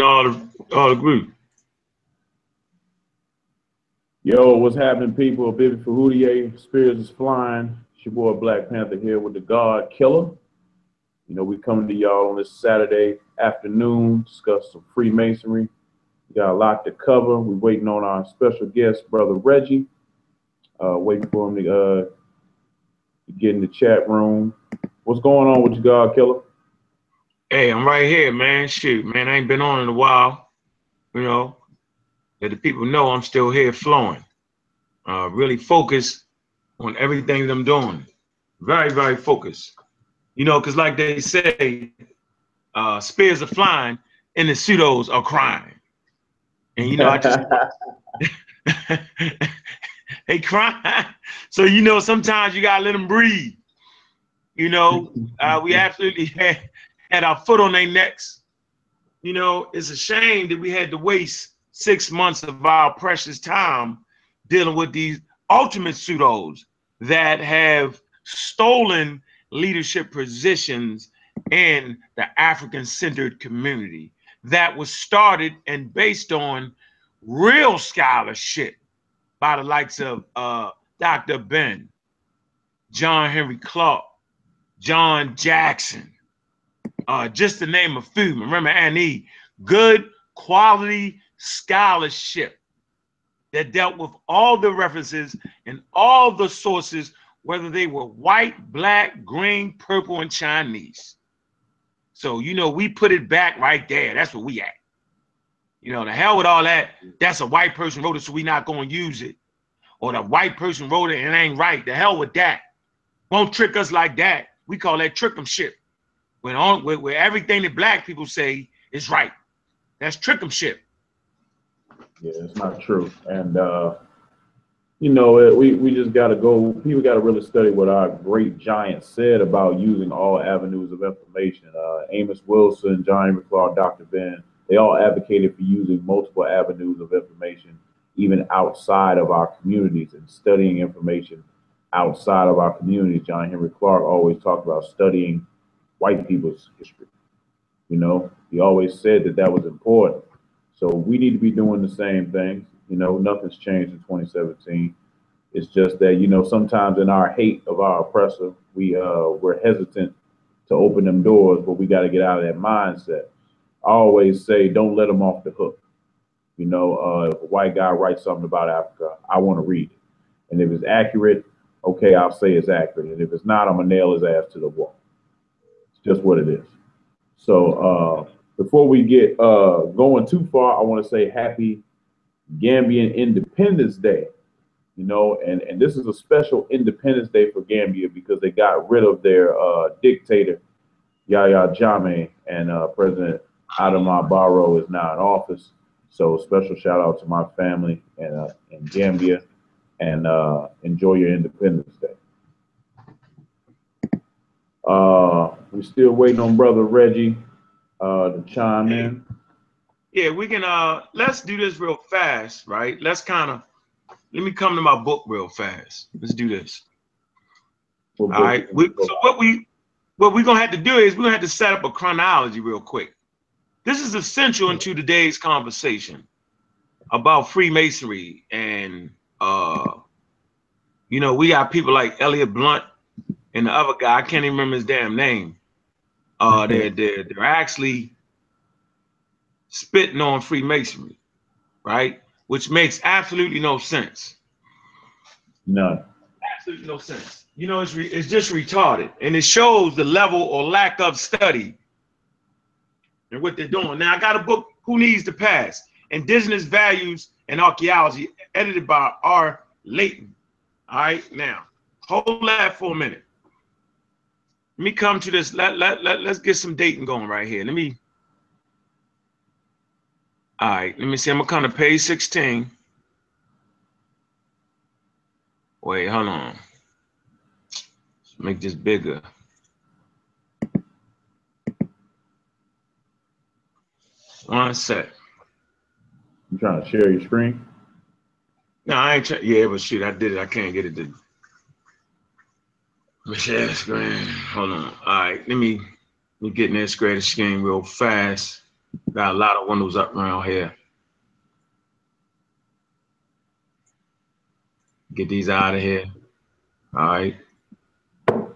all the all the group. Yo, what's happening, people? Bibi Fahudier, Spirits is Flying. It's your boy Black Panther here with the God Killer. You know, we coming to y'all on this Saturday afternoon, discuss some Freemasonry. We got a lot to cover. We're waiting on our special guest, Brother Reggie. Uh, waiting for him to, uh, get in the chat room. What's going on with you, God Killer? Hey, I'm right here, man. Shoot, man, I ain't been on in a while. You know, that the people know I'm still here flowing. Uh, really focused on everything that I'm doing. Very, very focused. You know, because like they say, uh, spears are flying and the pseudos are crying. And you know, I just they cry. So you know, sometimes you gotta let them breathe. You know, uh, we absolutely had, had our foot on their necks. You know, it's a shame that we had to waste six months of our precious time dealing with these ultimate pseudos that have stolen leadership positions in the African centered community that was started and based on real scholarship by the likes of uh, Dr. Ben, John Henrik Clarke, John Jackson, uh, just to name a few. Remember, Annie, good quality scholarship that dealt with all the references and all the sources, whether they were white, black, green, purple, and Chinese. So, you know, we put it back right there. That's where we at. You know, the hell with all that. That's a white person wrote it, so we not going to use it. Or the white person wrote it and it ain't right. The hell with that. Won't trick us like that. We call that trick'emship. When on where, where everything that black people say is right. That's trick'emship. Yeah, it's not true. And uh, you know, we we just got to go. People got to really study what our great giant said about using all avenues of information. Uh, Amos Wilson, John McClaw, Dr. Ben, they all advocated for using multiple avenues of information, even outside of our communities, and studying information outside of our communities. John Henrik Clarke always talked about studying white people's history. You know, he always said that that was important. So we need to be doing the same thing. You know, nothing's changed in 2017. It's just that you know sometimes in our hate of our oppressor, we uh we're hesitant to open them doors, but we got to get out of that mindset. I always say, don't let them off the hook. You know, uh, if a white guy writes something about Africa, I want to read it, and if it's accurate, okay, I'll say it's accurate, and if it's not, I'm gonna nail his ass to the wall. Just what it is. So uh, before we get uh, going too far, I want to say happy Gambian Independence Day. You know, and, and this is a special Independence Day for Gambia because they got rid of their uh, dictator, Yahya Jammeh, and uh, President Adama Barrow is now in office. So special shout out to my family and uh, in Gambia, and uh, enjoy your Independence. Uh, we're still waiting on brother Reggie uh, to chime in. Yeah, we can uh let's do this real fast, right? Let's kind of let me come to my book real fast. Let's do this. What All right. We, so what we what we're gonna have to do is we're gonna have to set up a chronology real quick. This is essential into today's conversation about Freemasonry and uh you know we got people like Elliot Blunt and the other guy, I can't even remember his damn name. Uh they're they're they're actually spitting on Freemasonry, right? Which makes absolutely no sense. No. Absolutely no sense. You know, it's re- it's just retarded, and it shows the level or lack of study and what they're doing. Now, I got a book, Who Needs the Past? Indigenous Values and Archaeology, edited by R. Layton. All right, now, hold that for a minute. Let me come to this. Let, let, let, let's get some dating going right here. Let me. All right, let me see. I'm gonna come to page 16. Wait, hold on. Let's make this bigger. One sec. You trying to share your screen? No, I ain't trying. Yeah, but shoot, I did it. I can't get it to. Let me share the screen. Hold on. All right, let me let me get in this greater screen real fast. Got a lot of windows up around here. Get these out of here. All right. All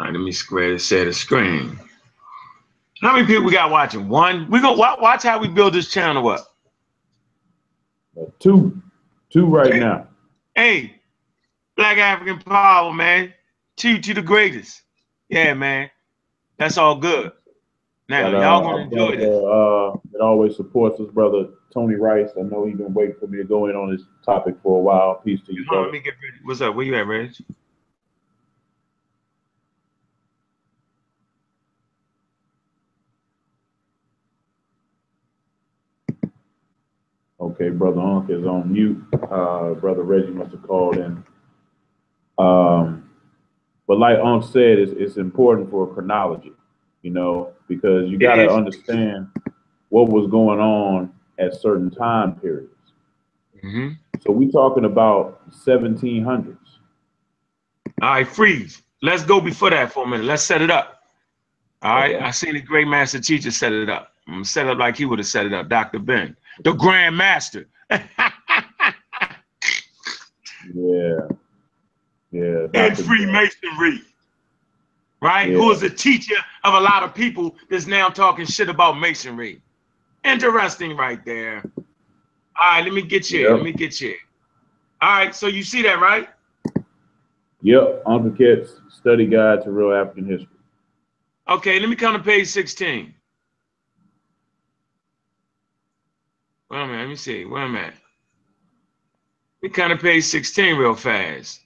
right, let me square this set of screen. How many people we got watching? One. We go watch, watch how we build this channel up. Two, two right now. Hey, Black African Power, man. Two to the greatest. Yeah, man. That's all good. Now uh, y'all gonna enjoy this. brother, Uh, that always supports his brother Tony Rice. I know he's been waiting for me to go in on this topic for a while. Peace to you, on, let me get ready. What's up? Where you at, Reg? Okay, brother Unc is on mute. Uh, brother Reggie must have called in. Um, but like Unc said, it's, it's important for chronology, you know, because you got to understand what was going on at certain time periods. Mm-hmm. So we talking about 1700s. All right, freeze. Let's go before that for a minute. Let's set it up. All right. Okay. I seen the great master teacher set it up. I'm set it up like he would have set it up, Dr. Ben, the grand master. Yeah. Yeah. and Freemasonry. Right? Yeah. Who is a teacher of a lot of people that's now talking shit about masonry. Interesting right there. All right, let me get you. Yep. Let me get you. All right, so you see that, right? Yep. Uncle Ket's study guide to real African history. Okay, let me come to page 16. Wait a minute, let me see. Where am I? Let me come to page 16 real fast.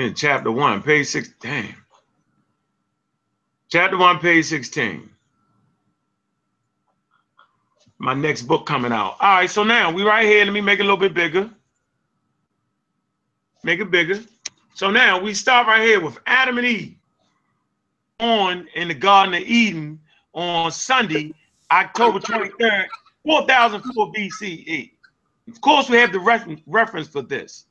In chapter 1, page 6. Damn. Chapter 1, page 16. My next book coming out. All right, so now we right here. Let me make it a little bit bigger. Make it bigger. So now we start right here with Adam and Eve on in the Garden of Eden on Sunday, October 23rd, 4004 BCE. Of course, we have the ref- reference for this.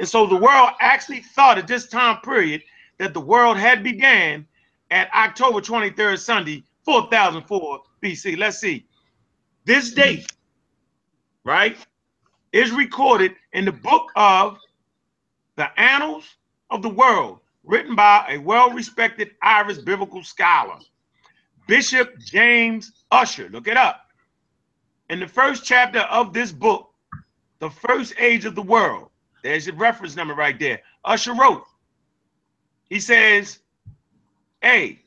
And so the world actually thought at this time period that the world had began at October 23rd, Sunday, 4004 BC. Let's see. This date, right, is recorded in the book of the Annals of the World, written by a well-respected Irish biblical scholar, Bishop James Ussher. Look it up. In the first chapter of this book, The First Age of the World, there's your reference number right there. Ussher wrote, he says, Hey,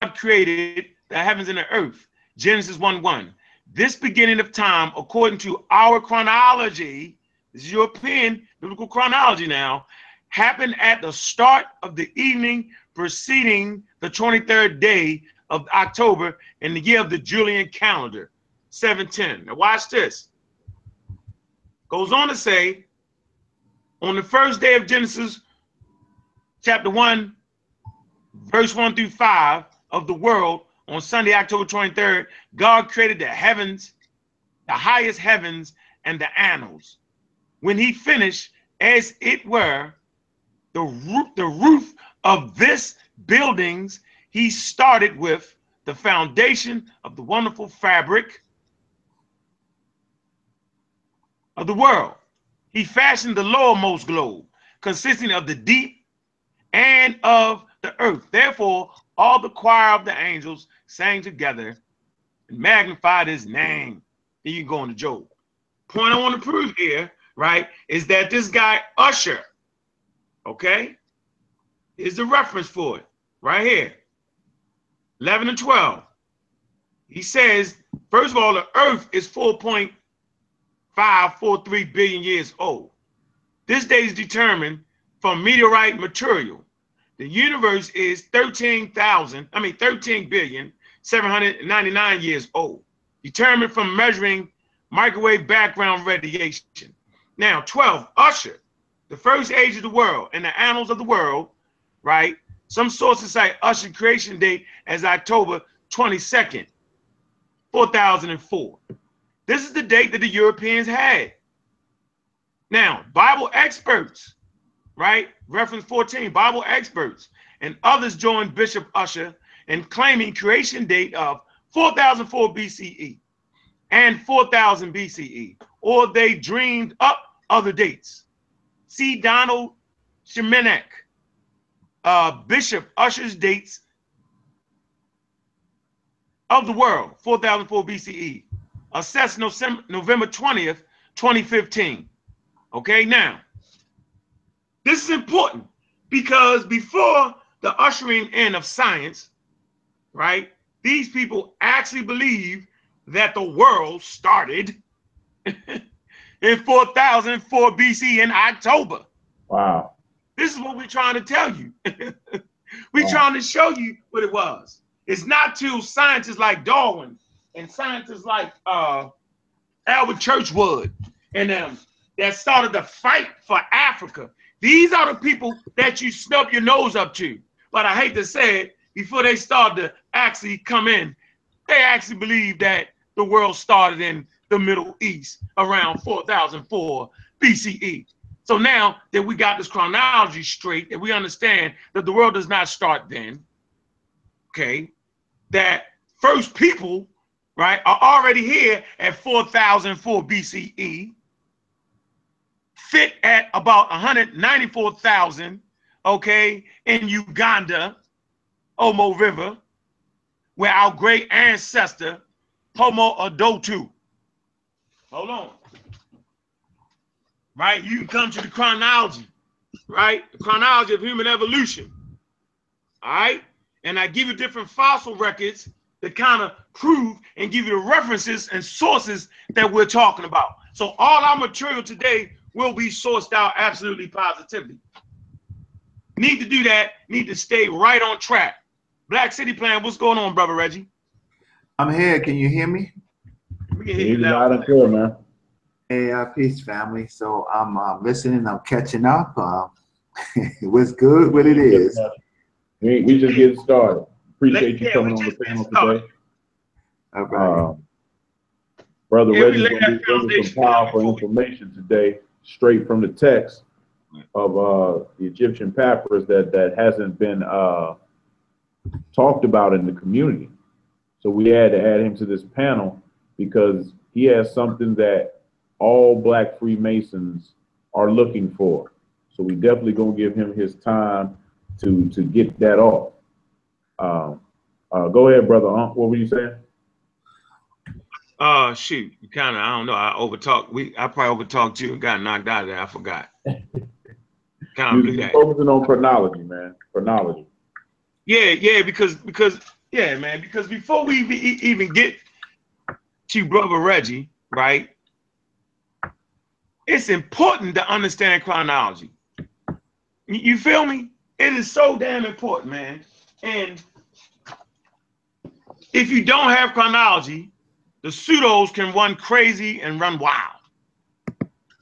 God created the heavens and the earth. Genesis 1 1. This beginning of time, according to our chronology, this is European biblical chronology now, happened at the start of the evening preceding the 23rd day of October in the year of the Julian calendar, 710. Now, watch this. Goes on to say, on the first day of Genesis, chapter 1, verse 1 through 5 of the world, on Sunday, October 23rd, God created the heavens, the highest heavens, and the annals. When he finished, as it were, the roof, the roof of this buildings, he started with the foundation of the wonderful fabric of the world. He fashioned the lowermost globe, consisting of the deep and of the earth. Therefore, all the choir of the angels sang together and magnified his name. Then you go into Job. Point I want to prove here, right, is that this guy Ussher, okay, is the reference for it right here. 11 and 12. He says, first of all, the earth is 4.543 billion years old. This date is determined from meteorite material. The universe is 13,000, I mean 13 billion 799 years old, determined from measuring microwave background radiation. Now, 12, Ussher, the first age of the world and the annals of the world, right? Some sources cite Ussher creation date as October 22nd, 4004. This is the date that the Europeans had. Now, Bible experts, right? Reference 14, Bible experts and others joined Bishop Ussher in claiming creation date of 4004 BCE and 4000 BCE, or they dreamed up other dates. See Donald Simanek, uh, Bishop Ussher's dates of the world, 4004 BCE, assessed November 20th, 2015. Okay, now, this is important because before the ushering in of science, right, these people actually believe that the world started in 4004 BC in October. Wow. This is what we're trying to tell you. we're wow. trying to show you what it was. It's not till scientists like Darwin and scientists like uh, Albert Churchward and them that started the fight for Africa. These are the people that you snub your nose up to. But I hate to say it, before they start to actually come in, they actually believe that the world started in the Middle East around 4004 BCE. So now that we got this chronology straight, that we understand that the world does not start then, okay, that first people, right, are already here at 4004 BCE, fit at about 194,000, okay, in Uganda, Omo River, where our great ancestor, Homo Idaltu. Hold on. Right? You can come to the chronology, right? The chronology of human evolution. All right? and I give you different fossil records that kind of prove and give you the references and sources that we're talking about. So all our material today will be sourced out absolutely positively. Need to do that, need to stay right on track. Black City Plan, what's going on, brother Reggie? I'm here. Can you hear me? We can hear you loud and clear, man. Hey, uh, peace, family. So I'm uh, listening. I'm catching up. Uh, what's good? What it is. We, we just getting started. Appreciate you coming on the panel today. All right. Um, Brother yeah, Reggie's going to be bringing some powerful information today, straight from the text of uh, the Egyptian papyrus that, that hasn't been uh, talked about in the community. So we had to add him to this panel because he has something that all black Freemasons are looking for. So we definitely gonna give him his time to to get that off. Um, uh, go ahead, brother. What were you saying? Uh shoot, you kind of I don't know. I overtalked. We I probably overtalked you and got knocked out of there. I forgot. kind of focusing on chronology, man. Chronology. Yeah, yeah, because because yeah, man. Because before we even get to brother Reggie, right? It's important to understand chronology. You feel me? It is so damn important, man. And if you don't have chronology, the pseudos can run crazy and run wild.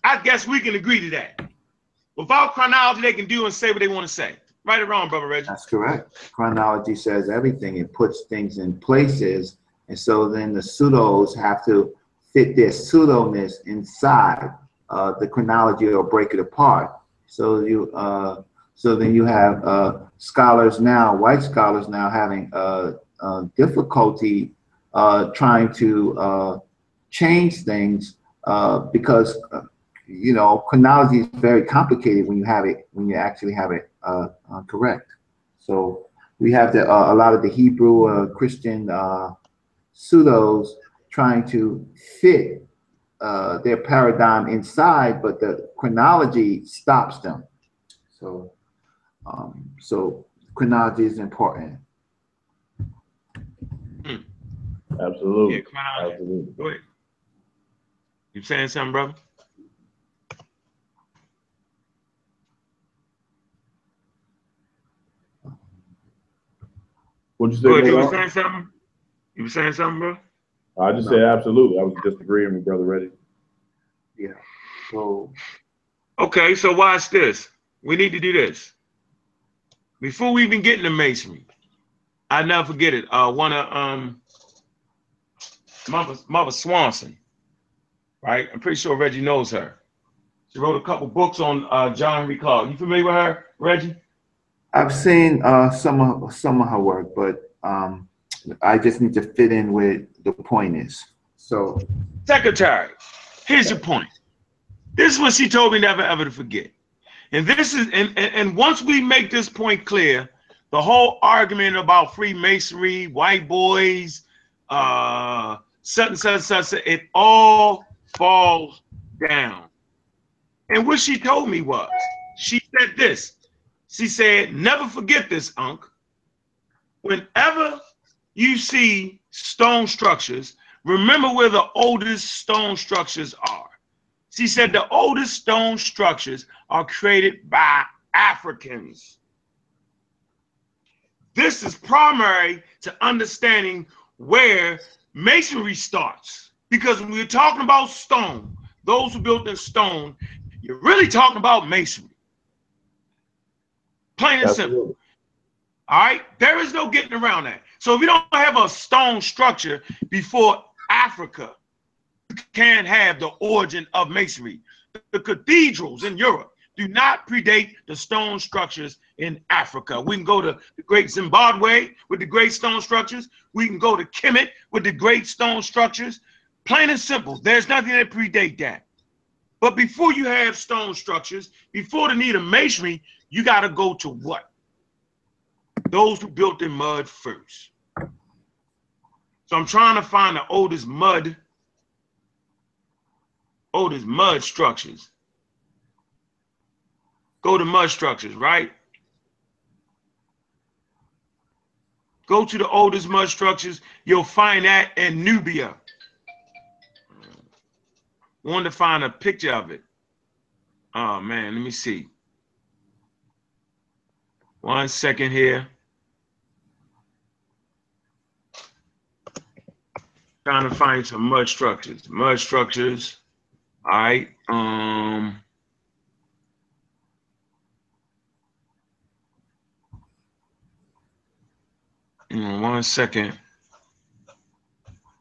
I guess we can agree to that. Without chronology, they can do and say what they want to say. Right or wrong, brother Reggie? That's correct. Chronology says everything. It puts things in places. And so then the pseudos have to fit their pseudoness inside uh, the chronology or break it apart. So you uh, so then you have uh, scholars now, white scholars now having uh, uh, difficulty uh, trying to uh, change things uh, because, you know, chronology is very complicated when you have it, when you actually have it correct. So we have the, a lot of the Hebrew Christian pseudos trying to fit their paradigm inside, but the chronology stops them. So um, so chronology is important. Hmm. Absolutely. Yeah, chronology. Absolutely. Go ahead. You saying something, brother? What'd you say? Good, you were saying something? You were saying something, bro? I just no. said absolutely. I was just agreeing with Brother Reggie. Yeah. So. Okay, so watch this. We need to do this before we even get into masonry, I never forget it. Uh, one of um, Mother, Mother Swanson, right? I'm pretty sure Reggie knows her. She wrote a couple books on uh, John Henrik Clarke. You familiar with her, Reggie? I've seen uh, some of some of her work, but um, I just need to fit in with the point is. So Secretary, here's your point. This is what she told me never ever to forget. And this is and, and, and once we make this point clear, the whole argument about Freemasonry, white boys, uh such and such, such, it all falls down. And what she told me was, she said this. She said, never forget this, Unc. Whenever you see stone structures, remember where the oldest stone structures are. She said the oldest stone structures are created by Africans. This is primary to understanding where masonry starts. Because when we're talking about stone, those who built in stone, you're really talking about masonry. Plain and simple. All right, there is no getting around that. So if you don't have a stone structure before Africa, can't have the origin of masonry. The cathedrals in Europe do not predate the stone structures in Africa. We can go to the great Zimbabwe with the great stone structures. We can go to Kemet with the great stone structures. Plain and simple, there's nothing that predate that. But before you have stone structures, before the need of masonry, you got to go to what? Those who built in mud first. So I'm trying to find the oldest mud, oldest mud structures. Go to mud structures, right? Go to the oldest mud structures. You'll find that in Nubia. Wanted to find a picture of it. Oh man, let me see. One second here. Trying to find some mud structures. Mud structures. All right. Um. One second.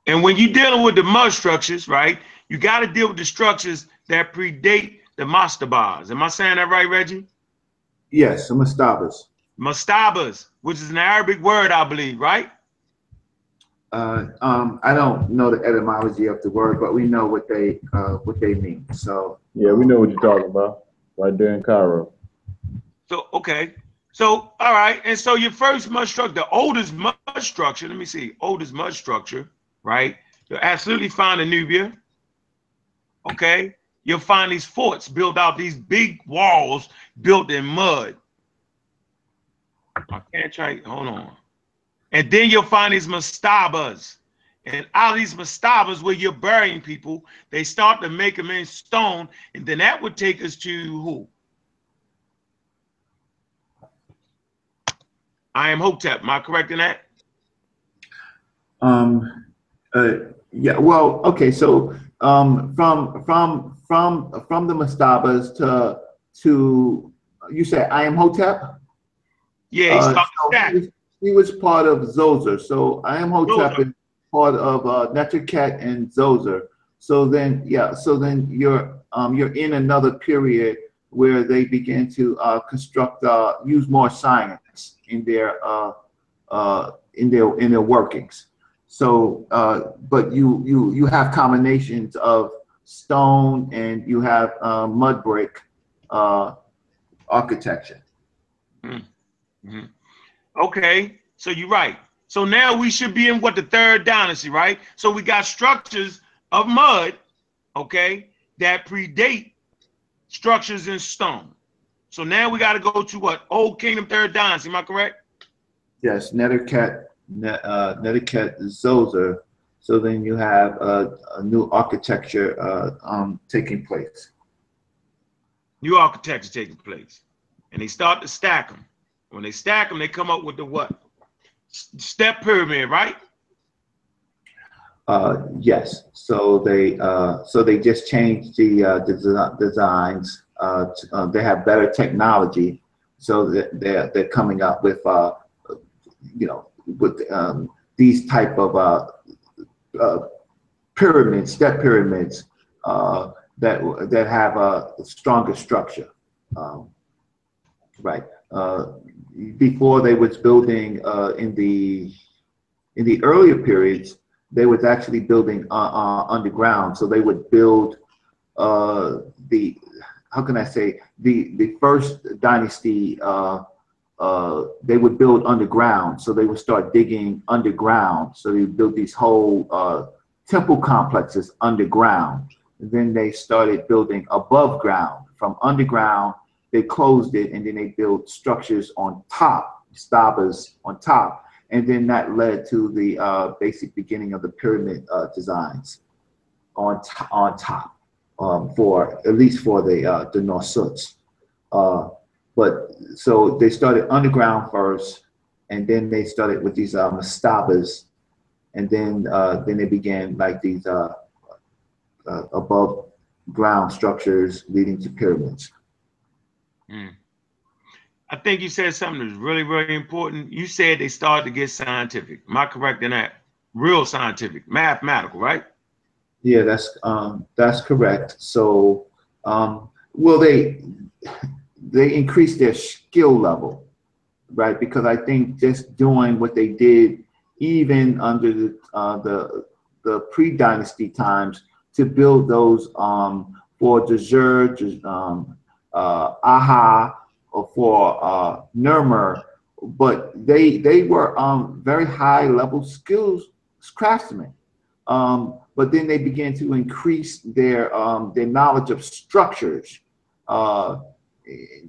And when you're dealing with the mud structures, right, you got to deal with the structures that predate the mastabas. Am I saying that right, Reggie? yes, some Estabas. Mastabas, which is an Arabic word, I believe, right? Uh, um, I don't know the etymology of the word, but we know what they uh, what they mean. So Yeah, we know what you're talking about. Right there in Cairo. So okay. So all right, and so your first mud structure, the oldest mud structure. Let me see, oldest mud structure, right? You'll absolutely find in Nubia. Okay, you'll find these forts built out, these big walls built in mud. I can't try. Hold on. And then you'll find these mastabas. And out of these mastabas where you're burying people, they start to make them in stone. And then that would take us to who? Imhotep. Am I correct in that? Um, uh, yeah, well, okay, so um, from from from from the mastabas to to you said Imhotep. Yeah, he's Uh, talking so. He, was, part of Zoser. So Imhotep Zoser. is part of uh, Neterket and Zoser. So then, yeah, so then you're um, you're in another period where they begin to uh, construct uh, use more science in their uh, uh, in their in their workings. So, uh, but you you you have combinations of stone and you have uh, mud brick uh, architecture. Mhm. Okay, so you're right. So now we should be in what the third dynasty, right? So we got structures of mud, okay, that predate structures in stone. So now we got to go to what? Old Kingdom Third Dynasty. Am I correct? Yes, Neterket, Ne- uh, Neterket Zoser. So then you have uh, a new architecture uh, um, taking place. New architecture taking place, and they start to stack them. When they stack them, they come up with the what? Step pyramid, right? Uh, yes, so they uh, so they just changed the uh, desi- designs. Uh, to, uh, they have better technology, so that they're they're coming up with uh, you know with um, these type of pyramids, step pyramids that that have a stronger structure. Um, right. Before they was building uh, in the in the earlier periods, they was actually building uh, uh, underground. So they would build uh, the how can I say the the first dynasty. Uh, uh, they would build underground, so they would start digging underground. So they built these whole uh, temple complexes underground. And then they started building above ground. From underground, they closed it, and then they built structures on top, stabas on top, and then that led to the uh, basic beginning of the pyramid uh, designs on on top um, for at least for the uh, the Norsuts. Uh, but so they started underground first, and then they started with these mastabas, and then uh, then they began like these uh, uh, above ground structures leading to pyramids. Mm. I think you said something that's really, really important. You said they started to get scientific. Am I correct in that? Real scientific, mathematical, right? Yeah, that's um, that's correct. So, um, well, they they increased their skill level, right? Because I think just doing what they did, even under the uh, the the pre-dynasty times, to build those um, for Djeser, um, uh, Aha, or for uh, Narmer, but they they were um, very high level skills craftsmen. Um, but then they began to increase their um, their knowledge of structures, uh,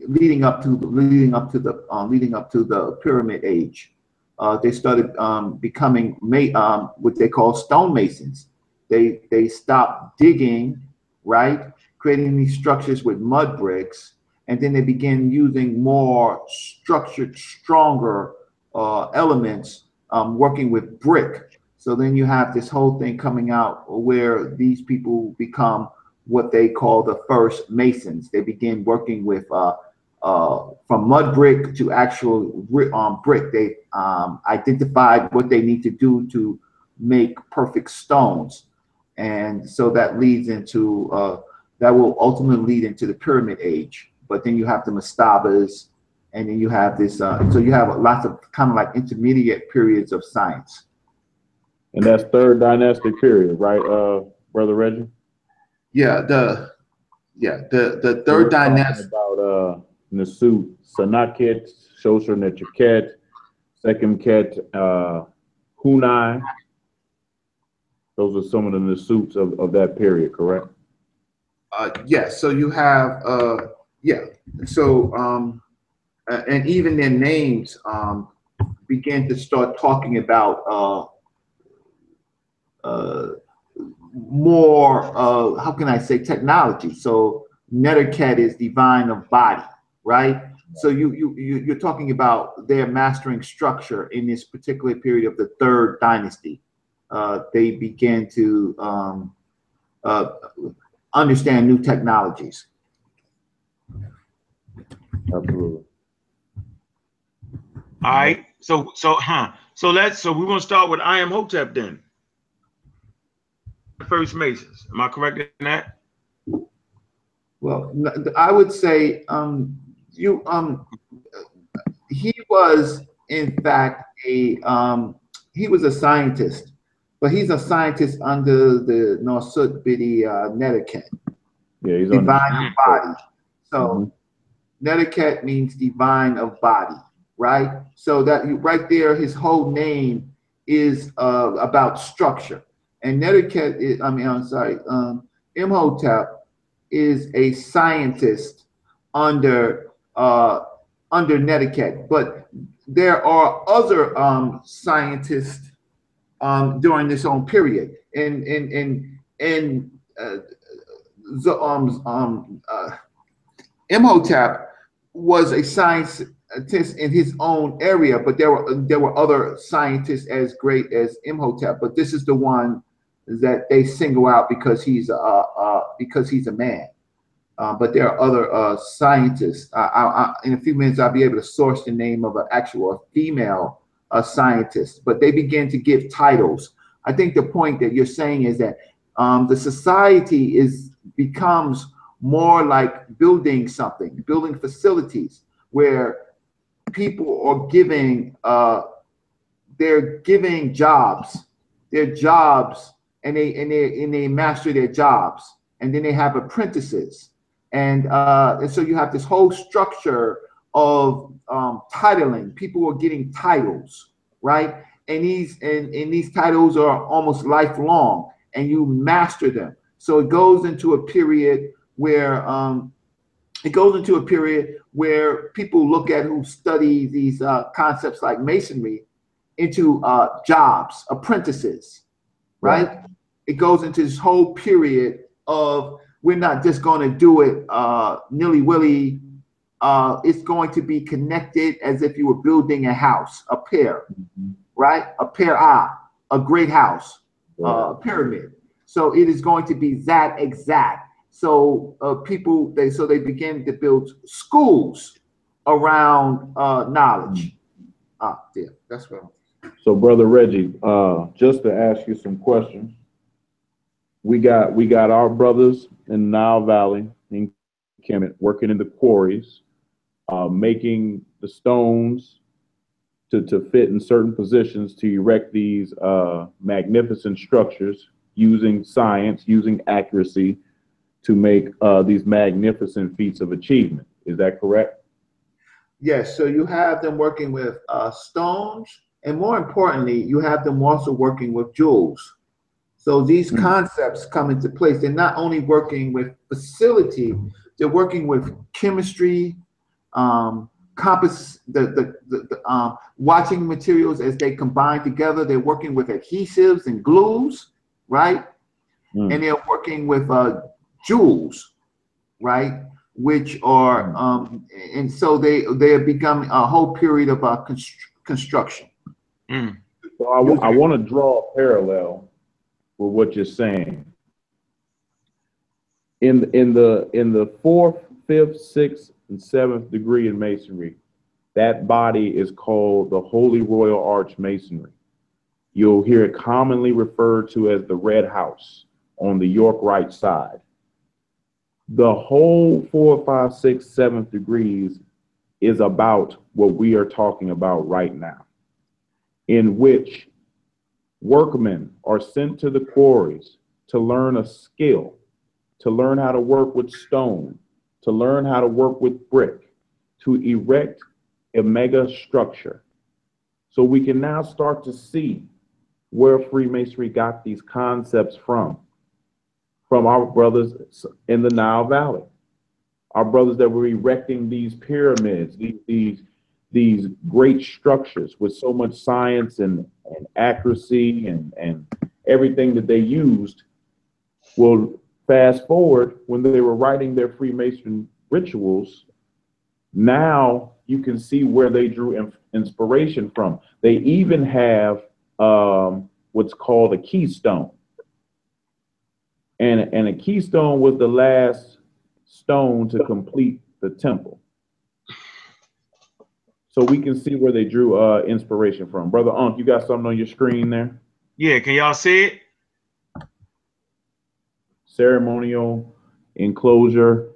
leading up to leading up to the uh, leading up to the pyramid age. Uh, they started um, becoming um, what they call stonemasons. They they stopped digging, right, creating these structures with mud bricks, and then they began using more structured, stronger uh, elements, um, working with brick. So then you have this whole thing coming out where these people become what they call the first masons. They begin working with uh, uh, from mud brick to actual um, brick. They um, identified what they need to do to make perfect stones, and so that leads into uh, that will ultimately lead into the pyramid age. But then you have the mastabas, and then you have this. Uh, so you have lots of kind of like intermediate periods of science. And that's third dynastic period, right, uh, brother Reggie? Yeah, the yeah the the third dynasty about uh Nasut Sanakht, Shosher Nechaket, Sekhemkhet, uh Hunai. Those are some of the Nasuts of, of that period, correct? Uh yes, so you have uh yeah. So um and even their names um began to start talking about uh uh more, uh, how can I say, technology. So Neterket is divine of body, right? So you, you, you, you're talking about their mastering structure in this particular period of the third dynasty. Uh, they began to um, understand new technologies. Absolutely. All right. So so huh. So let's so we're gonna start with Imhotep then first Masons. Am I correct in that? Well, I would say um, you um, he was in fact a um, he was a scientist, but he's a scientist under the Norsut Bidi uh, Neterket. Yeah, he's divine of body. So mm-hmm. Neterket means divine of body, right? So that right there, his whole name is uh, about structure. And Neterket, is, I mean, I'm sorry, um, Imhotep is a scientist under uh, under Neterket, but there are other um, scientists um, during this own period, and and and and uh, the, um, um, uh, Imhotep was a scientist in his own area, but there were there were other scientists as great as Imhotep, but this is the one that they single out because he's uh, uh because he's a man. Uh, but there are other uh, scientists. I, I, in a few minutes, I'll be able to source the name of an actual female uh, scientist. But they begin to give titles. I think the point that you're saying is that um, the society is becomes more like building something, building facilities where people are giving uh, they're giving jobs, their jobs, and they and they and they master their jobs, and then they have apprentices, and uh, and so you have this whole structure of um, titling. People are getting titles, right? And these and, and these titles are almost lifelong, and you master them. So it goes into a period where um, it goes into a period where people look at who study these uh, concepts like masonry into uh, jobs, apprentices, right? right? It goes into this whole period of we're not just going to do it uh, nilly willy. Uh, it's going to be connected as if you were building a house, a pair, mm-hmm. right? A pair A, a great house, uh, a pyramid. So it is going to be that exact. So uh, people they so they begin to build schools around uh, knowledge. Mm-hmm. Ah, yeah, that's what. So, brother Reggie, uh, just to ask you some questions, we got we got our brothers in Nile Valley in Kemet working in the quarries, uh, making the stones to, to fit in certain positions to erect these uh, magnificent structures using science, using accuracy to make uh, these magnificent feats of achievement. Is that correct? Yes. So you have them working with uh, stones, and more importantly, you have them also working with jewels. So these mm-hmm. concepts come into place. They're not only working with facility, they're working with chemistry, um, compass, the, the, the, the um, watching materials as they combine together. They're working with adhesives and glues, right? Mm. And they're working with uh, jewels, right? Which are, hmm. um, and so they they have become a whole period of uh, const- construction. Mm. So I, w- I want to draw a parallel with what you're saying. In in the in the fourth, fifth, sixth, and seventh degree in masonry, that body is called the Holy Royal Arch Masonry. You'll hear it commonly referred to as the Red House on the York Rite side. The whole four, five, six, seventh degrees is about what we are talking about right now in which workmen are sent to the quarries to learn a skill, to learn how to work with stone, to learn how to work with brick, to erect a mega structure. So we can now start to see where Freemasonry got these concepts from, from our brothers in the Nile Valley, our brothers that were erecting these pyramids, these, these these great structures with so much science and, and accuracy and, and everything that they used. Well, fast forward when they were writing their Freemason rituals, now you can see where they drew inspiration from. They even have um, what's called a keystone. And, and a keystone was the last stone to complete the temple so we can see where they drew uh, inspiration from. Brother Unc, you got something on your screen there? Yeah, can y'all see it? Ceremonial enclosure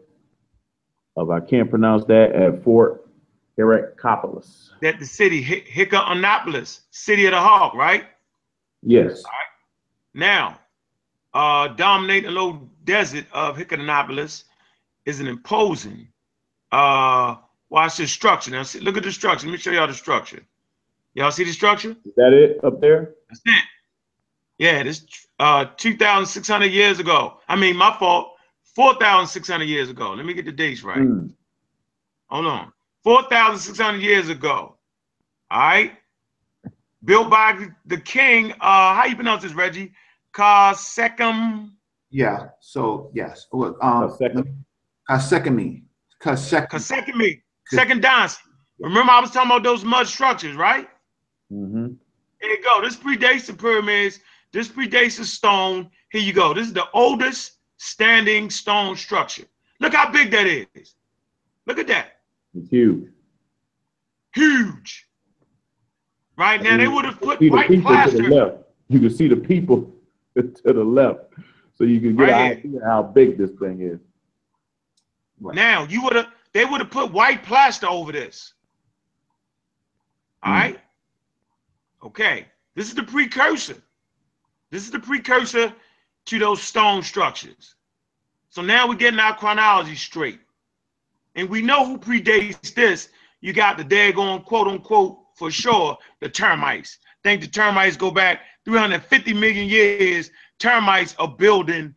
of, I can't pronounce that, at Fort Hierakonpolis. That the city, Hierakonpolis, city of the hawk, right? Yes. Now, uh, dominating the low desert of Hierakonpolis is an imposing uh, Watch the structure. Now, see, look at the structure. Let me show y'all the structure. Y'all see the structure? Is that it up there? That's it. Yeah, this uh 2,600 years ago. I mean, my fault. 4,600 years ago. Let me get the dates right. Mm. Hold on. 4,600 years ago. All right. Built by the king. Uh, how you pronounce this, Reggie? Kasekum. Yeah. So yes. Um, Khasekhemwy. Khasekhemwy. Khasekhemwy. Second dynasty. Remember, I was talking about those mud structures, right? Mm-hmm. Here you go. This predates the pyramids. This predates the stone. Here you go. This is the oldest standing stone structure. Look how big that is. Look at that. It's huge. Huge. Right now, they would have put white plaster. To the left. You can see the people to the left, so you can get right an idea how big this thing is. Right. Now, you would have they would have put white plaster over this. All hmm. right. Okay. This is the precursor. This is the precursor to those stone structures. So now we're getting our chronology straight. And we know who predates this. You got the daggone quote unquote for sure, the termites. Think the termites go back 350 million years. Termites are building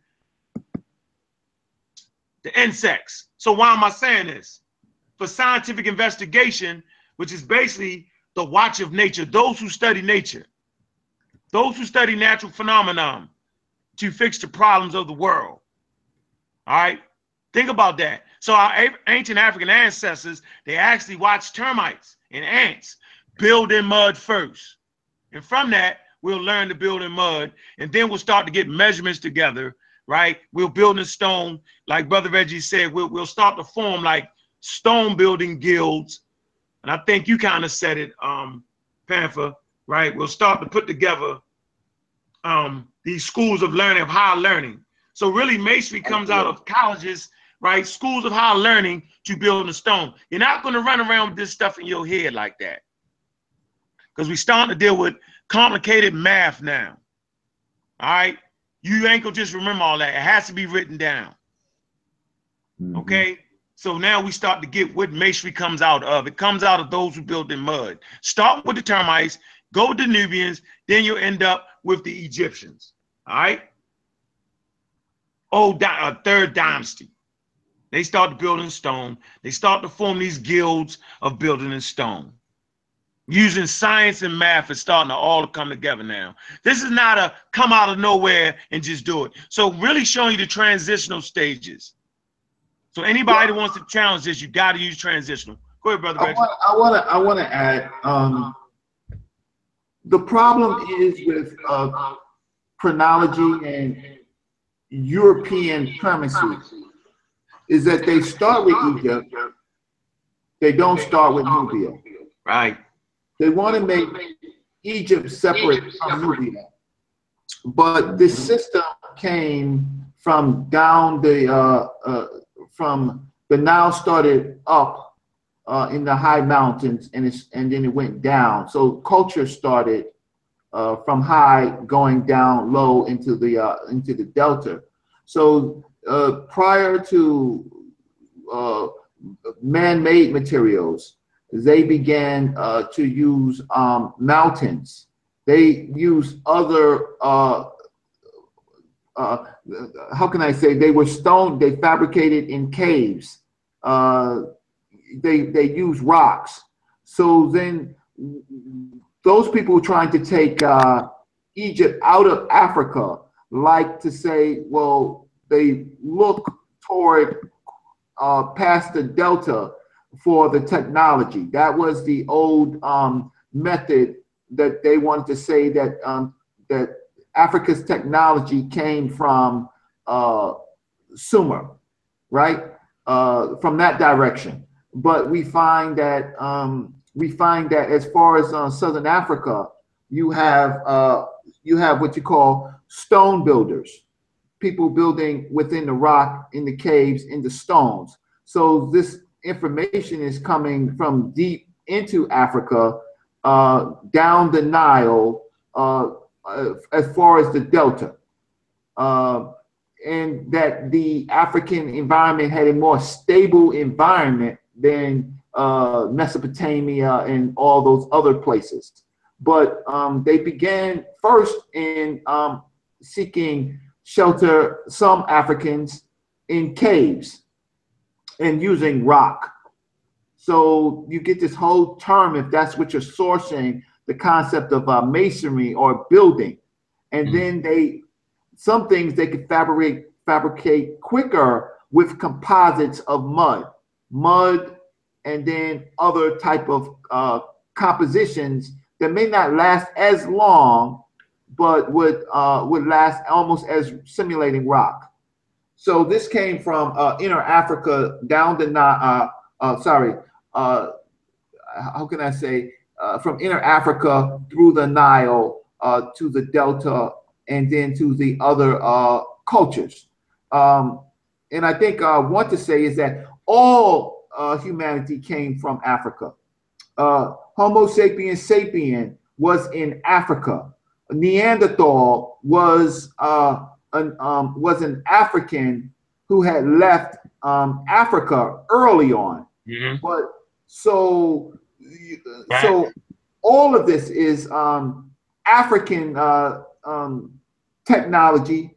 the insects. So why am I saying this? For scientific investigation, which is basically the watch of nature, those who study nature, those who study natural phenomenon to fix the problems of the world. All right. Think about that. So our ancient African ancestors, they actually watched termites and ants build in mud first. And from that, we'll learn to build in mud. And then we'll start to get measurements together, right? We'll build in stone. Like Brother Reggie said, we'll, we'll start to form like stone building guilds. And I think you kind of said it, um, Panther, right? We'll start to put together um, these schools of learning, of higher learning. So really masonry comes out of colleges, right? Schools of higher learning to build a stone. You're not going to run around with this stuff in your head like that. Because we're starting to deal with complicated math now. All right. You ain't gonna just remember all that. It has to be written down. Mm-hmm. Okay. So now we start to get what masonry comes out of. It comes out of those who build in mud. Start with the termites, go with the Nubians, then you'll end up with the Egyptians. All right. Oh, uh, third dynasty. They start building stone. They start to form these guilds of building in stone. Using science and math is starting to all come together now. This is not a come out of nowhere and just do it. So really showing you the transitional stages. So anybody that wants to challenge this, you got to use transitional. Go ahead, brother. I want to. I want to add. Um, the problem is with uh, chronology and European premises is that they start with Egypt, they don't start with Nubia. Right. They want to make Egypt separate from Nubia. But this system came from down the uh, uh, from the Nile started up uh, in the high mountains and it's and then it went down. So culture started uh, from high going down low into the uh, into the delta. So uh, prior to uh, man-made materials, they began uh, to use um, mountains. They use other how can I say they were stone. They fabricated in caves. They they use rocks. So then those people trying to take uh, Egypt out of Africa like to say, well, they look toward uh, past the delta for the technology. That was the old um, method that they wanted to say that um, that Africa's technology came from uh, Sumer, right? Uh, from that direction but we find that um, we find that as far as uh, Southern Africa, you have uh, you have what you call stone builders, people building within the rock, in the caves, in the stones. So this information is coming from deep into Africa, uh, down the Nile, uh, uh, as far as the Delta. Uh, and that the African environment had a more stable environment than uh, Mesopotamia and all those other places. But um, they began first in um, seeking shelter, some Africans in caves and using rock. So you get this whole term, if that's what you're sourcing, the concept of uh, masonry or building. And mm-hmm. then they, some things they could fabricate fabricate quicker with composites of mud mud, and then other type of uh, compositions that may not last as long, but would uh, would last almost as simulating rock. So this came from uh, inner Africa down the uh, uh, sorry, uh, how can I say uh, from inner Africa through the Nile uh, to the Delta and then to the other uh, cultures. Um, and I think uh, what to say is that all uh, humanity came from Africa. Uh, Homo sapiens sapien was in Africa. Neanderthal was uh, an um, was an African who had left um, Africa early on. Mhm. But so so all of this is um, African uh, um, technology.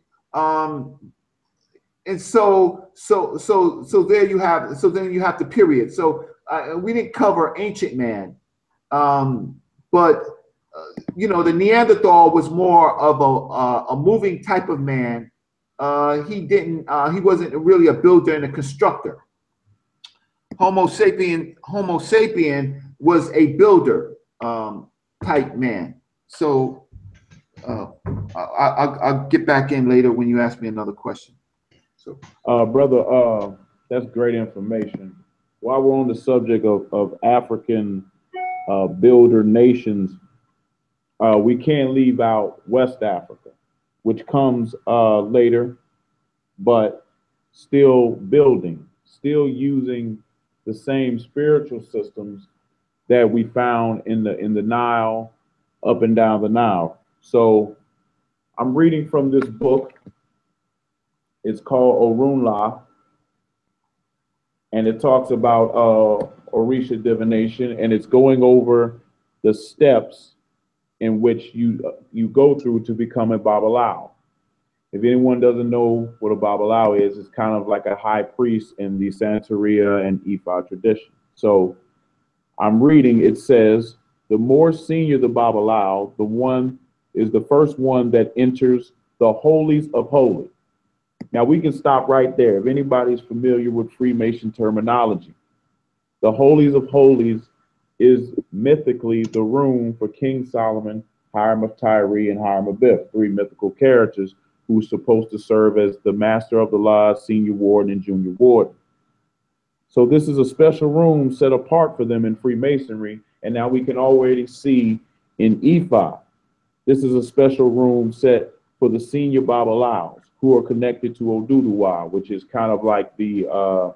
And so so so so there you have so then you have the period. So uh, we didn't cover ancient man, um, but uh, you know the Neanderthal was more of a uh, a moving type of man. Uh, he didn't uh, he wasn't really a builder and a constructor. Homo sapien Homo sapien was a builder um, type man. So uh, I, I, I'll get back in later when you ask me another question. So Uh, brother, uh, that's great information. While we're on the subject of, of African uh, builder nations, uh, we can't leave out West Africa, which comes uh, later, but still building, still using the same spiritual systems that we found in the in the Nile, up and down the Nile. So I'm reading from this book it's called Orunla, and it talks about uh, Orisha divination, and it's going over the steps in which you you go through to become a Babalao. If anyone doesn't know what a Babalao is, it's kind of like a high priest in the Santeria and Ifa tradition. So I'm reading, it says, the more senior the Babalao, the one is the first one that enters the holies of holies. Now we can stop right there. If anybody's familiar with Freemason terminology, the holies of holies is mythically the room for King Solomon, Hiram of Tyre, and Hiram Abiff, three mythical characters who's supposed to serve as the master of the laws, senior warden, and junior warden. So this is a special room set apart for them in Freemasonry, and now we can already see in Ifa, this is a special room set for the senior Babalaos who are connected to Oduduwa, which is kind of like the uh,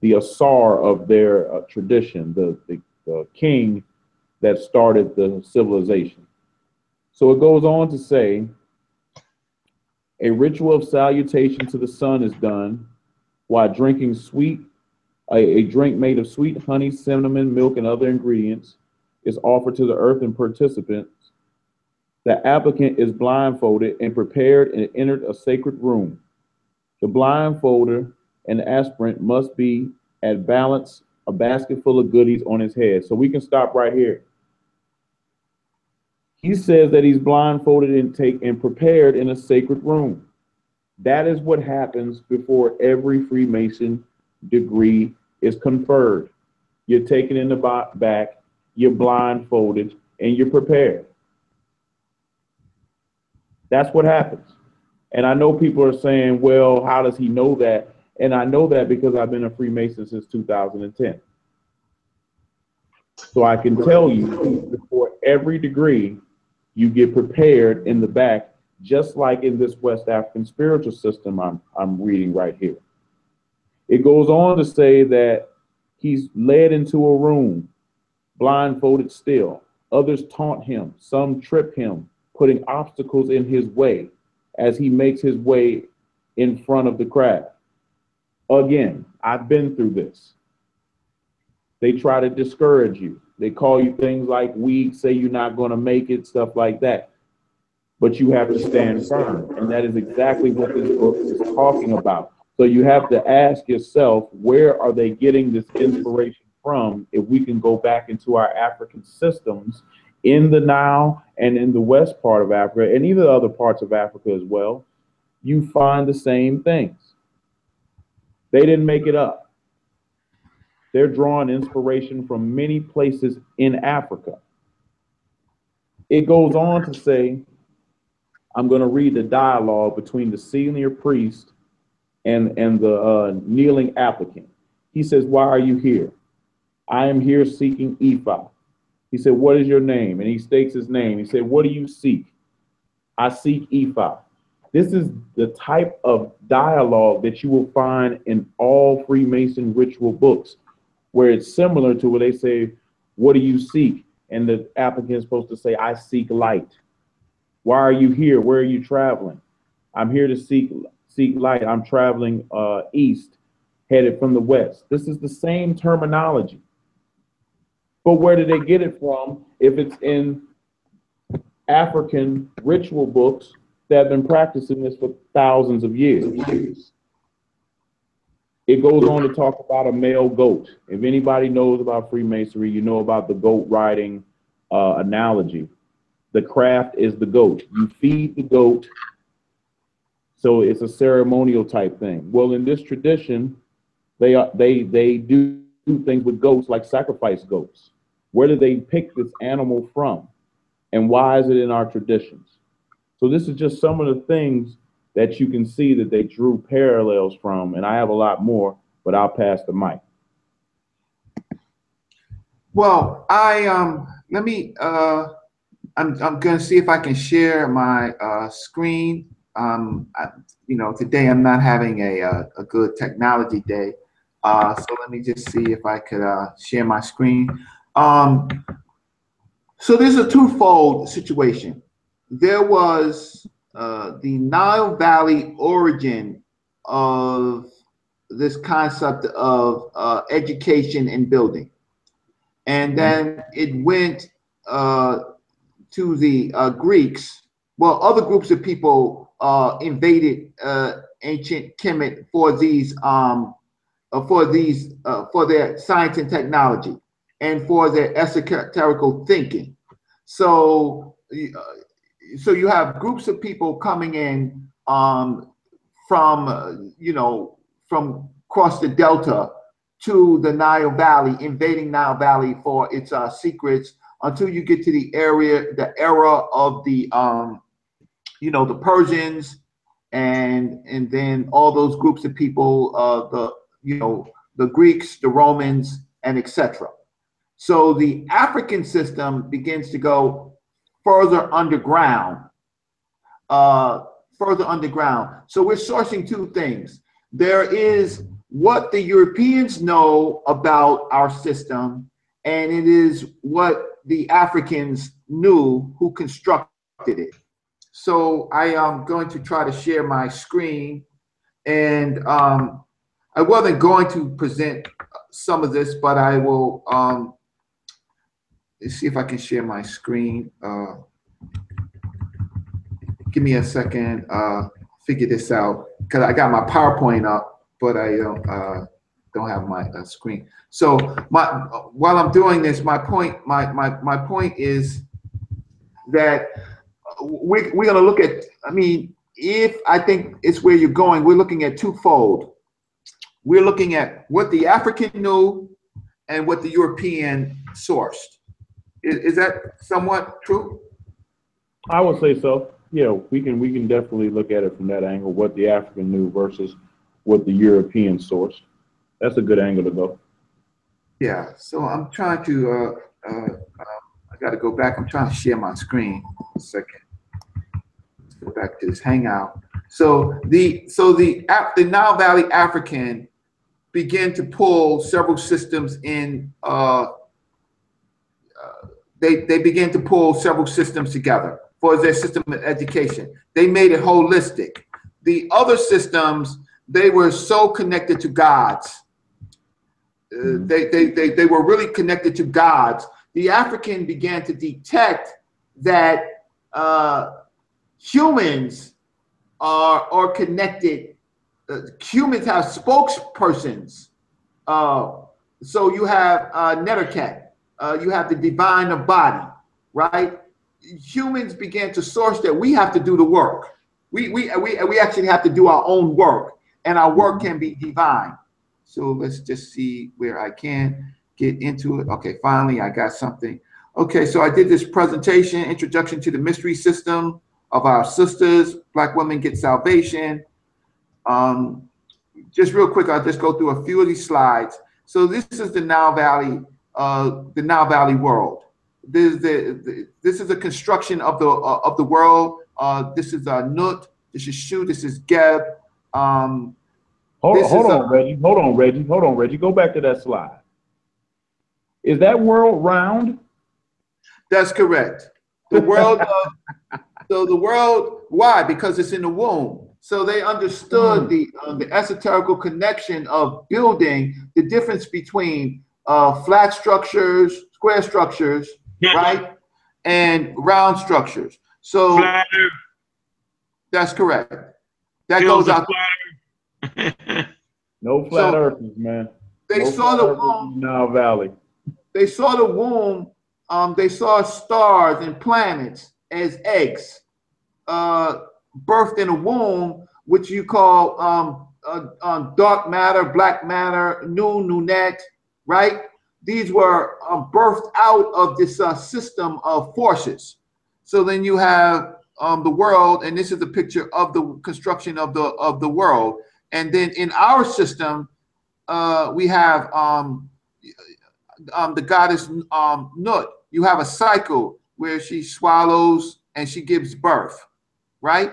the Asar of their uh, tradition, the, the the king that started the civilization. So it goes on to say, a ritual of salutation to the sun is done while drinking sweet, a, a drink made of sweet honey, cinnamon, milk, and other ingredients is offered to the earth and participants. The applicant is blindfolded and prepared and entered a sacred room. The blindfolder and aspirant must be at balance, a basket full of goodies on his head. So we can stop right here. He says that he's blindfolded and take and prepared in a sacred room. That is what happens before every Freemason degree is conferred. You're taken in the back, you're blindfolded, and you're prepared. That's what happens. And I know people are saying, well, how does he know that? And I know that because I've been a Freemason since 2010. So I can tell you before every degree, you get prepared in the back, just like in this West African spiritual system I'm, I'm reading right here. It goes on to say that he's led into a room, blindfolded still. Others taunt him, some trip him, putting obstacles in his way as he makes his way in front of the crowd. Again, I've been through this. They try to discourage you. They call you things like weak, say you're not going to make it, stuff like that. But you have to stand firm. And that is exactly what this book is talking about. So you have to ask yourself, where are they getting this inspiration from? If we can go back into our African systems in the Nile and in the west part of Africa, and even other parts of Africa as well, you find the same things. They didn't make it up. They're drawing inspiration from many places in Africa. It goes on to say, I'm going to read the dialogue between the senior priest and, and the uh, kneeling applicant. He says, Why are you here? I am here seeking Ifa. He said, What is your name? And he states his name. He said, What do you seek? I seek Ifa. This is the type of dialogue that you will find in all Freemason ritual books, where it's similar to where they say, What do you seek? And the applicant is supposed to say, I seek light. Why are you here? Where are you traveling? I'm here to seek seek light. I'm traveling uh, east, headed from the west. This is the same terminology. But where did they get it from if it's in African ritual books that have been practicing this for thousands of years? It goes on to talk about a male goat. If anybody knows about Freemasonry, you know about the goat riding uh, analogy. The craft is the goat. You feed the goat, so it's a ceremonial type thing. Well, in this tradition, they are they they do things with goats like sacrifice goats. Where did they pick this animal from, and why is it in our traditions? So this is just some of the things that you can see that they drew parallels from. And I have a lot more, but I'll pass the mic. Well, I um let me uh I'm I'm gonna see if I can share my uh screen. Um I, you know today I'm not having a a, uh, a good technology day. Uh so let me just see if I could uh share my screen. Um so there's a twofold situation. There was uh, the Nile Valley origin of this concept of uh, education and building. And mm-hmm. then it went uh, to the uh, Greeks. Well, other groups of people uh, invaded ancient Kemet for these um, for these for their science and technology and for their esoterical thinking. So so you have groups of people coming in um, from uh, you know from across the delta to the Nile Valley, invading Nile Valley for its uh, secrets until you get to the area, the era of the um, you know the Persians and and then all those groups of people, uh, the you know the Greeks, the Romans, and etc. So the African system begins to go further underground. Uh, further underground. So we're sourcing two things. There is what the Europeans know about our system, and it is what the Africans knew who constructed it. So I am going to try to share my screen, and um, I wasn't going to present some of this, but I will um, Let's see if I can share my screen. Uh, give me a second. Uh, figure this out because I got my PowerPoint up, but I don't uh, don't have my uh, screen. So my while I'm doing this, my point my my my point is that we we're gonna look at. I mean, if I think it's where you're going, we're looking at twofold. We're looking at what the African knew and what the European sourced. Is, is that somewhat true? I would say so. Yeah, we can we can definitely look at it from that angle. What the African knew versus what the European sourced. That's a good angle to go. Yeah. So I'm trying to. Uh, uh, uh, I got to go back. I'm trying to share my screen. A second. Let's go back to this Hangout. So the so the the Nile Valley African began to pull several systems in. Uh, they, they began to pull several systems together for their system of education. They made it holistic. The other systems, they were so connected to gods. Uh, mm-hmm. they, they, they, they were really connected to gods. The African began to detect that uh, humans are, are connected. Uh, humans have spokespersons. Uh, so you have uh, Neterket uh, you have the divine of body, right? Humans began to source that we have to do the work. We, we, we, we actually have to do our own work, and our work can be divine. So let's just see where I can get into it. Okay, finally, I got something. Okay, so I did this presentation, Introduction to the Mystery System of Our Sisters, Black Women Get Salvation. Um, just real quick, I'll just go through a few of these slides. So this is the Nile Valley uh, the Nile Valley world. This, the, the, this is a construction of the uh, of the world. Uh, this is uh, Nut. This is Shu. This is Geb. Um, hold, hold on, a, Reggie. Hold on, Reggie. Hold on, Reggie. Go back to that slide. Is that world round? That's correct. The world of, so the world, why? Because it's in the womb. So they understood Hmm. the um, the esoterical connection of building the difference between uh, flat structures, square structures, right, and round structures. So Flat Earth. that's correct. That Hills goes of out. flat No flat So, earthers, man. They no saw the womb. Nile Valley. They saw the womb. Um, they saw stars and planets as eggs, uh, birthed in a womb, which you call um, uh, um, dark matter, black matter, new, new Naunet, right? These were uh, birthed out of this uh, system of forces. So then you have um, the world, and this is a picture of the construction of the of the world. And then in our system, uh, we have um, um, the goddess um, Nut. You have a cycle where she swallows and she gives birth, right?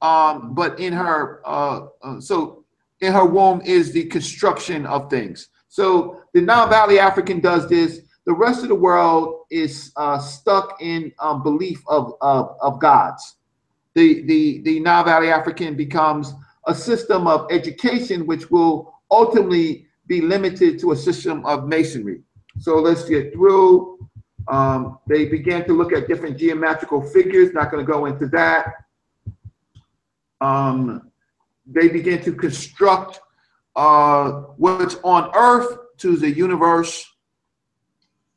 Um, but in her, uh, uh, so in her womb is the construction of things. So the Nile Valley African does this. The rest of the world is uh, stuck in um, belief of, of, of gods. The, the, the Nile Valley African becomes a system of education which will ultimately be limited to a system of masonry. So let's get through. Um, they began to look at different geometrical figures, not going to go into that. Um, they began to construct uh, what's on Earth to the universe,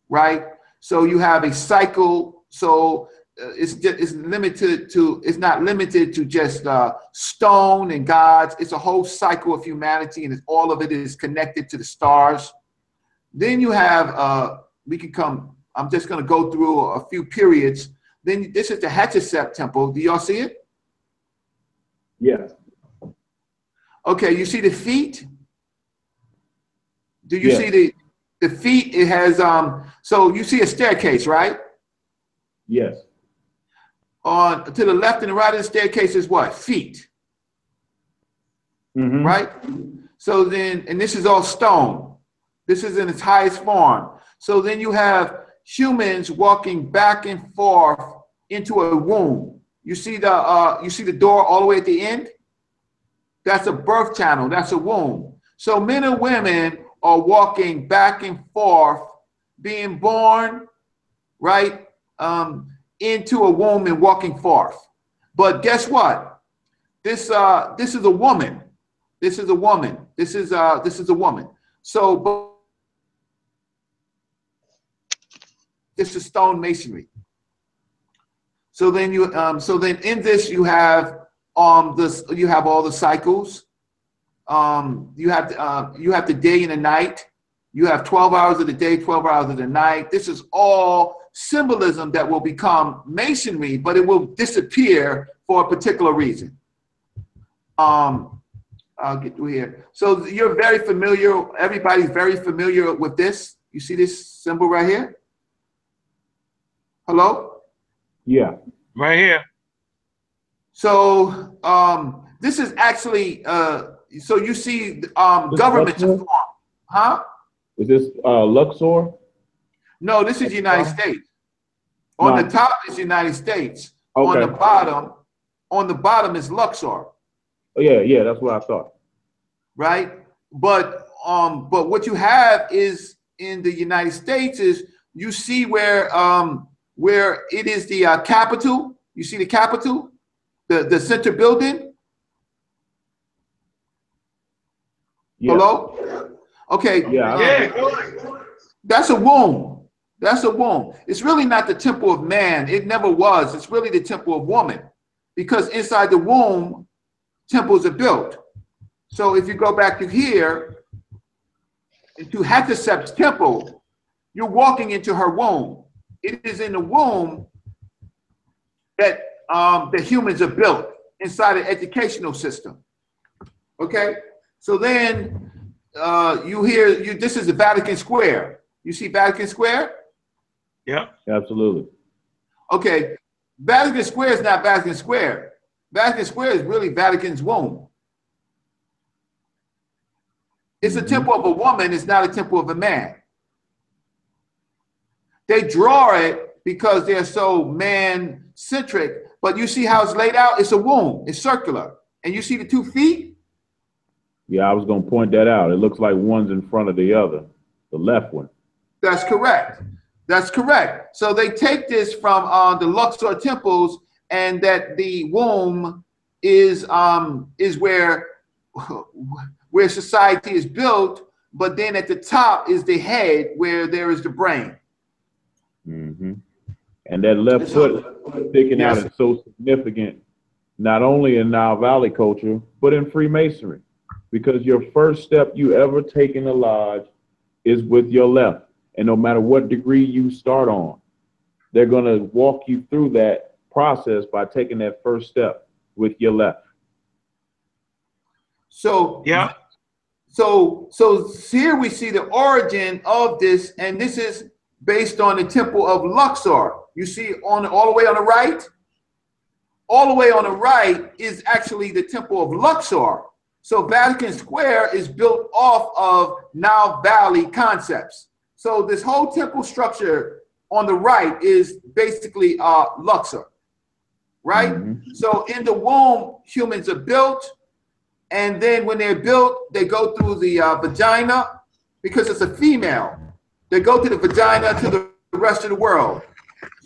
right? So you have a cycle. So uh, it's just, it's limited to it's not limited to just uh, stone and gods. It's a whole cycle of humanity, and all of it is connected to the stars. Then you have uh, we can come. I'm just going to go through a few periods. Then this is the Hatshepsut temple. Do y'all see it? Yes. Okay, you see the feet? Do you Yeah. see the the feet? It has um. So you see a staircase, right? Yes. On to the left and the right of the staircase is what? Feet, Mhm. right? So then, and this is all stone. This is in its highest form. So then you have humans walking back and forth into a womb. You see the uh, you see the door all the way at the end. That's a birth channel. That's a womb. So men and women are walking back and forth, being born, right, um, into a womb and walking forth. But guess what? This uh, this is a woman. This is a woman. This is uh, this is a woman. So, but this is stone masonry. So then you um, so then in this you have um this you have all the cycles. Um, you have uh, you have the day and the night. You have 12 hours of the day, 12 hours of the night. This is all symbolism that will become masonry, but it will disappear for a particular reason. Um, I'll get through here. So you're very familiar, everybody's very familiar with this. You see this symbol right here? Hello? Yeah. Right here. So um, this is actually, uh, so you see um, governments are formed. Huh? Is this uh, Luxor? No, this is United States. On the top is United States. Okay. On the bottom, on the bottom is Luxor. Oh, yeah, yeah, that's what I thought. right? But um, but what you have is in the United States is you see where um where it is the uh, Capitol. You see the Capitol, the the center building. Yeah. Hello. Okay. Yeah. I- Yeah, go. That's a womb. That's a womb. It's really not the temple of man. It never was. It's really the temple of woman. Because inside the womb, temples are built. So if you go back to here, into Hatshepsut's temple, you're walking into her womb. It is in the womb that um, the humans are built inside an educational system. Okay? So then uh, you hear you this is the Vatican Square. You see Vatican Square? Yeah, Absolutely. Okay, Vatican Square is not Vatican Square. Vatican Square is really Vatican's womb. It's a temple of a woman, it's not a temple of a man. They draw it because they're so man centric. But you see how it's laid out? It's a womb. It's circular, and you see the two feet. Yeah, I was gonna point that out. It looks like one's in front of the other, the left one. That's correct. That's correct. So they take this from uh, the Luxor temples, and that the womb is um, is where where society is built, but then at the top is the head, where there is the brain. Mm-hmm. And that left foot sticking out is so significant, not only in Nile Valley culture, but in Freemasonry, because your first step you ever take in the lodge is with your left. And no matter what degree you start on, they're going to walk you through that process by taking that first step with your left. So Yeah. So so here we see the origin of this, and this is based on the temple of Luxor. You see on all the way on the right, all the way on the right is actually the temple of Luxor. So Vatican Square is built off of Nile Valley concepts. So this whole temple structure on the right is basically uh, Luxor, right? Mhm. So in the womb, humans are built, and then when they're built, they go through the uh, vagina because it's a female. They go to the vagina to the rest of the world.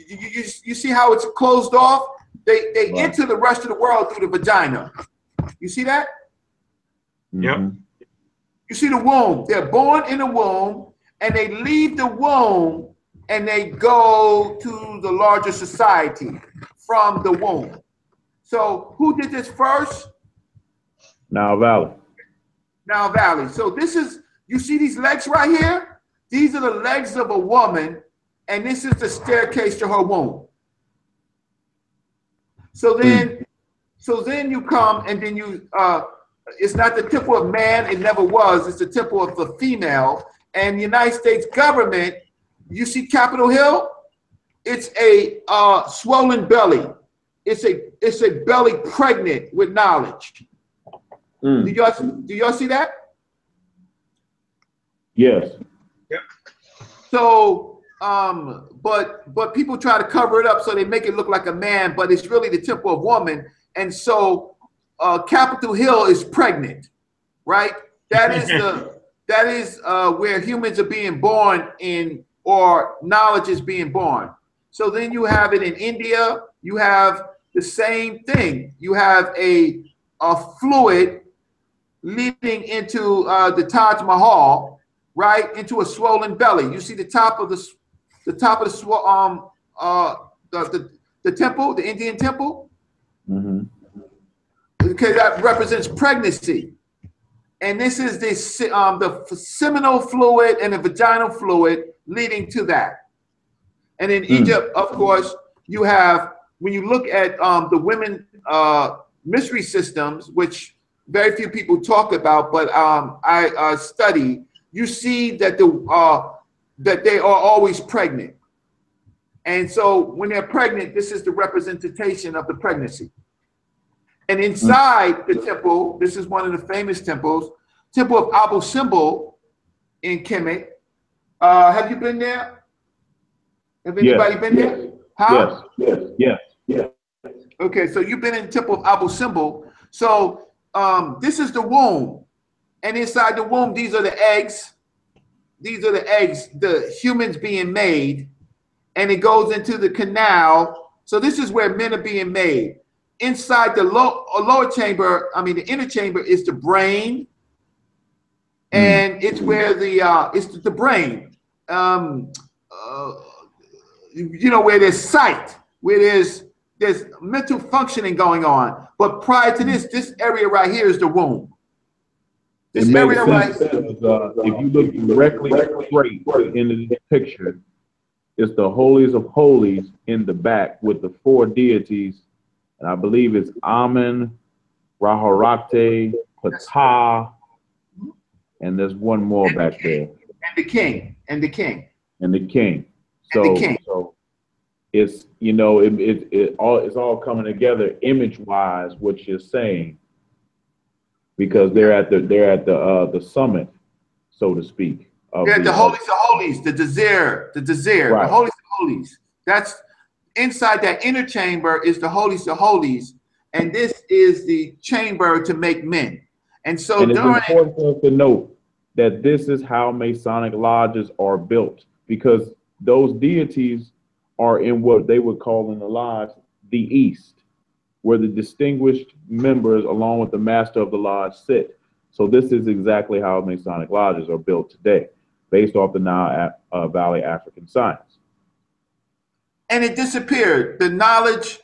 You, you, you, you see how it's closed off? They they Right. enter the rest of the world through the vagina. You see that? Yep. Mhm. You see the womb. They're born in the womb, and they leave the womb and they go to the larger society from the womb. So who did this first? Nile Valley. Nile Valley. So this is, you see these legs right here? These are the legs of a woman, and this is the staircase to her womb. So then, so then you come and then you, uh, it's not the temple of man, it never was, it's the temple of the female. And the United States government, you see Capitol Hill? It's a uh, swollen belly. It's a it's a belly pregnant with knowledge. Mm. Do y'all do y'all see that? Yes. Yep. So, um, but but people try to cover it up so they make it look like a man, but it's really the temple of woman. And so, uh, Capitol Hill is pregnant, right? That is the that is uh, where humans are being born in, or knowledge is being born. So then you have it in India. You have the same thing. You have a a fluid leading into uh, the Taj Mahal, right into a swollen belly. You see the top of the the top of the um uh the, the the temple, the Indian temple, hmm because that represents pregnancy. And this is the um the seminal fluid and the vaginal fluid leading to that. And in Mm. Egypt, of course, you have when you look at um the women uh mystery systems, which very few people talk about, but um I uh, study. You see that the uh that they are always pregnant. And so when they're pregnant, this is the representation of the pregnancy. And inside the temple, this is one of the famous temples, Temple of Abu Simbel in Kemet. Uh, have you been there? Have Yes. anybody been there? Huh? Yes. Yes. Yes. Okay, so you've been in Temple of Abu Simbel. So um, this is the womb. And inside the womb, these are the eggs. These are the eggs, the humans being made. And it goes into the canal. So this is where men are being made. Inside the low, lower chamber, I mean the inner chamber is the brain. And it's where the uh, it's the brain. Um, uh, you know, where there's sight, where there's there's mental functioning going on. But prior to this, this area right here is the womb. It This makes area right sense uh, if you look directly straight into the picture, it's the holies of holies in the back with the four deities, and I believe it's Amen, Raharakte, Ptah, and there's one more back there, and the king and the king. and the king. And So, the king. so it's you know it, it it all it's all coming together image wise what you're saying because they're at the they're at the uh the summit so to speak of Yeah, the uh, holies the holies, the desire, the desire, the holies the holies. That's inside that inner chamber is the holies the holies, and this is the chamber to make men. And so and it's during important to note that this is how Masonic lodges are built because those deities are in what they would call in the lodge the East, where the distinguished members, along with the master of the lodge, sit. So this is exactly how Masonic lodges are built today, based off the Nile uh, Valley African science. and it disappeared. The knowledge,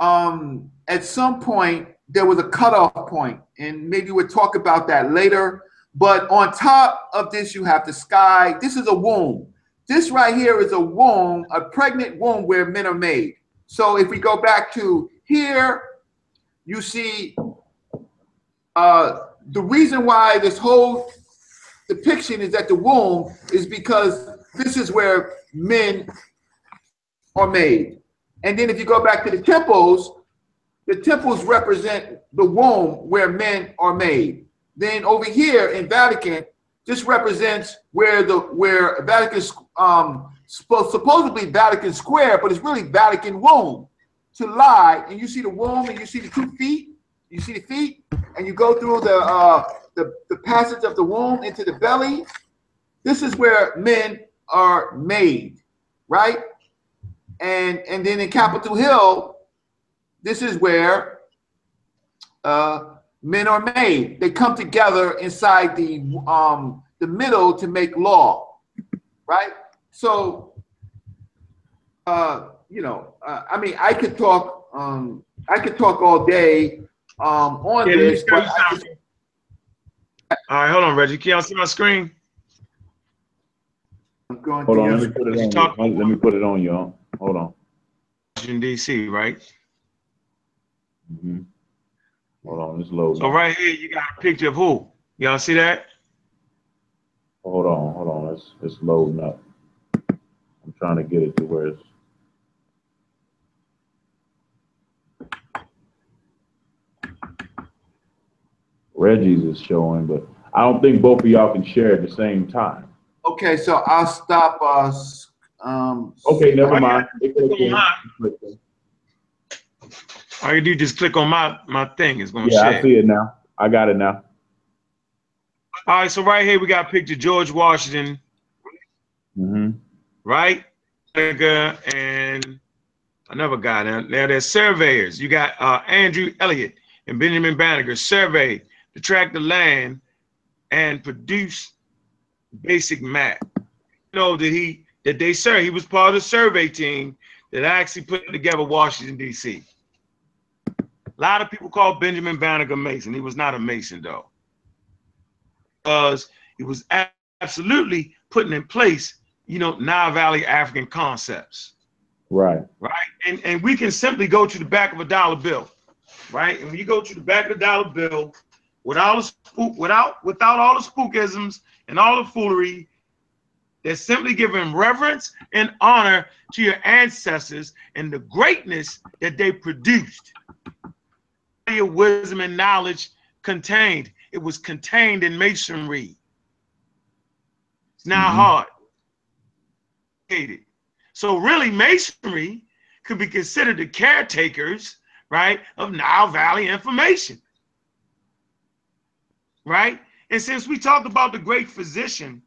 um, at some point, there was a cutoff point, and maybe we'll talk about that later. But on top of this, you have the sky. This is a womb. This right here is a womb, a pregnant womb where men are made. So if we go back to here, you see uh, the reason why this whole depiction is at the womb is because this is where men are made. And then if you go back to the temples, the temples represent the womb where men are made. Then over here in Vatican, this represents where the where Vatican um supposedly Vatican Square, but it's really Vatican womb to lie. And you see the womb and you see the two feet, you see the feet, and you go through the uh the, the passage of the womb into the belly. This is where men are made, right? and and then in Capitol Hill, this is where uh, men are made. They come together inside the um, the middle to make law, right? So, uh, you know, uh, I mean, I could talk. Um, I could talk all day um, on Yeah, this, but you I something. just, All right, hold on, Reggie. Can y'all see my screen? I'm going Hold to on, let me put it on. talk- You. Let me put it on you. huh? Hold on. Washington D.C. Right. hmm Hold on, it's loading. So right here, you got a picture of who? Y'all see that? Hold on, hold on. It's it's loading up. I'm trying to get it to where it's. Reggie's is showing, but I don't think both of y'all can share at the same time. okay, so I'll stop us. Um, Okay, never mind. It goes Click on in. mine. All you do just click on my my thing. It's gonna Yeah, I see it now. I got it now. All right, so right here we got a picture George Washington, hmm right? And another guy. Now, now there's surveyors. You got uh, Andrew Ellicott and Benjamin Banneker survey to track the land and produce basic map. You know that he that they sir he was part of the survey team that actually put together Washington D.C. A lot of people call Benjamin Banneker Mason. He was not a Mason though, because he was absolutely putting in place, you know, Nile Valley African concepts Right. right? And and we can simply go to the back of a dollar bill, right? And when you go to the back of the dollar bill, without spook, without without all the spookisms and all the foolery, they're simply giving reverence and honor to your ancestors and the greatness that they produced. Your wisdom and knowledge contained. It was contained in masonry. It's now Mhm. hard. So really, masonry could be considered the caretakers, right, of Nile Valley information, right? And since we talked about the great physician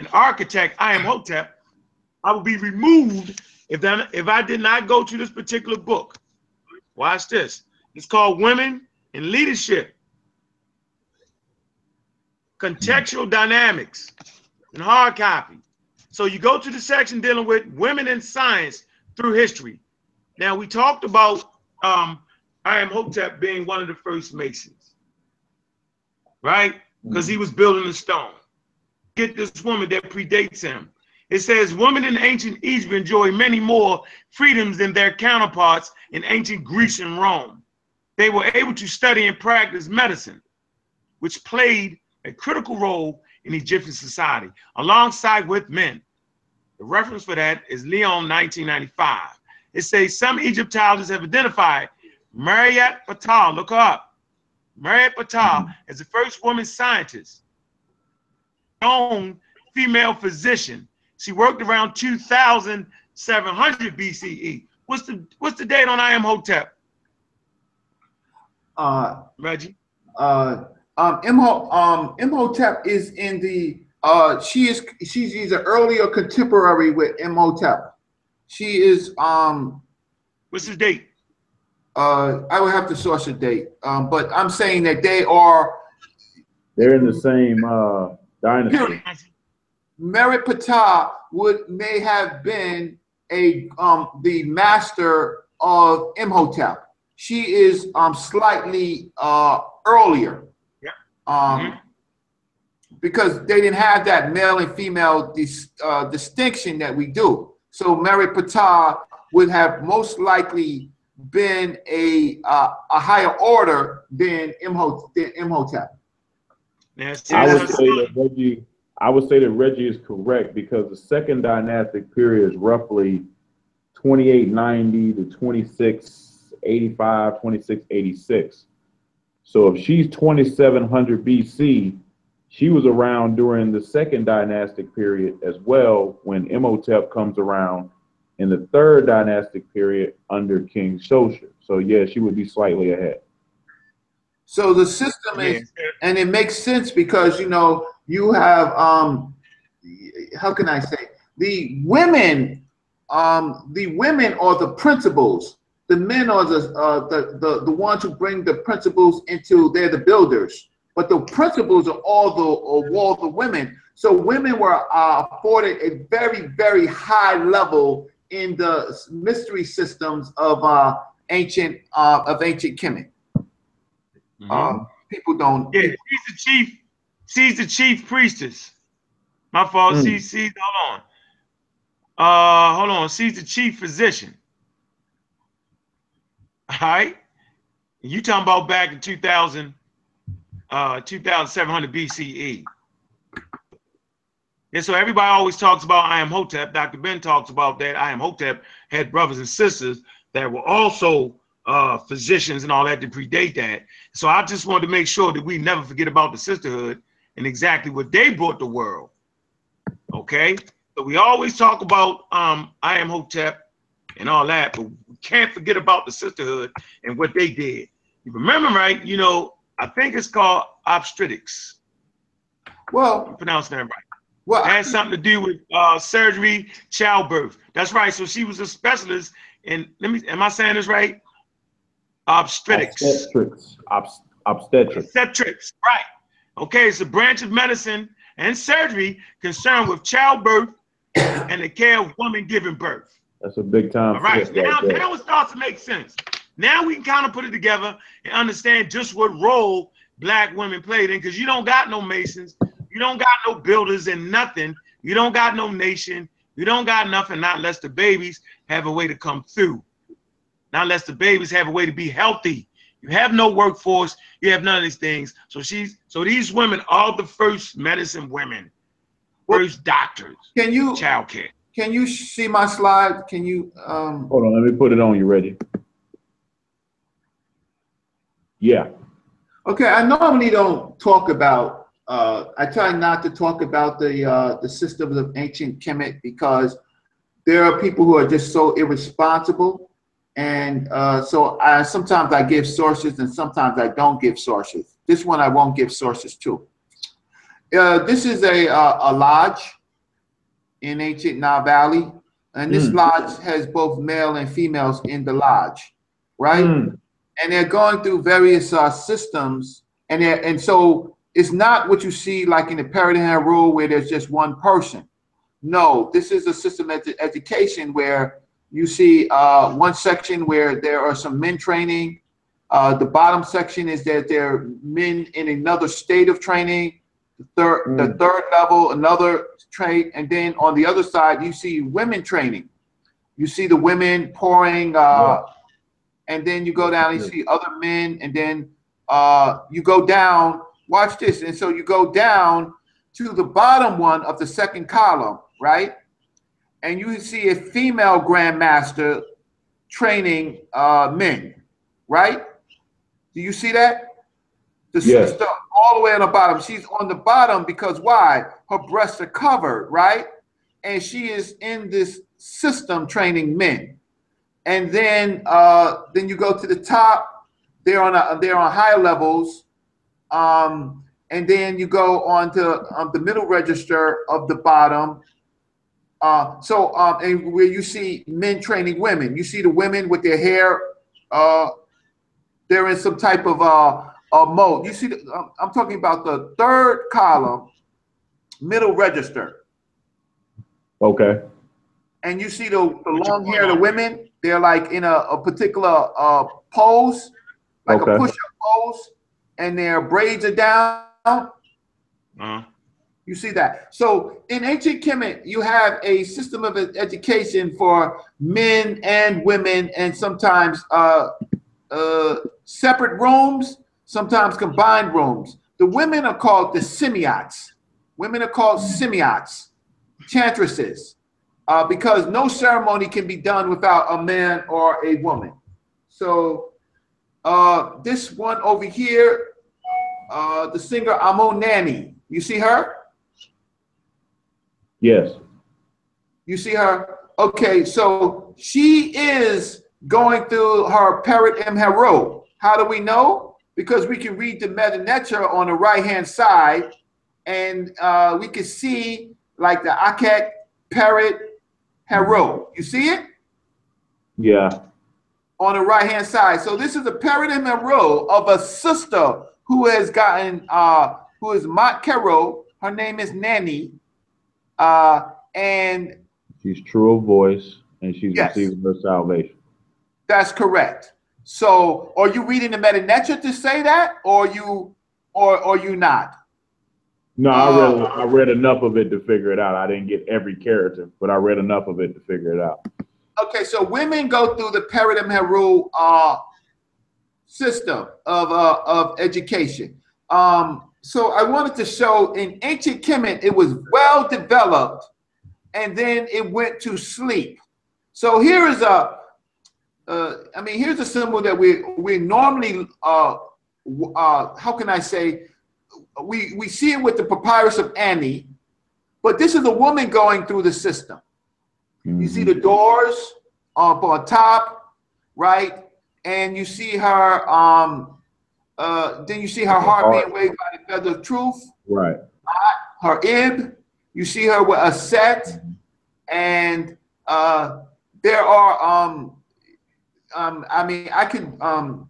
and architect Imhotep, I would be removed if that if I did not go to this particular book. Watch this. It's called Women in Leadership. Contextual Dynamics in hard copy. So you go to the section dealing with women in science through history. Now we talked about um, Imhotep being one of the first Masons, right? Because he mm-hmm. was building the stone. Get this woman that predates him. It says women in ancient Egypt enjoy many more freedoms than their counterparts in ancient Greece and Rome. They were able to study and practice medicine, which played a critical role in Egyptian society, alongside with men. The reference for that is Leon 1995. It says some Egyptologists have identified Merit Ptah, look her up, Merit Ptah as the first woman scientist known female physician. She worked around 2700 BCE. What's the what's the date on Imhotep, Uh, Reggie? uh, um, Imho, um, Imhotep is in the, uh, she is, she's either early or contemporary with Imhotep. She is, um, What's his date? Uh, I would have to source a date, um, but I'm saying that they are, They're in the same uh, dynasty. Period. Merit Ptah would, may have been a, um, the master of Imhotep. She is, um, slightly, uh, earlier. Yeah. Um, Mhm. because they didn't have that male and female dis, uh, distinction that we do. So Merit Ptah would have most likely been a uh, a higher order than Imhotep. Than Imhotep. Now, I would say that Reggie. I would say that Reggie is correct because the second dynastic period is roughly 2890 to 2685, 2686. So if she's 2700 BC, she was around during the second dynastic period as well when Imhotep comes around in the third dynastic period under King Djoser. So yeah, she would be slightly ahead. So the system is Yeah. and it makes sense because you know you have um how can I say the women um the women are the principals the men are the uh the the, the ones who bring the principles into they're the builders but the principles are all the are all the women so women were uh, afforded a very very high level in the mystery systems of uh ancient uh of ancient Kemet Mhm. um people don't Yeah, she's the chief. She's the chief priestess. My fault. Mm. She, she's hold on. Uh, hold on. She's the chief physician. All right. You talking about back in 2000, uh, 2700 BCE. And so everybody always talks about Imhotep. Dr. Ben talks about that. Imhotep had brothers and sisters that were also uh, physicians and all that to predate that. So I just wanted to make sure that we never forget about the sisterhood and exactly what they brought the world. Okay, so we always talk about um, Imhotep and all that, but we can't forget about the sisterhood and what they did. You remember, right? You know, I think it's called obstetrics. well I'm pronouncing that right. Well It had something to do with uh, surgery, childbirth. That's right. So she was a specialist in. Let me. Am I saying this right? Obstetrics. Obstetrics. Obst- obstetrics. Obstetrics, right. Okay, it's a branch of medicine and surgery concerned with childbirth and the care of women giving birth. That's a big time. All right, shift right now, now it starts to make sense. Now we can kind of put it together and understand just what role black women played in because you don't got no masons, you don't got no builders and nothing, you don't got no nation, you don't got nothing, not unless the babies have a way to come through. Not unless the babies have a way to be healthy. You have no workforce, you have none of these things. So she's so these women are the first medicine women, first doctors, Can you child care. can you see my slide? Can you um Hold on, let me put it on you, ready? Yeah. okay, I normally don't talk about uh I try not to talk about the uh the systems of ancient Kemet because there are people who are just so irresponsible and uh so I sometimes I give sources and sometimes I don't give sources. This one I won't give sources to. Uh this is a uh, a lodge in ancient Nile Valley and this Mm. lodge has both male and females in the lodge, right? Mm. and they're going through various uh, systems, and and so it's not what you see like in the Paradigm Rule where there's just one person. No, this is a system of edu- education where you see uh, one section where there are some men training. Uh, the bottom section is that there are men in another state of training. The third, the Mm. third level, another trade, and then on the other side you see women training. You see the women pouring. Uh, Yeah. and then you go down and you see other men, and then uh, you go down. Watch this, and so you go down to the bottom one of the second column, right? And you see a female grandmaster training uh, men, right? Do you see that? The Yes. sister all the way on the bottom. She's on the bottom because why? Her breasts are covered, right? And she is in this system training men. And then uh, then you go to the top. They're on a, they're on higher levels. Um, and then you go on to um, the middle register of the bottom. Uh, so um, and where you see men training women, you see the women with their hair. Uh, they're in some type of uh, uh, mode. You see, the, um, I'm talking about the third column, middle register. Okay. And you see the, the long hair, the women, they're like in a, a particular uh, pose, like Okay. a push-up pose, and their braids are down. Uh-huh. You see that. So in ancient Kemet, you have a system of education for men and women, and sometimes uh, uh, separate rooms, sometimes combined rooms. The women are called the semiots. Women are called semiots, chantresses, uh, because no ceremony can be done without a man or a woman. So uh, this one over here, uh, the singer Amo Nani, you see her? Yes. You see her? Okay, so she is going through her Pert em Heru. How do we know? Because we can read the Metu Neter on the right hand side, and uh, we can see like the Aket Perit Hero. You see it? Yeah. on the right hand side. So this is a paradigm row of a sister who has gotten uh who is Maat Kheru. Her name is Nanny. Uh and She's true of voice and she's Yes. receiving her salvation. that's correct. So are you reading the Metu Neter to say that or you or or you not? No, I Oh. read I read enough of it to figure it out. I didn't get every character, but I read enough of it to figure it out. Okay, so women go through the Pert em Heru uh, system of, uh, of education. Um, so I wanted to show in ancient Kemet, it was well developed and then it went to sleep. So here is a, uh, I mean, here's a symbol that we, we normally, uh, uh, how can I say, we, we see it with the papyrus of Ani, but this is a woman going through the system. You see the doors up on top, right? And you see her, um, uh, then you see her heart being waved by the feather of truth, right. her ib. You see her with a set, and uh, there are, um, um, I mean, I can, um,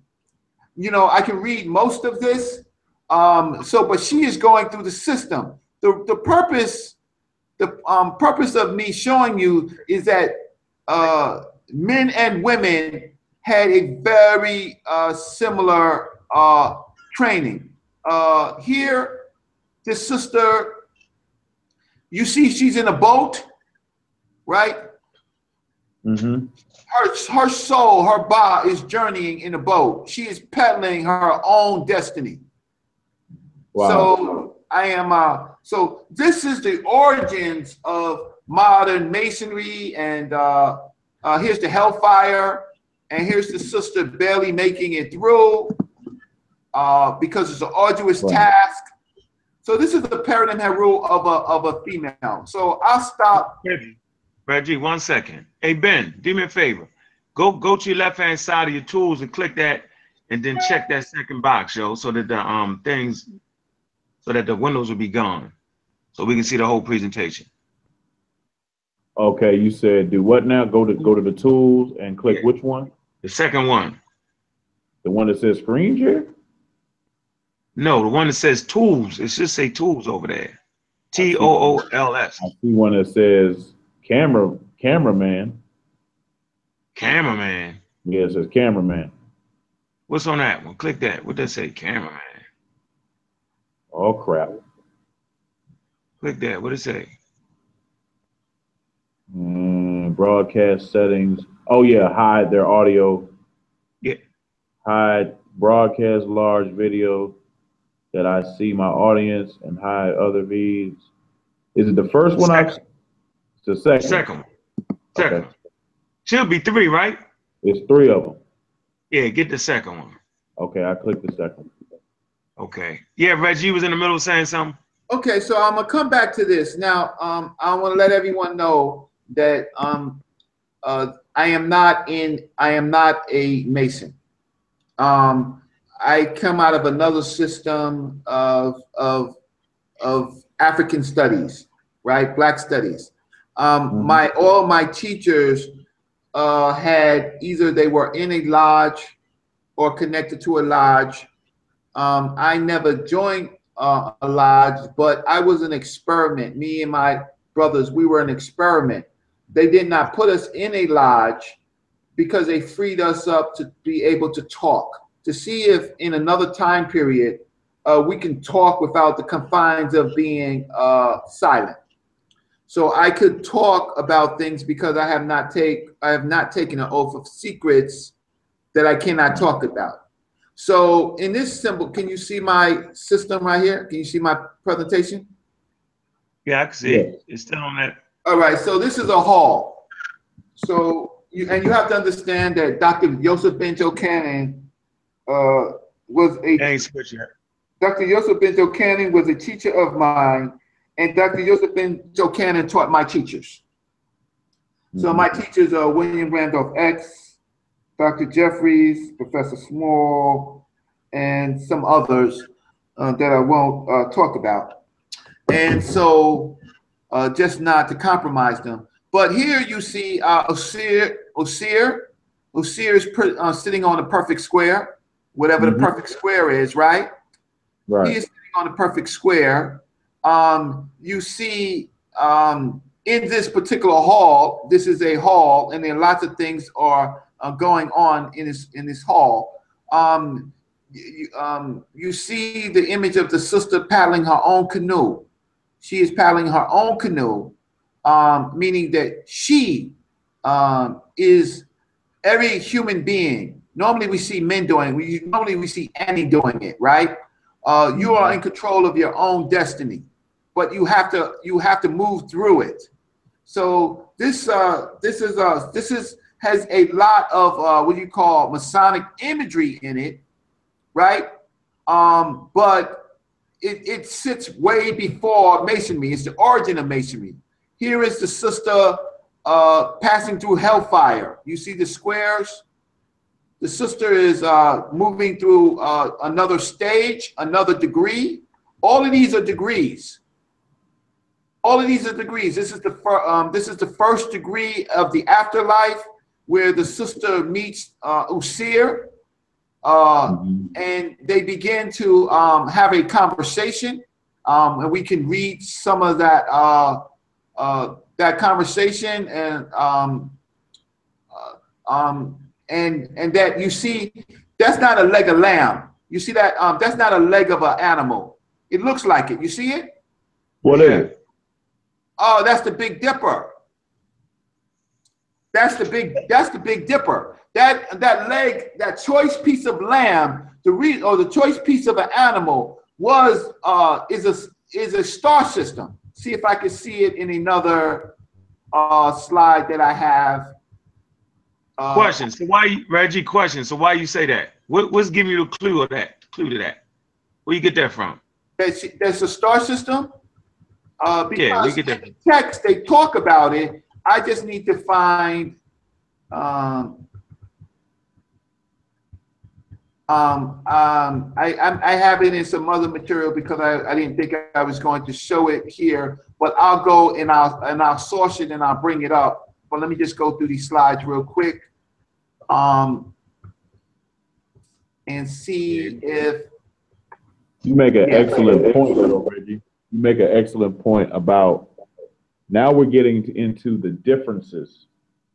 you know, I can read most of this. Um, so, but she is going through the system. The, the purpose the um, purpose of me showing you is that uh, men and women had a very uh, similar uh, training. Uh, here, this sister, you see, she's in a boat, right? Mm-hmm. Her, her soul, her ba is journeying in a boat. She is peddling her own destiny. Wow. So I am uh so this is the origins of modern masonry and uh, uh here's the hellfire and here's the sister barely making it through uh because it's an arduous Right. task. So this is the paradigm rule of a of a female. So I'll stop. Reggie, one second. Hey Ben, do me a favor. Go go to your left hand side of your tools and click that, and then check that second box, yo, so that the um things, so that the windows will be gone, so we can see the whole presentation. Okay, you said do what now? Go to go to the tools and click Yeah. which one? The second one, The one that says screen share? no, the one that says tools. It should say tools over there. T O O L S. I see one that says camera cameraman. Cameraman. Yeah, it says cameraman. What's on that one? Click that. What does that say? Cameraman. Oh crap. Click that. What does it say? Mm, broadcast settings. Oh yeah, hide their audio. Yeah. Hide broadcast large video that I see my audience and hide other feeds. Is it the first one? I, it's the second. Second one. Second. Okay. Should be three, right? It's three of them. Yeah, get the second one. Okay, I clicked the second. Okay. Yeah, Reggie was in the middle of saying something. Okay, so I'm gonna come back to this now. Um, I want to let everyone know that um, uh, I am not in. I am not a Mason. Um, I come out of another system of of of African studies, right? Black studies. Um, Mhm. My all my teachers uh, had either they were in a lodge or connected to a lodge. Um, I never joined uh, a lodge, but I was an experiment. Me and my brothers, we were an experiment. They did not put us in a lodge because they freed us up to be able to talk, to see if in another time period uh, we can talk without the confines of being uh, silent. So I could talk about things because I have not take I have not taken an oath of secrets that I cannot talk about. So in this symbol, can you see my system right here? Can you see my presentation? Yeah, I can see it. It's still on that. All right, so this is a hall. So you and you have to understand that Dr. Joseph ben-Jochannan uh, was a They ain't switch yet. Dr. Joseph ben-Jochannan was a teacher of mine, and Dr. Joseph ben-Jochannan taught my teachers. So my teachers are William Randolph X, Dr. Jeffries, Professor Small, and some others uh, that I won't uh, talk about. And so, uh, just not to compromise them. But here you see uh, Osir, Osir, Osir is uh, sitting on a perfect square, whatever Mhm. the perfect square is, right? He is sitting on a perfect square. Um, you see, um, in this particular hall, this is a hall, and then lots of things are uh, going on in this in this hall. Um, you, um, you see the image of the sister paddling her own canoe. She is paddling her own canoe, um, meaning that she um, is every human being. Normally, we see men doing. it. We normally we see Ani doing it, right? Uh, you are in control of your own destiny, but you have to you have to move through it. So this uh, this is uh, this is has a lot of uh, what you call Masonic imagery in it, right? Um, but it, it sits way before Masonry. It's the origin of Masonry. Here is the sister uh, passing through hellfire. You see the squares. The sister is uh, moving through uh, another stage, another degree. All of these are degrees. All of these are degrees. This is the um, this is the first degree of the afterlife, where the sister meets uh, Usir, uh, Mhm. and they begin to um, have a conversation. Um, and we can read some of that uh, uh, that conversation and um, uh, um, and and that you see that's not a leg of lamb. You see that um, that's not a leg of an animal. It looks like it. You see it? What is it? Oh, that's the Big Dipper. That's the big. That's the Big Dipper. That that leg, that choice piece of lamb, the re, or the choice piece of an animal was uh is a is a star system. See if I can see it in another uh slide that I have. Uh, Question. So why, Reggie? Question. So why you say that? What, what's giving you the clue of that? Clue to that? Where you get that from? That's, that's a star system. Uh, Yeah, we get that. in the text they talk about it. I just need to find. Um, um, um, I, I, I have it in some other material because I, I didn't think I was going to show it here, but I'll go and I'll and I'll source it and I'll bring it up. But let me just go through these slides real quick. Um, and see if You make an Yeah. excellent point, Reggie. You make an excellent point about now we're getting into the differences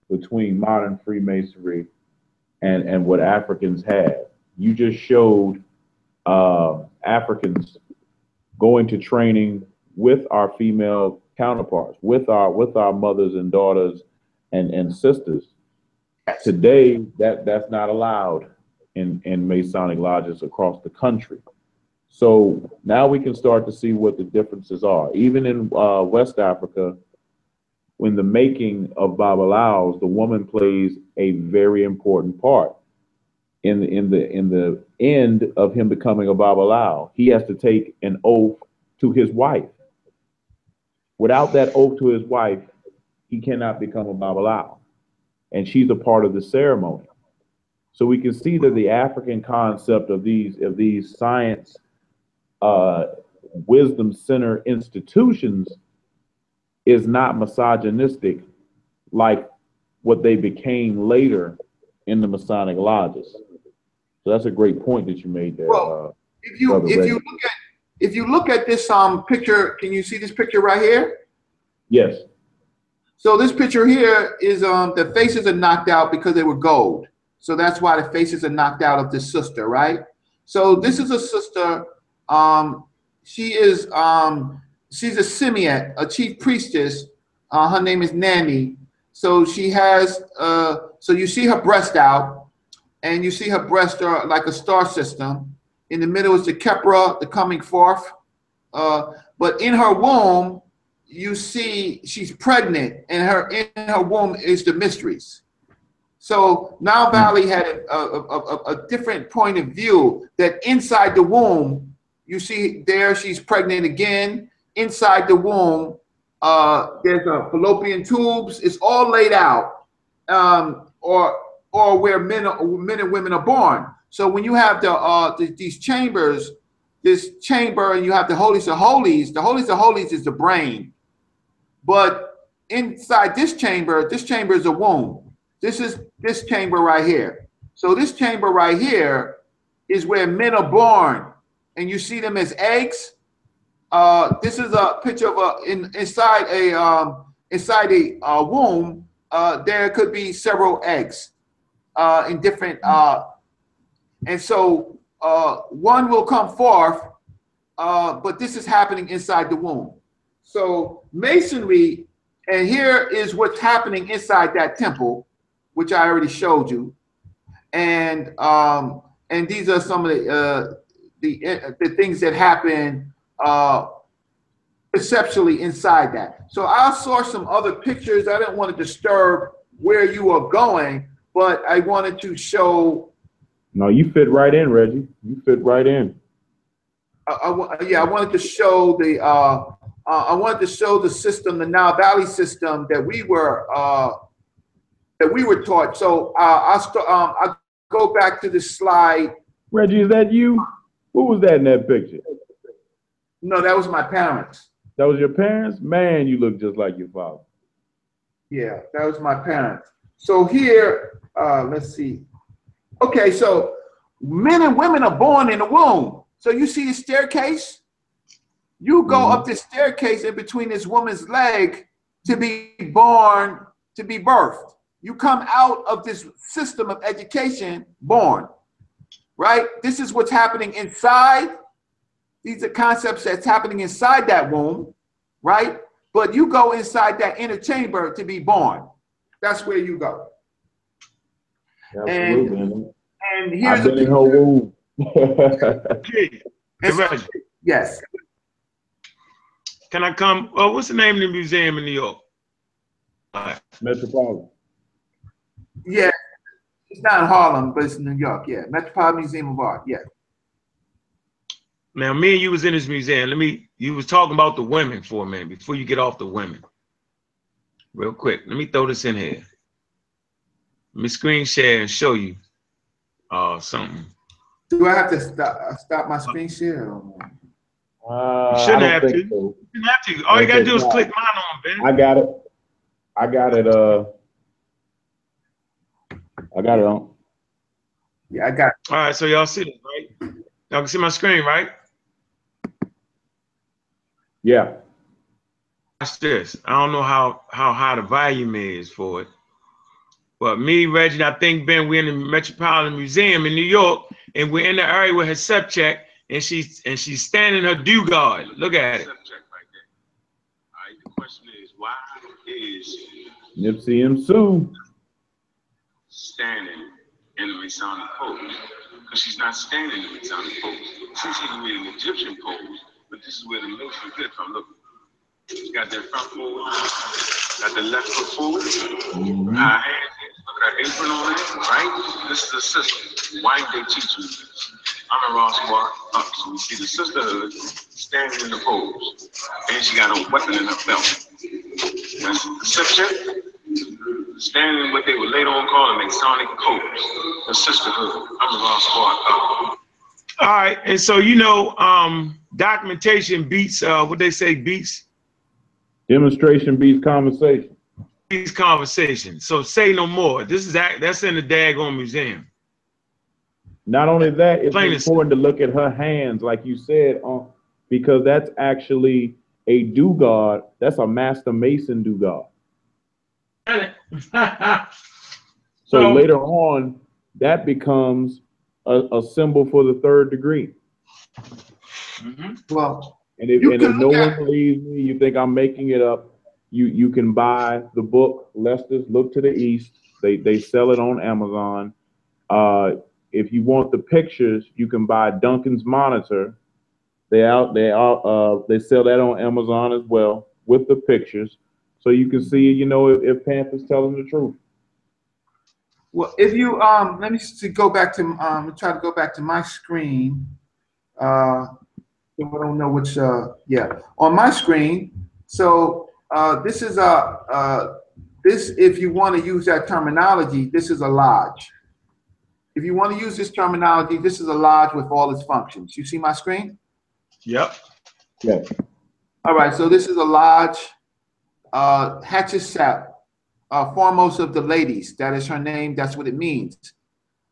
between modern Freemasonry and, and what Africans had. You just showed uh, Africans going to training with our female counterparts, with our with our mothers and daughters and, and sisters. Today, that that's not allowed in, in Masonic lodges across the country. So now we can start to see what the differences are. Even in uh, West Africa, when the making of Babalawos, the woman plays a very important part. In the in the in the end of him becoming a Babalawo, he has to take an oath to his wife. Without that oath to his wife, he cannot become a Babalawo. And she's a part of the ceremony. So we can see that the African concept of these of these science uh, wisdom center institutions is not misogynistic like what they became later in the Masonic lodges. So that's a great point that you made there. Well, uh, If you, if Reggie. you look at, if you look at this, um, picture, can you see this picture right here? yes. So this picture here is, um, the faces are knocked out because they were gold. So that's why the faces are knocked out of this sister, right? So this is a sister, um, she is, um, she's a Simeon, a chief priestess. Uh, her name is Nani. So she has, uh, so you see her breast out and you see her breast are like a star system. In the middle is the Khepera, the coming forth. Uh, but in her womb, you see she's pregnant, and her in her womb is the mysteries. So now Valley had a, a, a, a- a different point of view that inside the womb, you see there she's pregnant again. Inside the womb, uh, there's a fallopian tubes. It's all laid out, um, or or where men men and women are born. So when you have the uh, the, these chambers, this chamber, and you have the holies of holies. The holies of holies is the brain, but inside this chamber, this chamber is a womb. This is this chamber right here. So this chamber right here is where men are born, and you see them as eggs. Uh, this is a picture of a in, inside a um, inside a uh, womb. Uh, there could be several eggs uh, in different, uh, and so uh, one will come forth, uh, but this is happening inside the womb. So masonry, and here is what's happening inside that temple, which I already showed you, and um, and these are some of the uh, the uh, the things that happen uh, conceptually inside that. So I saw some other pictures. I didn't want to disturb where you are going, but I wanted to show. No, you fit right in, Reggie. You fit right in. I, I yeah, I wanted to show the. Uh, uh, I wanted to show the system, the Nile Valley system that we were uh, that we were taught. So uh, I'll st- um, I'll go back to the slide. Reggie, is that you? Who was that in that picture? No, that was my parents. That was your parents? Man, you look just like your father. Yeah, that was my parents. So here, uh, let's see. Okay, so men and women are born in the womb. So you see the staircase? You go Mhm. up this staircase in between this woman's leg to be born, to be birthed. You come out of this system of education born, right? This is what's happening inside. These are concepts that's happening inside that womb, right? But you go inside that inner chamber to be born. That's where you go. Absolutely. man. And here's I've a been in her womb. Okay. So- yes. Can I come? Well, what's the name of the museum in New York? All right. Metropolitan. Yeah. It's not in Harlem, but it's in New York. Yeah. Metropolitan Museum of Art. Yeah. Now, me and you was in this museum. Let me. You was talking about the women for a minute before you get off the women. Real quick, let me throw this in here. Let me screen share and show you uh something. Do I have to stop, uh, stop my screen share? or? Uh, You shouldn't have to. so. You don't have to. All you gotta do is Okay, click mine on, Ben. I got it. I got it. Uh, I got it on. Yeah, I got All right, so y'all see this, right? Y'all can see my screen, right? Yeah. Watch this. I don't know how how high the volume is for it. But me, Reggie, I think Ben, we're in the Metropolitan Museum in New York, and we're in the area with her subject, and she's and she's standing her due guard. Look at it. the question is, why is Nipsey and Sue. standing in the Masonic pose? Because she's not standing in the Masonic pose. She's even in an Egyptian pose, but this is where the Masons get from. Look, she got that front forward, got the left foot forward, Mhm. her hands, look her apron on it, right? This is the sister. Why didn't they teach me this? I'm in Ross Park up, so we see the sisterhood standing in the pose, and she got a weapon in her belt. That's deception. Standing in what they were later on call a Masonic pose, the sisterhood. I'm in Ross Park up. All right, and so you know, um, documentation beats uh, what they say beats Demonstration beats conversation. beats conversation So say no more. This is act, that's in the daggone museum. Not only that, it's Plain important to look at her hands, like you said, on because that's actually a due guard. That's a master mason due guard. So So- later on, that becomes a, a symbol for the third degree. Mhm. Well, And if, and if no one at- believes me, you think I'm making it up, you, you can buy the book, Lester's Look to the East. They, they sell it on Amazon. Uh, if you want the pictures, you can buy Duncan's Monitor. They out, they out, uh, they sell that on Amazon as well with the pictures. So you can see, you know, if, if Panther's telling the truth. well, if you um, let me see, go back to um, try to go back to my screen. Uh, I don't know which. Uh, yeah, on my screen. So uh, this is a uh, this. If you want to use that terminology, this is a lodge. If you want to use this terminology, this is a lodge with all its functions. You see my screen? Yep. Yes. All right, so this is a lodge, uh, Hatshepsut, uh, foremost of the ladies. That is her name. That's what it means.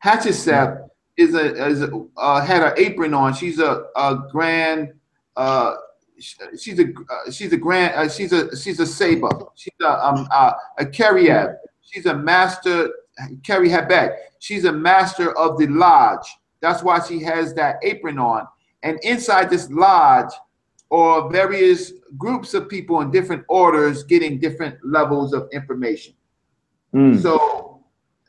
Hatshepsut is a, is a uh, had her apron on. She's a, a grand, uh, she's a uh, she's a grand, uh, she's a she's a saber. She's a um a Keriab. She's a master Keri Habet. She's a master of the lodge. That's why she has that apron on. And inside this lodge are various groups of people in different orders getting different levels of information. Mm. So,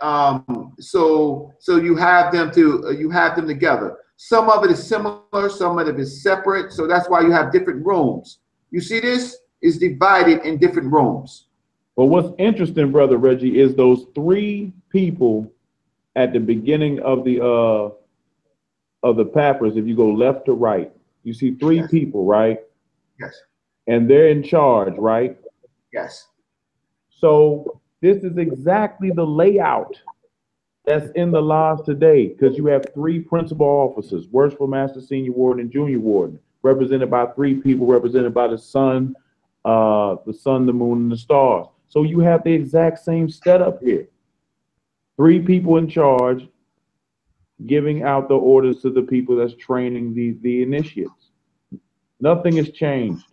um, so, so you have them to uh, you have them together. Some of it is similar, some of it is separate. So that's why you have different rooms. You see, this is divided in different rooms. But what's interesting, brother Reggie, is those three people at the beginning of the uh of the papyrus. If you go left to right, you see three Yes. people, right? Yes, And they're in charge, right? yes, So this is exactly the layout that's in the laws today, because you have three principal officers: worshipful master, senior warden, and junior warden, represented by three people, represented by the sun, uh, the sun, the moon, and the stars. So you have the exact same setup here. Three people in charge, giving out the orders to the people that's training the the initiates. Nothing has changed,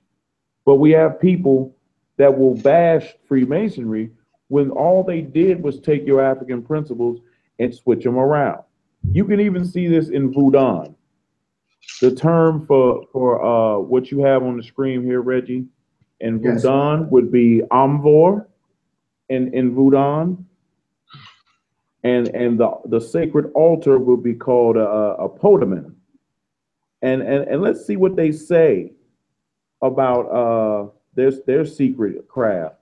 but we have people that will bash Freemasonry when all they did was take your African principles and switch them around. You can even see this in Voodoo. The term for for uh, what you have on the screen here, Reggie, in Yes. Voodoo would be Amvor, in in Voodoo, and and the the sacred altar would be called a, a poteau-mitan. And and and let's see what they say about uh their their secret craft.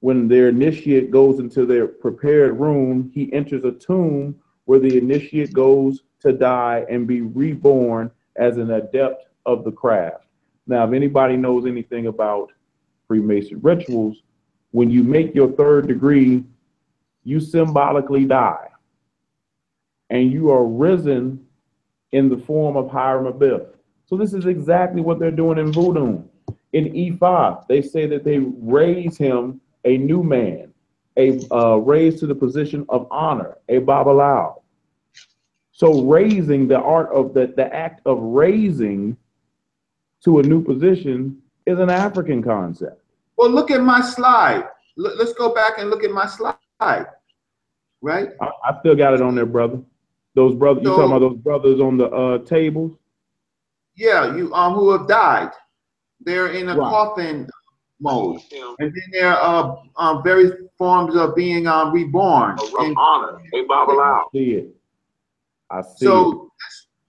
When their initiate goes into their prepared room, he enters a tomb where the initiate goes to die and be reborn as an adept of the craft. Now, if anybody knows anything about Freemason rituals, when you make your third degree, you symbolically die. And you are risen in the form of Hiram Abiff. So this is exactly what they're doing in voodoo. In E5, they say that they raise him a new man, a uh, raised to the position of honor, a babalawo. So raising the art of the, the act of raising to a new position is an African concept. Well, look at my slide. Let- Let's go back and look at my slide. Right? I, I still got it on there, brother. Those brothers, you talking about those brothers on the uh, tables? Yeah, you um who have died. They're in a Right. coffin mode, and then there are uh, um, various forms of being um, reborn. And honor. Hey, Babalawo. See it. I see so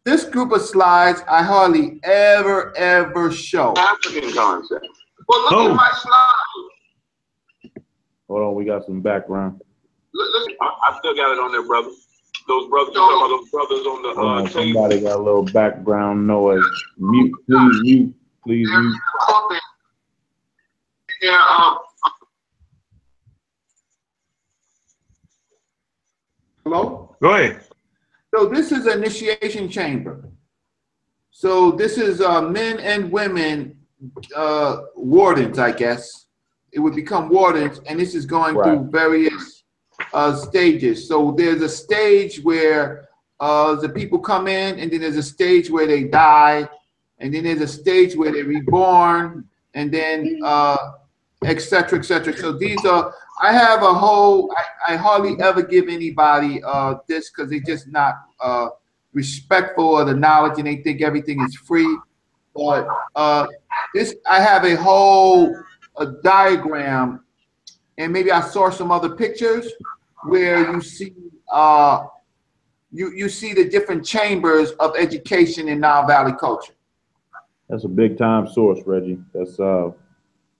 this, this group of slides I hardly ever ever show. African concept. Well, look Oh. at my slide. Hold on, we got some background. Listen, I, I still got it on there, brother. Those brothers, you talking those brothers on the uh, Uh, tape? somebody got a little background noise. Mute, please mute, please mute. Yeah, um, Hello? Go ahead. So this is initiation chamber. So this is uh, men and women uh, wardens, I guess. It would become wardens, and this is going through various uh, stages. So there's a stage where uh, the people come in, and then there's a stage where they die, and then there's a stage where they're reborn, and then uh, et cetera, et cetera. So these are, I have a whole, I, I hardly ever give anybody uh, this because they're just not uh, respectful of the knowledge and they think everything is free. But uh, this, I have a whole a diagram, and maybe I saw some other pictures where you see uh, you you see the different chambers of education in Nile Valley culture. That's a big time source, Reggie. That's uh,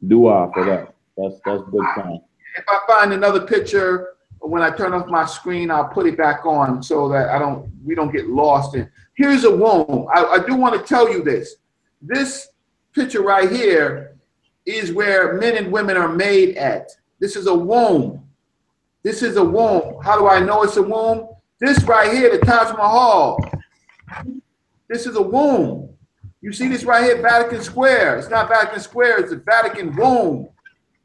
dua for that. That's that's big time. If I find another picture when I turn off my screen, I'll put it back on so that I don't we don't get lost in. Here's a womb. I, I do want to tell you this. This picture right here is where men and women are made at. This is a womb. This is a womb. How do I know it's a womb? This right here, the Taj Mahal. This is a womb. You see this right here, Vatican Square. It's not Vatican Square, it's the Vatican womb.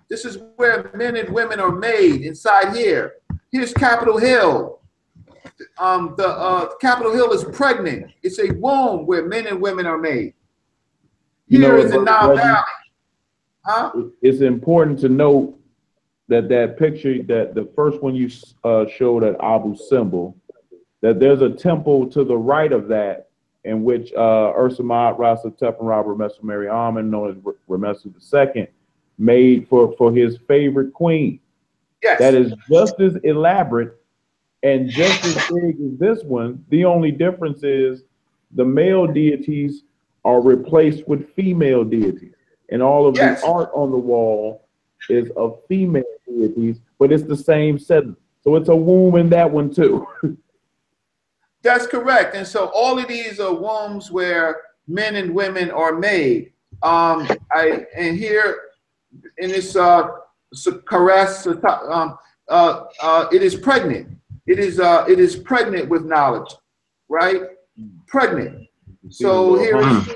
This is where men and women are made inside here. Here's Capitol Hill. Um, the uh, Capitol Hill is pregnant. It's a womb where men and women are made. You know Here is the Nile Valley. Huh? It's important to note that that picture, that the first one you uh, showed at Abu Simbel, that there's a temple to the right of that in which uh, Ursamat Rasa Tepenra Ramesu Mary Amen, known as Ramesu II, made for, for his favorite queen. Yes. that is just as elaborate and just as big as this one. The only difference is the male deities are replaced with female deities. And all of Yes. the art on the wall is of female deities, but it's the same setting. So it's a womb in that one too. That's correct. And so all of these are wombs where men and women are made. Um, I and here in this uh, caress, um, uh, uh, it is pregnant. It is uh, it is pregnant with knowledge, right? Pregnant. So here is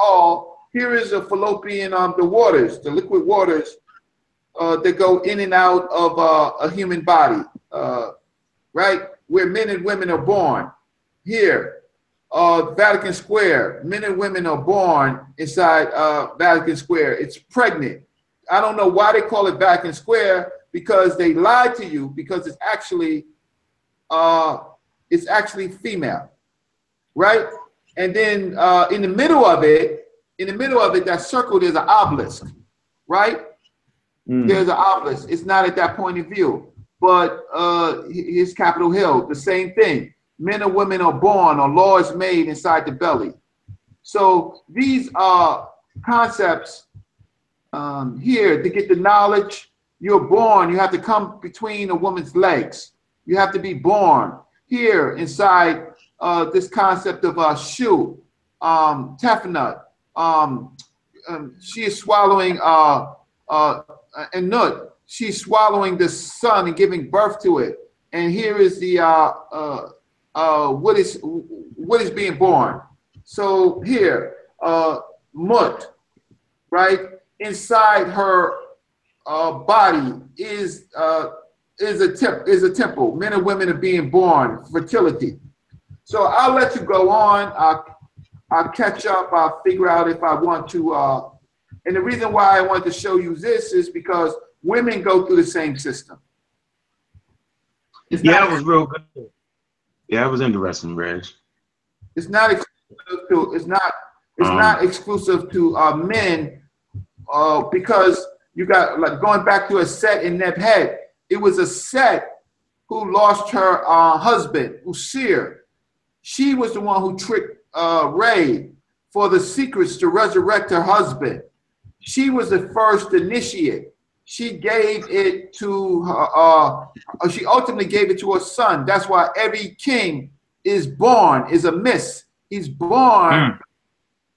all. Here is a fallopian, um, the waters, the liquid waters uh, that go in and out of uh, a human body, uh, right? Where men and women are born. Here, uh, Vatican Square, men and women are born inside uh, Vatican Square. It's pregnant. I don't know why they call it Vatican Square because they lied to you because it's actually uh, it's actually female, right? And then uh, in the middle of it, in the middle of it, that circle, there's an obelisk, right? Mm. There's an obelisk. It's not at that point of view, but uh, here's Capitol Hill, the same thing. Men and women are born, or law is made inside the belly. So these are concepts um, here to get the knowledge. You're born. You have to come between a woman's legs. You have to be born here inside uh, this concept of a shoe, um, Tefnut. Um, um, she is swallowing uh, uh, a nut. She's swallowing the sun and giving birth to it. And here is the uh, uh, uh, what is what is being born. So here, uh, Mut, right inside her uh, body is uh, is a temp- is a temple. Men and women are being born, fertility. So I'll let you go on. I'll, I'll catch up. I'll figure out if I want to. Uh, and the reason why I wanted to show you this is because women go through the same system. It's Yeah, that was real good. Yeah, that was interesting, Reg. it's not exclusive to. It's not. It's Um, not exclusive to uh, men, uh, because you got like going back to Aset in Nebthet. It was Aset who lost her uh, husband, Usir. She was the one who tricked uh, Ra for the secrets to resurrect her husband. She was the first initiate. She gave it to her, uh, uh, she ultimately gave it to her son. That's why every king is born, is a miss. He's born Mm.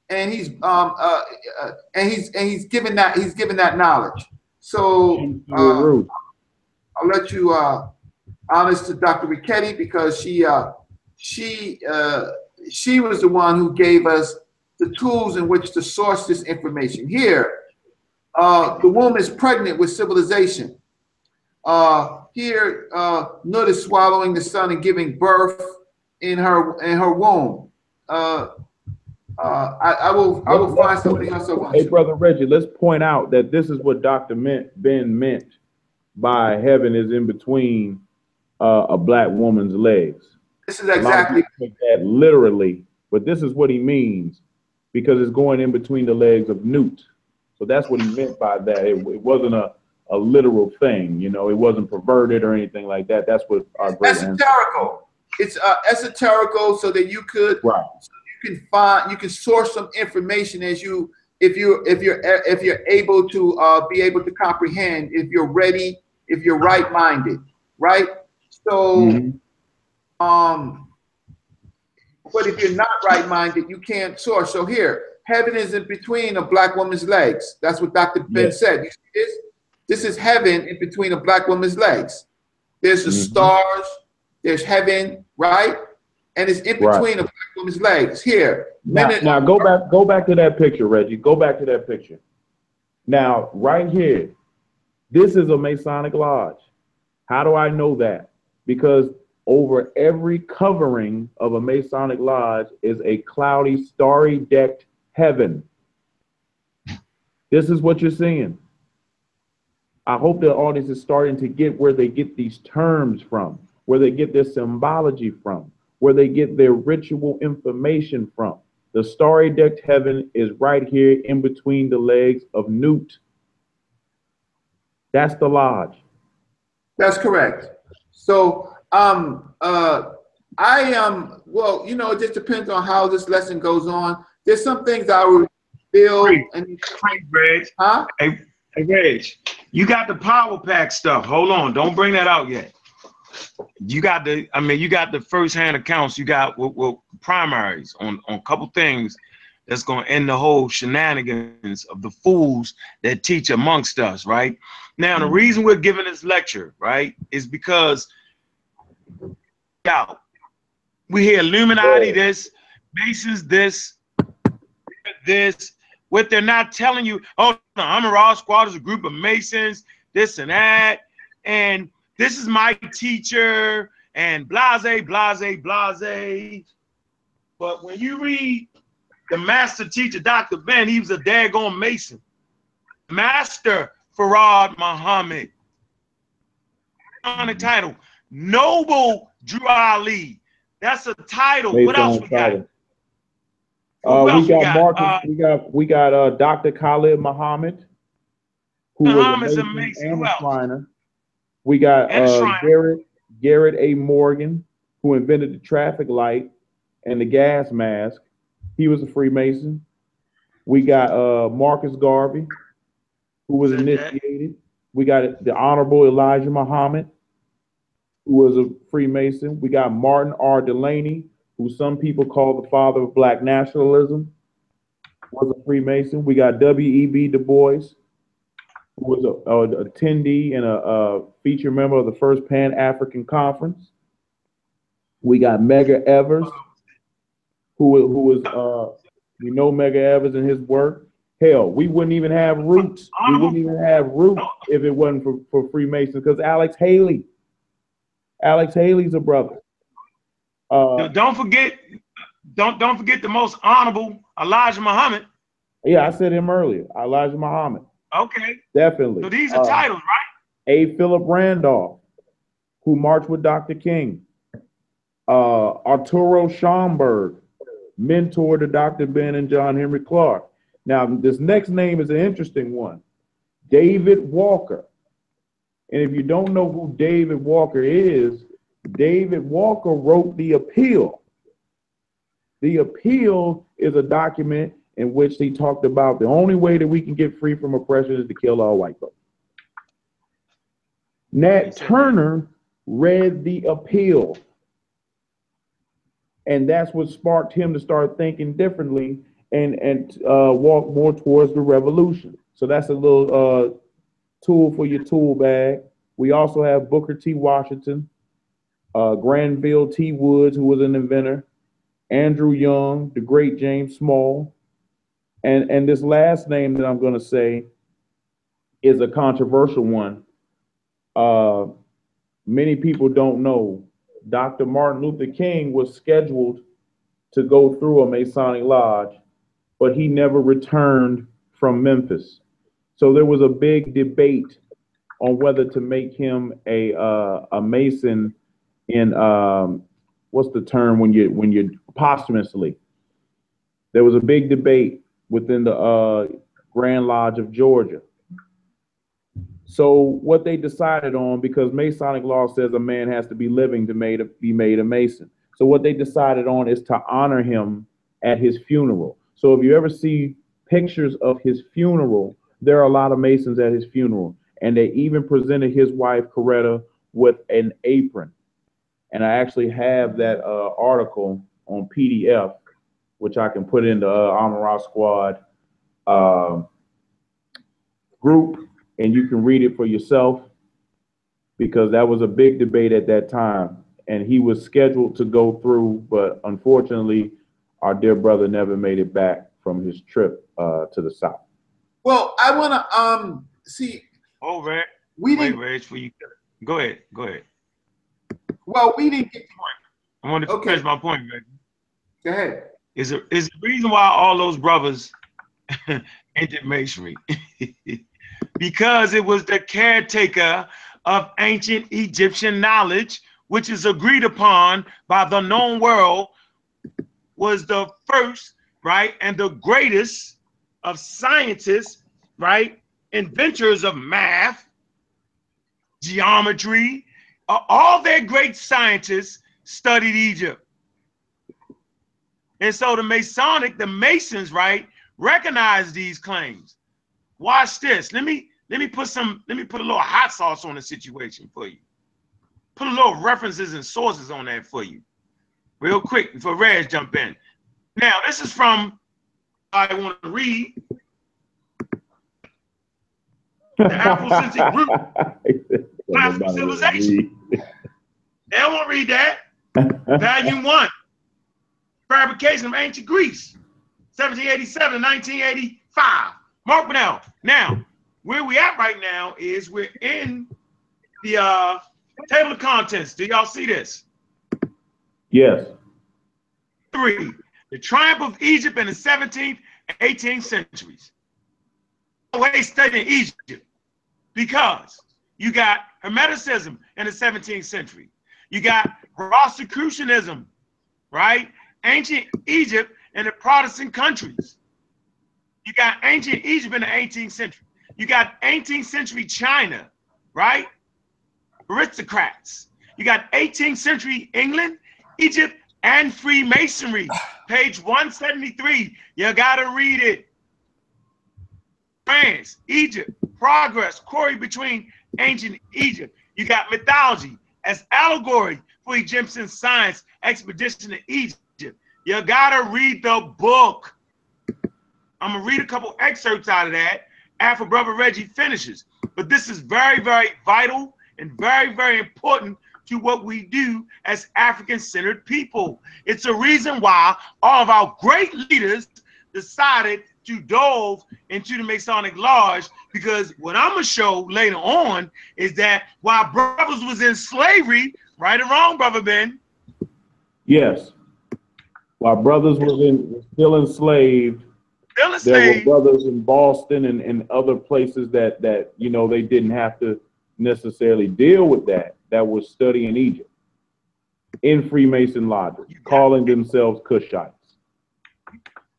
and he's um uh, uh and he's and he's given that he's given that knowledge. So uh, I'll let you uh honest to Dr. Ricchetti because she uh she uh she was the one who gave us the tools in which to source this information. Here, uh the womb is pregnant with civilization. Uh here uh Nut is swallowing the sun and giving birth in her in her womb. Uh uh, I, I will I will find something else Hey, brother Reggie, let's point out that this is what Dr. Ben meant by heaven is in between uh, a black woman's legs. This is A lot of exactly that literally, but this is what he means because it's going in between the legs of Nut. So that's what he meant by that. It, it wasn't a, a literal thing, you know, it wasn't perverted or anything like that. That's what our great esoterical. It's uh, esoterical so that you could Right. you can find you can source some information as you if you if you're if you're able to uh, be able to comprehend if you're ready if you're right minded right so Mhm. um but if you're not right minded you can't source so here heaven is in between a black woman's legs that's what dr ben Yeah. said you see this this is heaven in between a black woman's legs there's the Mhm. stars there's heaven right and it's in Right. between a black woman's legs here Now, now go back, go back to that picture, Reggie. Go back to that picture. Now, right here, this is a Masonic lodge. How do I know that? Because over every covering of a Masonic lodge is a cloudy, starry decked heaven. This is what you're seeing. I hope the audience is starting to get where they get these terms from, where they get their symbology from, where they get their ritual information from. The starry decked heaven is right here in between the legs of Nut. That's the lodge. That's correct. So, um, uh, I um, well, you know, it just depends on how this lesson goes on. There's some things I would feel Great. and Hey, Reg. huh? Hey, hey, Reg. You got the power pack stuff. Hold on. Don't bring that out yet. You got the, I mean, you got the first hand accounts. You got well, well, primaries on, on a couple things that's going to end the whole shenanigans of the fools that teach amongst us, right? Now, the Mhm. reason we're giving this lecture, right, is because, y'all, we hear Illuminati this, Masons this, this. What they're not telling you, oh, no, I'm a Raw Squad is a group of Masons, this and that, and this is my teacher, and blase, blase, blase. But when you read the master teacher, Dr. Ben, he was a daggone Mason. Master Farad Muhammad. On the title, Noble Drew Ali. That's a title. what else we got? Uh, we got got? Marcus. Uh, we got we got uh, Dr. Khalid Muhammad, who Muhammad's was a a Mason Mason. and Who a? Shriner. We got uh. Garrett Garrett A. Morgan, who invented the traffic light and the gas mask. He was a Freemason. We got uh, Marcus Garvey, who was initiated. We got the Honorable Elijah Muhammad, who was a Freemason. We got Martin R. Delaney, who some people call the father of black nationalism, was a Freemason. We got W.E.B. Du Bois, who was a, a attendee and a, a feature member of the first Pan African Conference. We got Medgar Evers, who who was uh, we know Medgar Evers and his work. Hell, we wouldn't even have roots. We wouldn't even have roots if it wasn't for, for Freemasons. Because Alex Haley, Alex Haley's a brother. Uh, Don't forget, don't don't forget the most honorable Elijah Muhammad. yeah, I said him earlier. Elijah Muhammad, Okay, definitely. so these are Uh, titles, right? A. Philip Randolph, who marched with Dr. King. Uh, Arturo Schomburg, mentor to Dr. Ben and John Henrik Clarke. Now, this next name is an interesting one David Walker. And if you don't know who David Walker is, David Walker wrote the appeal. The appeal is a document in which he talked about the only way that we can get free from oppression is to kill all white folks. Nat Turner read the appeal. And that's what sparked him to start thinking differently and, and uh, walk more towards the revolution. So that's a little uh, tool for your tool bag. We also have Booker T. Washington, uh, Granville T. Woods, who was an inventor, Andrew Young, the great James Small, and and this last name that I'm going to say is a controversial one. Uh, many people don't know Dr. Martin Luther King was scheduled to go through a Masonic lodge, but he never returned from Memphis. So there was a big debate on whether to make him a uh, a Mason in um, what's the term when you when you posthumously. There was a big debate within the uh, Grand Lodge of Georgia. So what they decided on, because Masonic law says a man has to be living to made a, be made a Mason. So what they decided on is to honor him at his funeral. So if you ever see pictures of his funeral, there are a lot of Masons at his funeral. And they even presented his wife, Coretta, with an apron. And I actually have that uh, article on PDF, which I can put in the uh, Amara Squad uh, group, and you can read it for yourself because that was a big debate at that time. And he was scheduled to go through, but unfortunately, our dear brother never made it back from his trip uh, to the South. Well, I want to um see. Oh, Reg. We Wait, didn't. Reg, for you. Go ahead. Go ahead. Well, we didn't get. The point. I want to Okay. finish my point, Reg. Go ahead. Is the is the reason why all those brothers entered masonry because it was the caretaker of ancient Egyptian knowledge, which is agreed upon by the known world, was the first, right, and the greatest of scientists, right, inventors of math, geometry, all their great scientists studied Egypt. And so the Masonic, the Masons, right, recognize these claims. Watch this. Let me let me put some, let me put a little hot sauce on the situation for you. Put a little references and sources on that for you. Real quick before Reg jump in. Now, this is from I want to read. The Afrocentric group. Classical civilization. They to read that. Volume one. Fabrication of ancient Greece. 1787 to 1985. Mark Bernal. Now, where we at right now is we're in the uh, table of contents. Do y'all see this? Yes. Three. The triumph of Egypt in the 17th and 18th centuries. Always studying Egypt because you got Hermeticism in the 17th century. You got Rosicrucianism, right? Ancient Egypt and the Protestant countries. You got ancient Egypt in the 18th century. You got 18th century China, right? Aristocrats. You got 18th century England, Egypt, and Freemasonry. Page 173. You gotta read it. France, Egypt, progress, quarry between ancient Egypt. You got mythology as allegory for Egyptian science, expedition to Egypt. You gotta read the book. I'm gonna read a couple excerpts out of that after Brother Reggie finishes. But this is very, very vital and very, very important to what we do as African centered people. It's a reason why all of our great leaders decided to dove into the Masonic Lodge because what I'm gonna show later on is that while brothers was in slavery, right or wrong, brother Ben, Yes. While brothers was in was still enslaved, still there were brothers in Boston and, and other places that that you know they didn't have to necessarily deal with that that was studying Egypt in Freemason lodges, calling themselves Cushites.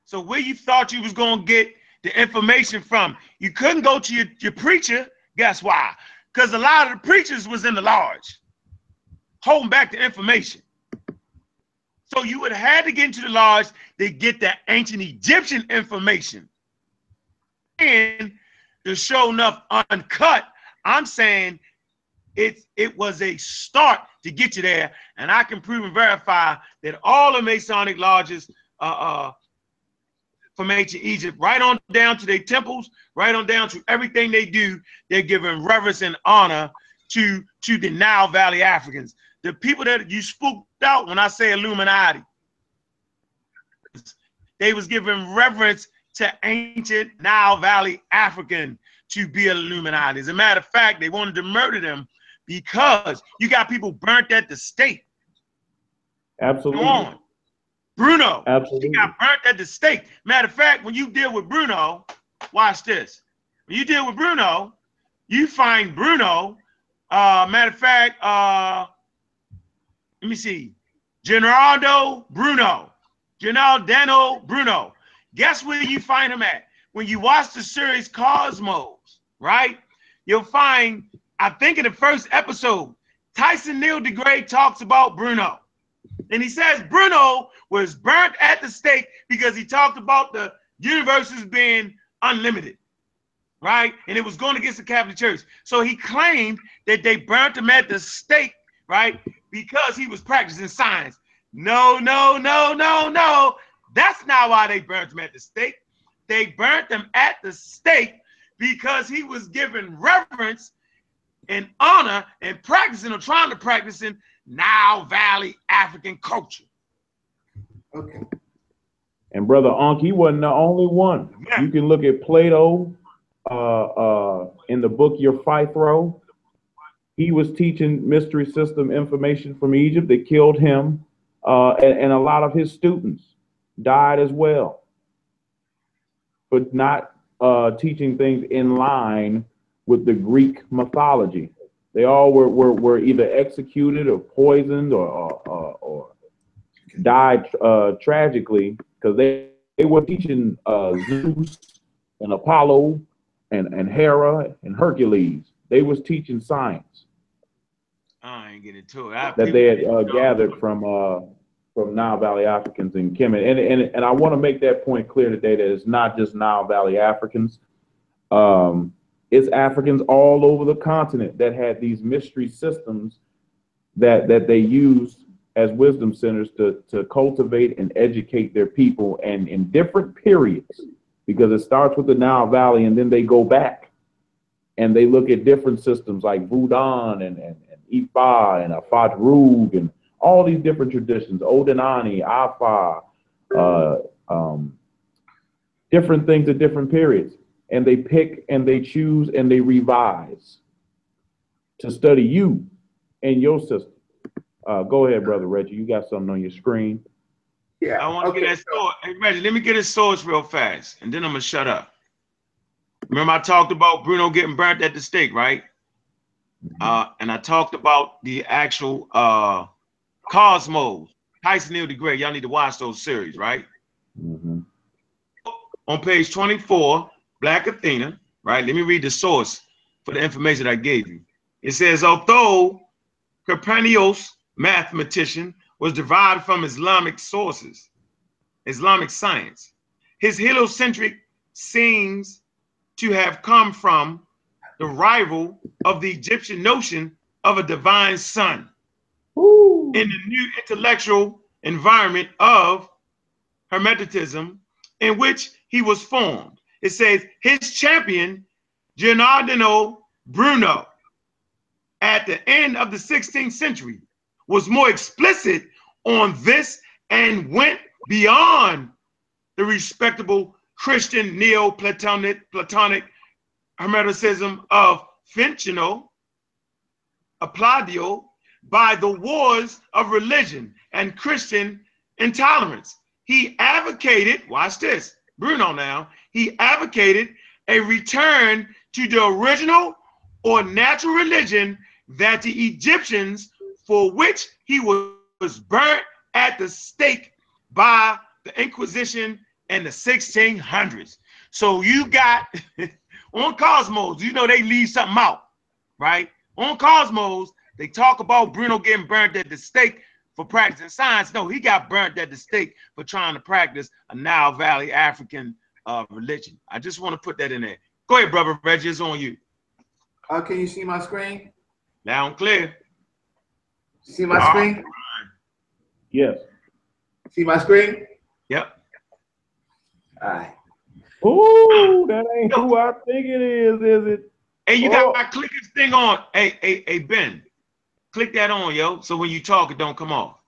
So where you thought you was gonna get the information from, you couldn't go to your, your preacher. Guess why? Because a lot of the preachers was in the lodge, holding back the information. So you would have had to get into the lodge to get that ancient Egyptian information. And to show enough uncut, I'm saying it it was a start to get you there, and I can prove and verify that all the Masonic lodges, uh, uh, from ancient Egypt, right on down to their temples, right on down to everything they do, they're giving reverence and honor to to the Nile Valley Africans, the people that you spooked out when I say Illuminati. They was giving reverence to ancient Nile Valley African to be Illuminati. As a matter of fact, they wanted to murder them because you got people burnt at the stake. Absolutely. Bruno, Absolutely. he got burnt at the stake. Matter of fact, when you deal with Bruno, watch this. When you deal with Bruno, you find Bruno. Uh, matter of fact, uh, let me see, Gerardo Bruno, Dano Bruno. Guess where you find him at? When you watch the series Cosmos, right? You'll find, I think in the first episode, Tyson Neil deGrasse talks about Bruno. And he says Bruno was burnt at the stake because he talked about the universes being unlimited, right? And it was going against the Catholic Church. So he claimed that they burnt him at the stake, right? Because he was practicing science. No, no, no, no, no. That's not why they burnt him at the stake. They burnt him at the stake because he was given reverence and honor and practicing or trying to practice in Nile Valley African culture. Okay. And brother Ankh, he wasn't the only one. Yeah. You can look at Plato uh, uh, in the book Euthyphro. He was teaching mystery system information from Egypt. They killed him, uh, and, and a lot of his students died as well, but not uh, teaching things in line with the Greek mythology. They all were, were, were either executed or poisoned or, or, or, or died uh, tragically because they, they were teaching uh, Zeus and Apollo and, and Hera and Hercules. They was teaching science I ain't getting to it. I, that they had uh, gathered from uh, from Nile Valley Africans in Kemet. And, and, and I want to make that point clear today that it's not just Nile Valley Africans. Um, it's Africans all over the continent that had these mystery systems that, that they used as wisdom centers to, to cultivate and educate their people and in different periods, because it starts with the Nile Valley and then they go back and they look at different systems like Vodun and, and, and Ifa and Afatrug and all these different traditions, Odinani, Afa, uh, um, different things at different periods. And they pick and they choose and they revise to study you and your system. Uh, go ahead, brother Reggie. You got something on your screen. Yeah. I want to okay. get that source. Hey, Reggie, let me get his source real fast, and then I'm gonna shut up. Remember, I talked about Bruno getting burnt at the stake, right? Uh, and I talked about the actual uh, Cosmos, Tyson Neil deGrasse. Y'all need to watch those series, right? Mhm. On page 24, Black Athena, right? Let me read the source for the information I gave you. It says, although Copernicus, mathematician, was derived from Islamic sources, Islamic science, his heliocentric seems to have come from the rival of the Egyptian notion of a divine sun Woo. in the new intellectual environment of Hermeticism in which he was formed. It says his champion, Giordano Bruno, at the end of the 16th century, was more explicit on this and went beyond the respectable Christian Neoplatonic Platonic Hermeticism of Ficino, Applaudio, by the wars of religion and Christian intolerance. He advocated, watch this, Bruno now, he advocated a return to the original or natural religion that the Egyptians, for which he was, burnt at the stake by the Inquisition in the 1600s. So you got on Cosmos, you know they leave something out, right? On Cosmos, they talk about Bruno getting burnt at the stake for practicing science. No, he got burnt at the stake for trying to practice a Nile Valley African uh, religion. I just want to put that in there. Go ahead, brother Reggie, it's on you. Uh, can you see my screen? Loud and clear. See my screen? Yes. See my screen? Yep. All right. Ooh, that ain't who I think it is, is it? Hey, you Oh. got to click this thing on. Hey, hey, hey, Ben. Click that on, yo. So when you talk, it don't come off.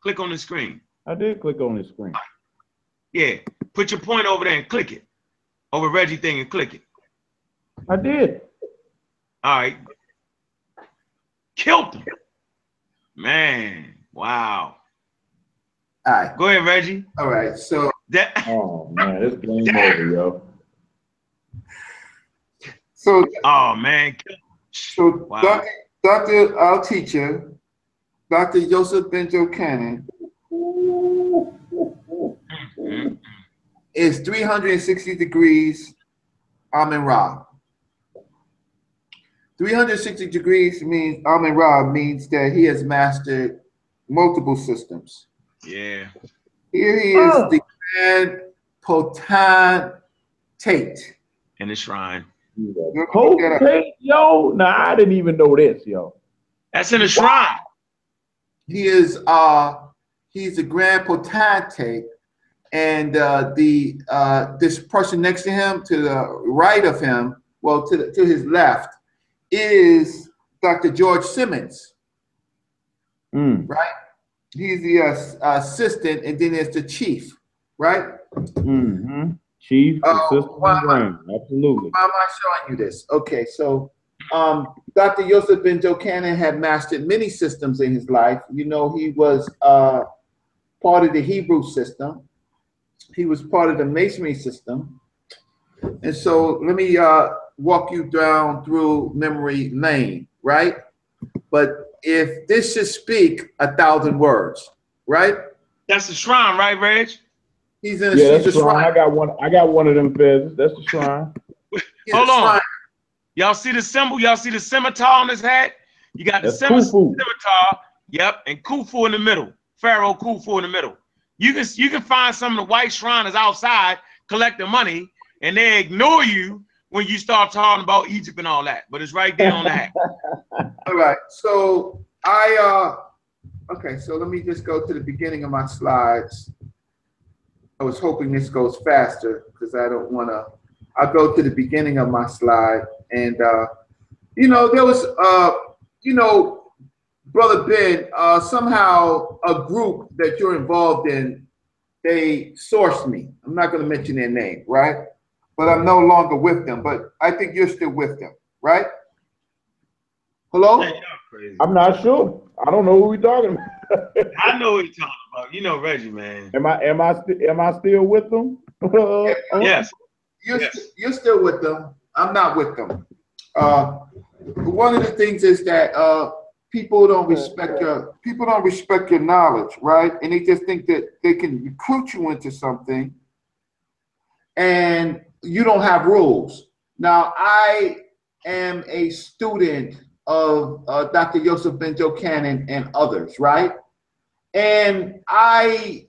Click on the screen. I did click on the screen. Yeah. Put your point over there and click it. Over Reggie thing and click it. I did. All right. Killed him. Man. Wow. All right. Go ahead, Reggie. All right. So That Oh man, this game over, yo. so oh man. So Wow. Dr. Dr. Our teacher, Dr. Joseph ben-Jochannan, Mm, is 360 degrees Amen Ra. 360 degrees means Amen Ra means that he has mastered multiple systems. Yeah. Here he is, Oh. the grand potentate. In the shrine. Potentate, yo. Nah, I didn't even know this, yo. That's in the shrine. He is uh he's the grand potentate, and uh, the uh, this person next to him, to the right of him, well, to the, to his left, is Dr. George Simmons. Mm, He's the uh, assistant, and then there's the chief, right? hmm Chief, assistant, wow. and brain. Absolutely. Why am I showing you this? Okay, so um, Dr. Joseph ben-Jochannan had mastered many systems in his life. You know, he was uh, part of the Hebrew system. He was part of the Masonry system. And so let me uh, walk you down through memory lane, right? But if this should speak a thousand words, right? That's the shrine, right, Reg? He's in a, Yeah, he's that's a the shrine. I got one. I got one of them feathers. That's the shrine. Hold on. shrine. Y'all see the symbol? Y'all see the scimitar on his hat? You got the That's scimitar, Khufu. scimitar. Yep, and Khufu in the middle. Pharaoh Khufu in the middle. You can you can find some of the white shriners outside collecting money, and they ignore you when you start talking about Egypt and all that. But it's right there on that. All right. So I uh okay, so let me just go to the beginning of my slides. I was hoping this goes faster because I don't want to I'll go to the beginning of my slide and uh you know there was uh you know brother Ben uh somehow a group that you're involved in they sourced me. I'm not going to mention their name, right? But I'm no longer with them, but I think you're still with them, right? Hello? Man. I'm not sure. I don't know who we're talking about. I know what you're talking about. You know Reggie, man. Am I? Am I? St- am I still with them? Yes. You're, Yes. st- you're still with them. I'm not with them. Uh, one of the things is that uh, people don't respect your people don't respect your knowledge, right? And they just think that they can recruit you into something, and you don't have rules. Now, I am a student of uh, Dr. Joseph ben-Jochannan and others, right? And I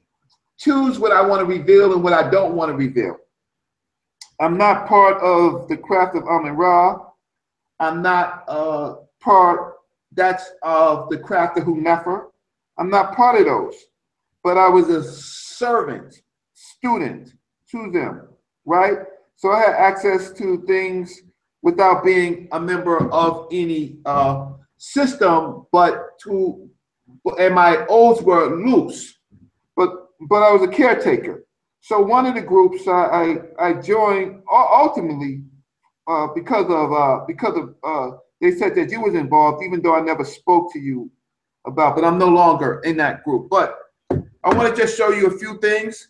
choose what I want to reveal and what I don't want to reveal. I'm not part of the craft of Amun Ra. I'm not uh, part, that's of the craft of Hunefer. I'm not part of those. But I was a servant, student to them, right? So I had access to things without being a member of any uh, system, but to, and my oaths were loose, but but I was a caretaker. So one of the groups I I, I joined ultimately uh, because of uh, because of uh, they said that you was involved, even though I never spoke to you about. But I'm no longer in that group. But I want to just show you a few things.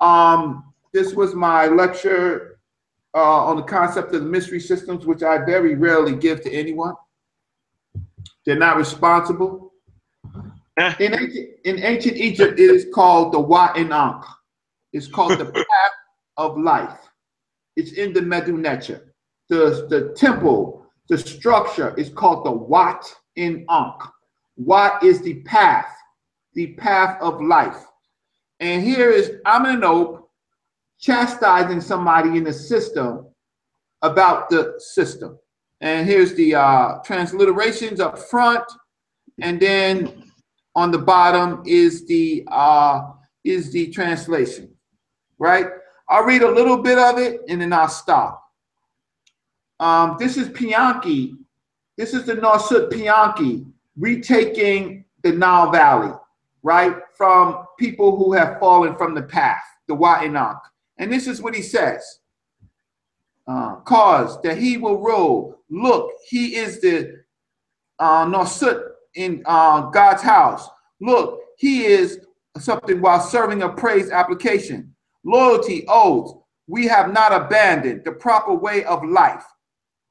Um, this was my lecture uh, on the concept of the mystery systems, which I very rarely give to anyone. They're not responsible. Eh. In ancient, in ancient Egypt, it is called the Ankh. It's called the path of life. It's in the Medu The, the temple, the structure is called the Wat en Ankh. Wat is the path, the path of life. And here is Amenhotep chastising somebody in the system about the system. And here's the uh, transliterations up front, and then on the bottom is the uh, is the translation, right? I'll read a little bit of it and then I'll stop. Um, this is Pianki. This is the Norsut Pianki retaking the Nile Valley, right? From people who have fallen from the path, the Wa'anok. And this is what he says. Uh, cause that he will rule. Look, he is the uh, Norsut in uh, God's house. Look, he is something while serving a praise application. Loyalty, oaths. We have not abandoned the proper way of life.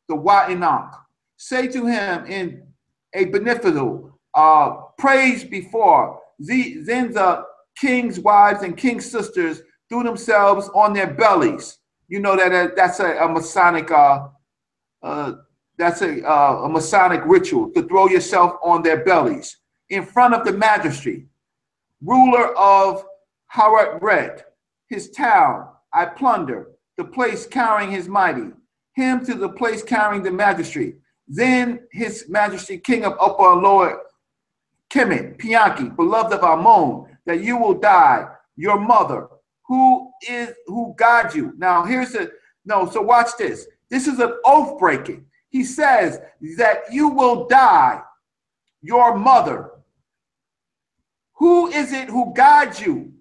The Wa'anok. Say to him in a beneficial uh, praise before. Then the king's wives and king's sisters threw themselves on their bellies. You know that uh, that's a, a Masonic uh, uh, that's a, uh, a Masonic ritual to throw yourself on their bellies in front of the magistrate, ruler of Harat Red, his town. I plunder the place carrying his mighty, him to the place carrying the magistrate. Then his majesty, king of upper and lower Kemet, Pianki, beloved of Amon, that you will die, your mother, who is who guides you. Now here's the no, so watch this. This is an oath breaking. He says that you will die, your mother. Who is it who guides you?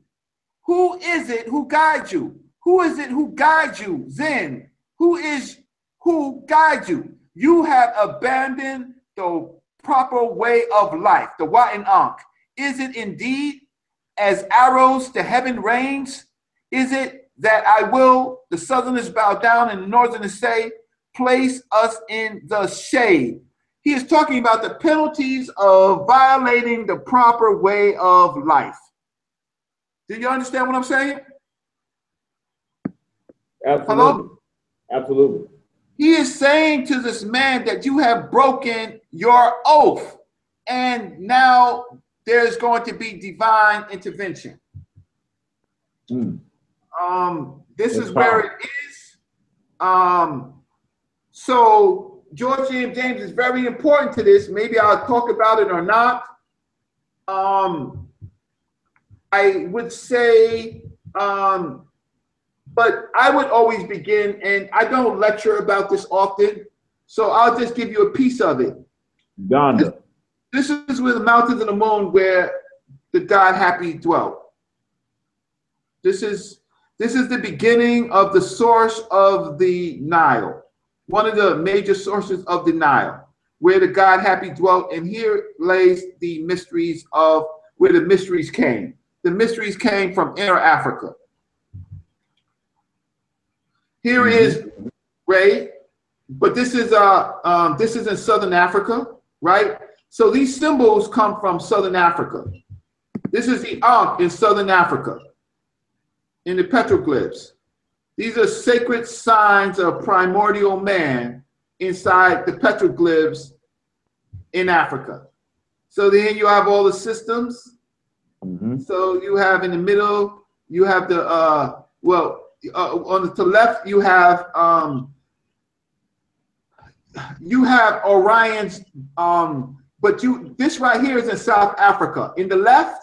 Who is it who guides you? Who is it who guides you? Zen. Who is who guides you? You have abandoned the proper way of life, the Wa'in Ankh. Is it indeed as arrows to heaven rains? Is it that I will, the southerners bow down and the northerners say, place us in the shade? He is talking about the penalties of violating the proper way of life. Do you understand what I'm saying? Absolutely. Hello? Absolutely. He is saying to this man that you have broken your oath, and now there's going to be divine intervention. Mm. Um, this That's is where it is. Um, so George James James is very important to this. Maybe I'll talk about it or not. Um, I would say um, but I would always begin, and I don't lecture about this often, so I'll just give you a piece of it. Donda. This is where the mountains and the moon where the God Hapi dwelt. This is this is the beginning of the source of the Nile, one of the major sources of the Nile, where the God Hapi dwelt. And here lays the mysteries of where the mysteries came. The mysteries came from inner Africa. Here is Ray, but this is uh um, this is in Southern Africa, right? So these symbols come from Southern Africa. This is the Ankh in Southern Africa, in the petroglyphs. These are sacred signs of primordial man inside the petroglyphs in Africa. So then you have all the systems. Mm-hmm. So you have in the middle, you have the uh, well, uh, on the left you have um, you have Orion's um, but you this right here is in South Africa. In the left,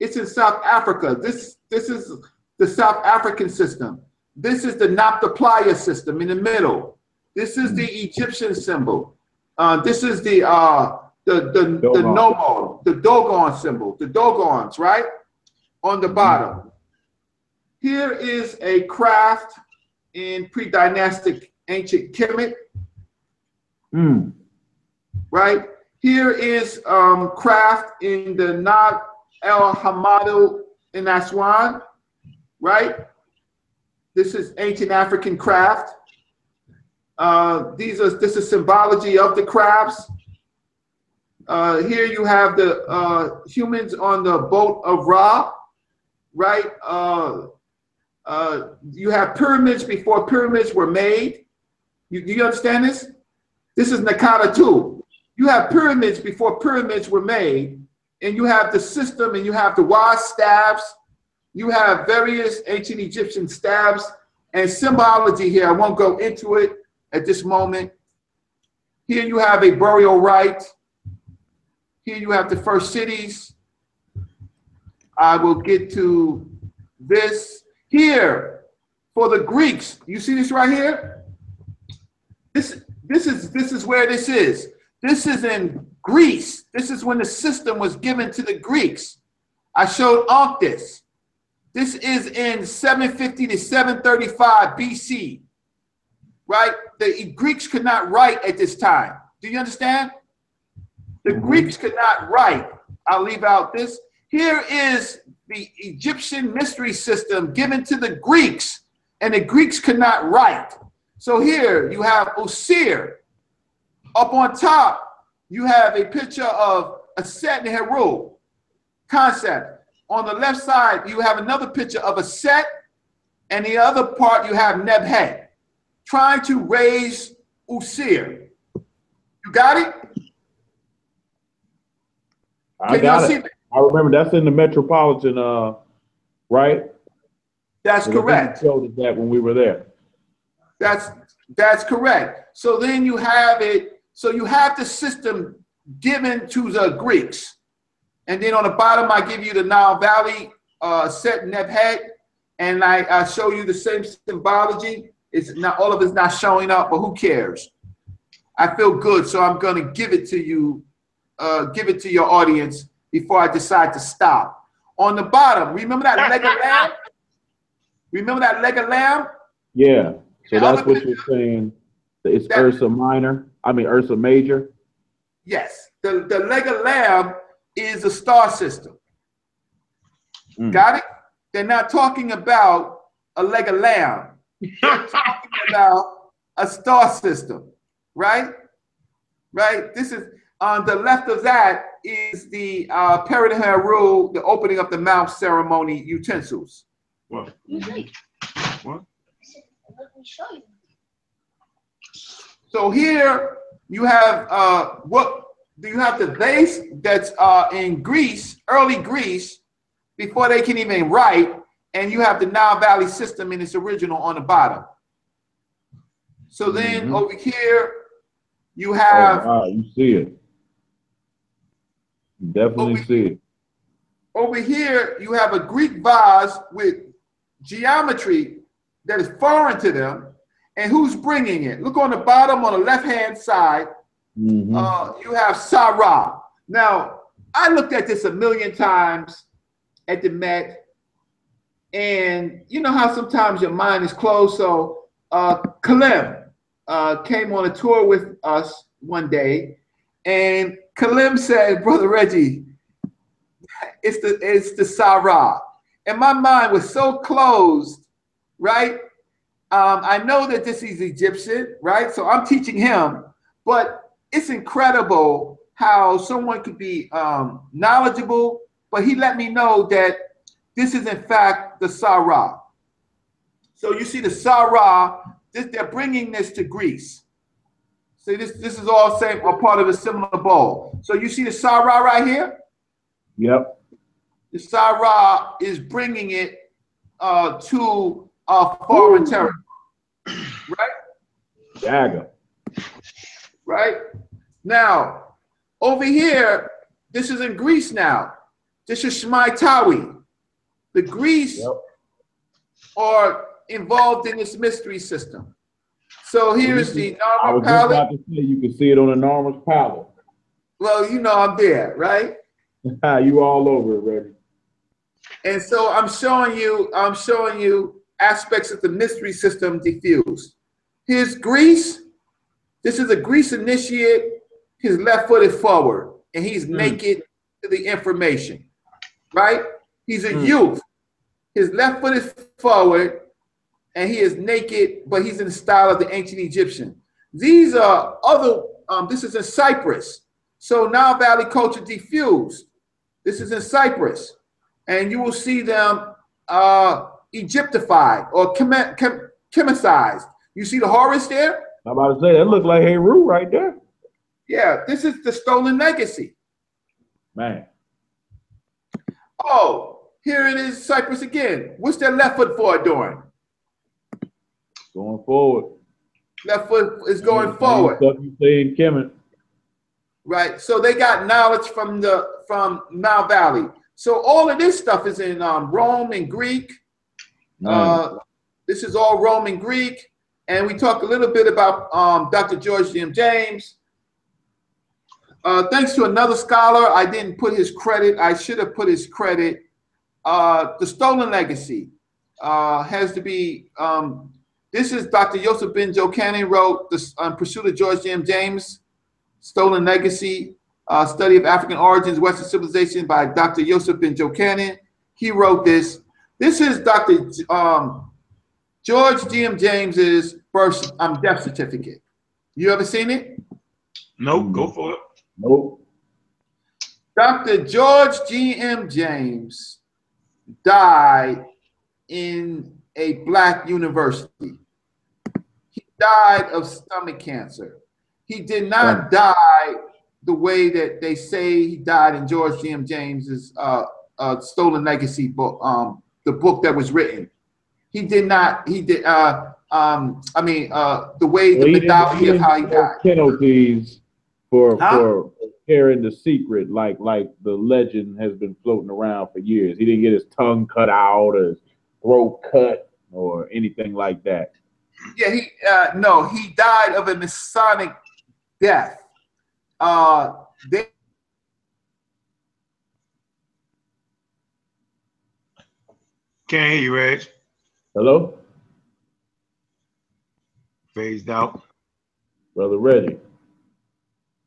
it's in South Africa. This this is the South African system. This is the Nabta system in the middle. This is the Egyptian symbol. Uh, this is the uh, the the, the Nommo, the Dogon symbol, the Dogons, right? On the bottom. Here is a craft in pre-dynastic ancient Kemet. Mm. Right? Here is um, craft in the Nag El Hammadi in Aswan. Right? This is ancient African craft. Uh, these are this is symbology of the crafts. Uh, here you have the uh, humans on the boat of Ra, right? Uh, uh, you have pyramids before pyramids were made. You, do you understand this? This is Naqada too. You have pyramids before pyramids were made, and you have the system, and you have the wise staffs. You have various ancient Egyptian staffs and symbology here. I won't go into it at this moment. Here you have a burial right. Here you have the first cities. I will get to this here for the Greeks. You see this right here? This this is this is where this is. This is in Greece. This is when the system was given to the Greeks. I showed Onctus. This is in 750 to 735 BC. Right? The Greeks could not write at this time. Do you understand? The Greeks could not write. I'll leave out this. Here is the Egyptian mystery system given to the Greeks, and the Greeks could not write. So here you have Osir. Up on top, you have a picture of a set and Heru concept. On the left side, you have another picture of a set, and the other part you have Nebthet trying to raise Osir. You got it? I Can got it. I remember that's in the Metropolitan, uh, right? That's I think correct. Showed us that when we were there. That's that's correct. So then you have it. So you have the system given to the Greeks, and then on the bottom I give you the Nile Valley uh, set Nebthet, and I, I show you the same symbology. It's not all of it's not showing up, but who cares? I feel good, so I'm going to give it to you, uh, give it to your audience before I decide to stop. On the bottom, remember that leg of lamb? Remember that leg of lamb? Yeah. So that's what you're saying. It's That- Ursa Minor. I mean Ursa Major. Yes, the, the leg of lamb is a star system. Mm. Got it? They're not talking about a leg of lamb. They're talking about a star system, right? Right? This is on the left of that is the uh, Peridot Haru, the opening of the mouth ceremony utensils. What? What? Let me show you. So here you have uh, what do you have the base that's uh, in Greece, early Greece, before they can even write, and you have the Nile Valley system in its original on the bottom. So then Mhm. over here you Oh, have wow, you see it. You Definitely we- see it. over here you have a Greek vase with geometry that is foreign to them, and who's bringing it? Look on the bottom on the left hand side. Mhm. uh, you have Sarah. Now, I looked at this a million times at the Met, and you know how sometimes your mind is closed. So, uh, Kalim uh, came on a tour with us one day, and Kalim said, "Brother Reggie, it's the it's the Sarah," and my mind was so closed, right? Um, I know that this is Egyptian, right? So I'm teaching him, but it's incredible how someone could be um, knowledgeable, but he let me know that this is in fact the Sarah. So you see the Sarah, this, they're bringing this to Greece. See, this, this is all same, a part of a similar bowl. So you see the Sarah right here? Yep. The Sarah is bringing it uh, to uh, foreign territory, right? Dagger. Right? Now, over here, this is in Greece now. This is Shmaitawi. The Greece Yep. are involved in this mystery system. So here's the was just about palette. to say you can see it on a Narmer palette. Well, you know I'm there, right? you all over it, Reggie. And so I'm showing you, I'm showing you aspects of the mystery system diffused. Here's Greece. This is a Greece initiate. His left foot is forward, and he's Hmm. naked to the information. Right? He's a Hmm. youth. His left foot is forward, and he is naked, but he's in the style of the ancient Egyptian. These are other. Um, this is in Cyprus. So now Valley culture diffused. This is in Cyprus and you will see them uh, Egyptified or chemi- chem- chemicized. You see the Horus there? I'm about to say that look like Heru right there. Yeah, this is the stolen legacy. Man. Oh, here it is, Cyprus again. What's their left foot forward doing? Going forward. Left foot is going forward. Stuff you say in Kemet. Right. So they got knowledge from the from Mount Valley. So all of this stuff is in um, Rome and Greek. Uh, this is all Roman Greek, and we talk a little bit about um, Dr. George Jim James. Uh, thanks to another scholar, I didn't put his credit. I should have put his credit. Uh, the Stolen Legacy uh, has to be. Um, this is Dr. Joseph ben-Jochannan wrote the um, Pursuit of George Jim James, Stolen Legacy, uh, Study of African Origins, Western Civilization by Dr. Joseph ben-Jochannan. He wrote this. This is Dr. Um, George G.M. James's birth um, death certificate. You ever seen it? Nope, go for it. Nope. Dr. George G.M. James died in a black university. He died of stomach cancer. He did not die the way that they say he died in George G.M. James's uh, uh, Stolen Legacy book, um, the book that was written. He did not. He did. Uh, um, I mean, uh, the way the Well, he didn't- methodology he of how he didn't died. Penalties for Huh? for sharing the secret, like like the legend has been floating around for years. He didn't get his tongue cut out or his throat cut or anything like that. Yeah, he uh, no, he died of a Masonic death. Uh, they Can't hear you, Reg. Hello, Phased out. brother Reggie.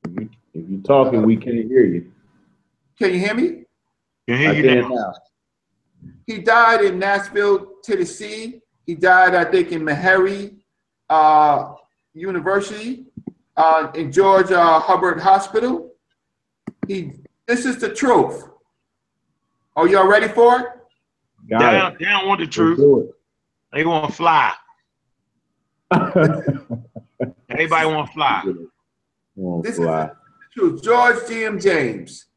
If you if you talking, we can't hear you. can you hear me? Can hear I you can now. now. He died in Nashville, Tennessee. He died, I think, in Meharry uh, University, uh, in George uh, Hubbard Hospital. He. This is the truth. Are y'all ready for it? They Got don't, they don't want the truth. do They want to fly. it. Everybody want to fly. Won't This is fly. the truth. George G.M. James,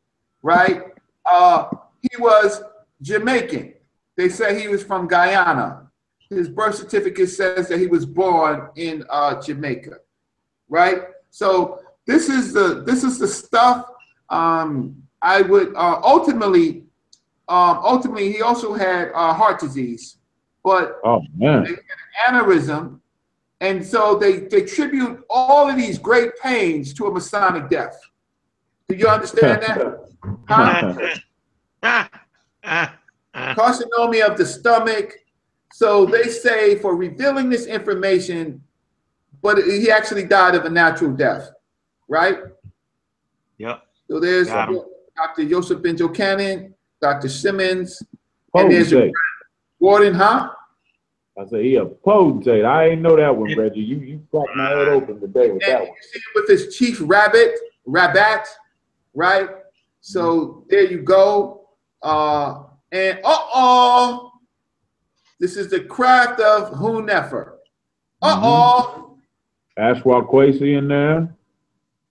right? Uh, he was Jamaican. They say he was from Guyana. His birth certificate says that he was born in uh, Jamaica, right? So this is the this is the stuff. Um, I would uh, ultimately, um, ultimately, he also had uh, heart disease, but Oh man. aneurysm. And so they, they tribute all of these great pains to a Masonic death. Do you understand that? Huh? Carcinoma of the stomach. So they say for revealing this information, but he actually died of a natural death, right? yep. So there's Got him. Dr. Joseph Ben Jochannan, Dr. Simmons, and there's Potentate. Gordon, huh? I say he a potentate. I ain't know that one, Reggie. You you cracked my head open today with that one. you see him with his chief rabbit, Rabat, right? So there you go. Uh, and uh oh, this is the craft of Hunefer. Uh oh, Ashra Kwesi in there.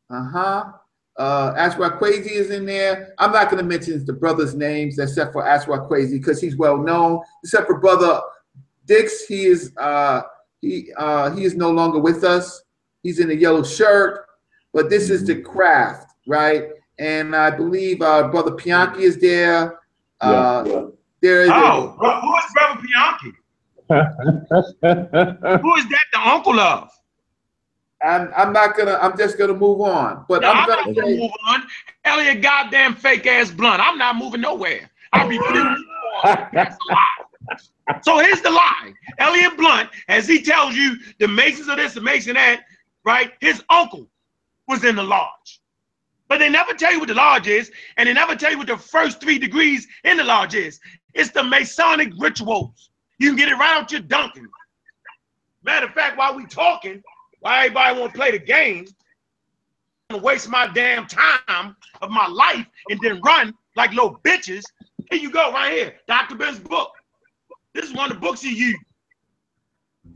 uh huh. Uh, Ashra Kwesi is in there. I'm not going to mention the brothers' names except for Ashra Kwesi because he's well known. Except for brother Dix, he is uh, he uh, he is no longer with us. He's in a yellow shirt, but this is the craft, right? And I believe uh, brother Pianki is there. Uh, Yeah. There is Oh, who who is Brother Bianchi? Who is that? The uncle of? I'm, I'm not gonna. I'm just gonna move on. But No, I'm I'm gonna gonna move on. Elliot, goddamn fake ass blunt. I'm not moving nowhere. I refuse. That's a lie. So here's the lie. Elliot Blunt, as he tells you the Masons of this, the Mason that, right? His uncle was in the lodge. But they never tell you what the lodge is, and they never tell you what the first three degrees in the lodge is. It's the Masonic rituals. You can get it right out your Duncan. Matter of fact, while we talking, why everybody want to play the game, gonna waste my damn time of my life and then run like little bitches. Here you go, right here, Dr. Ben's book. This is one of the books he used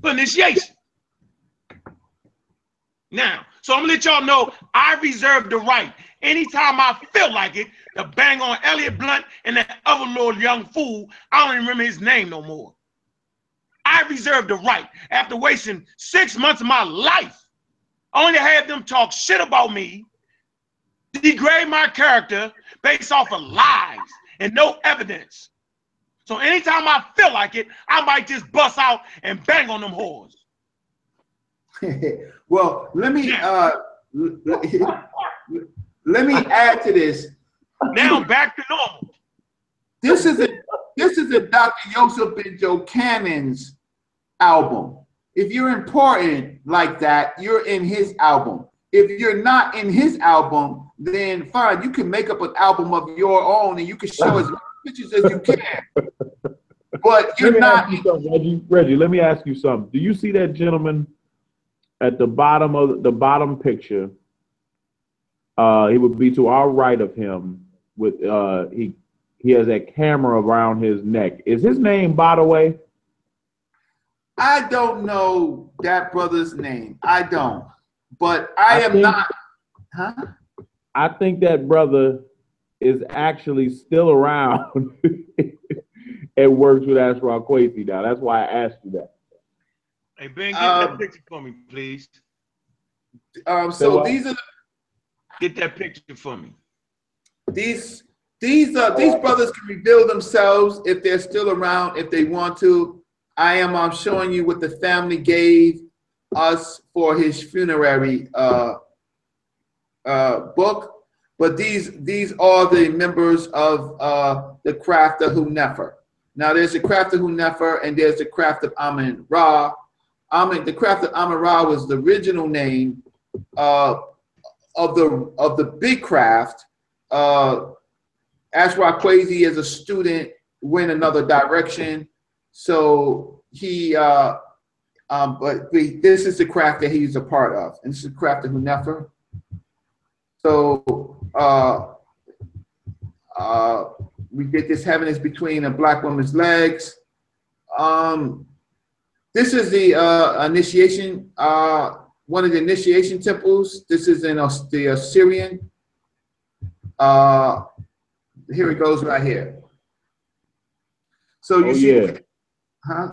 for initiation. Now, so I'm gonna let y'all know I reserve the right anytime I feel like it to bang on Elliot Blunt and that other little young fool. I don't even remember his name no more. I reserve the right, after wasting six months of my life, only to have them talk shit about me, degrade my character based off of lies and no evidence. So anytime I feel like it, I might just bust out and bang on them whores. well, let me uh, l- l- let me add to this. Now back to normal. This is a this is a Dr. Joseph Ben Jochannan's album. If you're important like that, you're in his album. If you're not in his album, then fine, you can make up an album of your own and you can show as as you can. But you're not you Reggie. Reggie, let me ask you something. Do you see that gentleman at the bottom of the bottom picture? Uh, he would be to our right of him. With uh, he he has that camera around his neck. Is his name, by the way? I don't know that brother's name. I don't. But I, I am think- not huh? I think that brother is actually still around and works with Ashra Kwesi now. That's why I asked you that. Hey Ben, get Um, that picture for me, please. Um, Say so what? these are the Get that picture for me. these these uh these brothers can reveal themselves if they're still around if they want to i am i'm showing you what the family gave us for his funerary uh uh book but these these are the members of uh the craft of Hunefer. now there's the craft of Hunefer and there's the craft of amen ra amen the craft of amen ra was the original name uh of the of the big craft uh, Ashra Kwesi as a student went another direction. So he, uh, um, but this is the craft that he's a part of, and this is the craft of Hunefer. So uh, uh, we did this having this between a black woman's legs. Um, this is the uh, initiation, uh, one of the initiation temples. This is in As- the Osireion. Uh, here it goes right here. So you Oh, see, yeah. huh?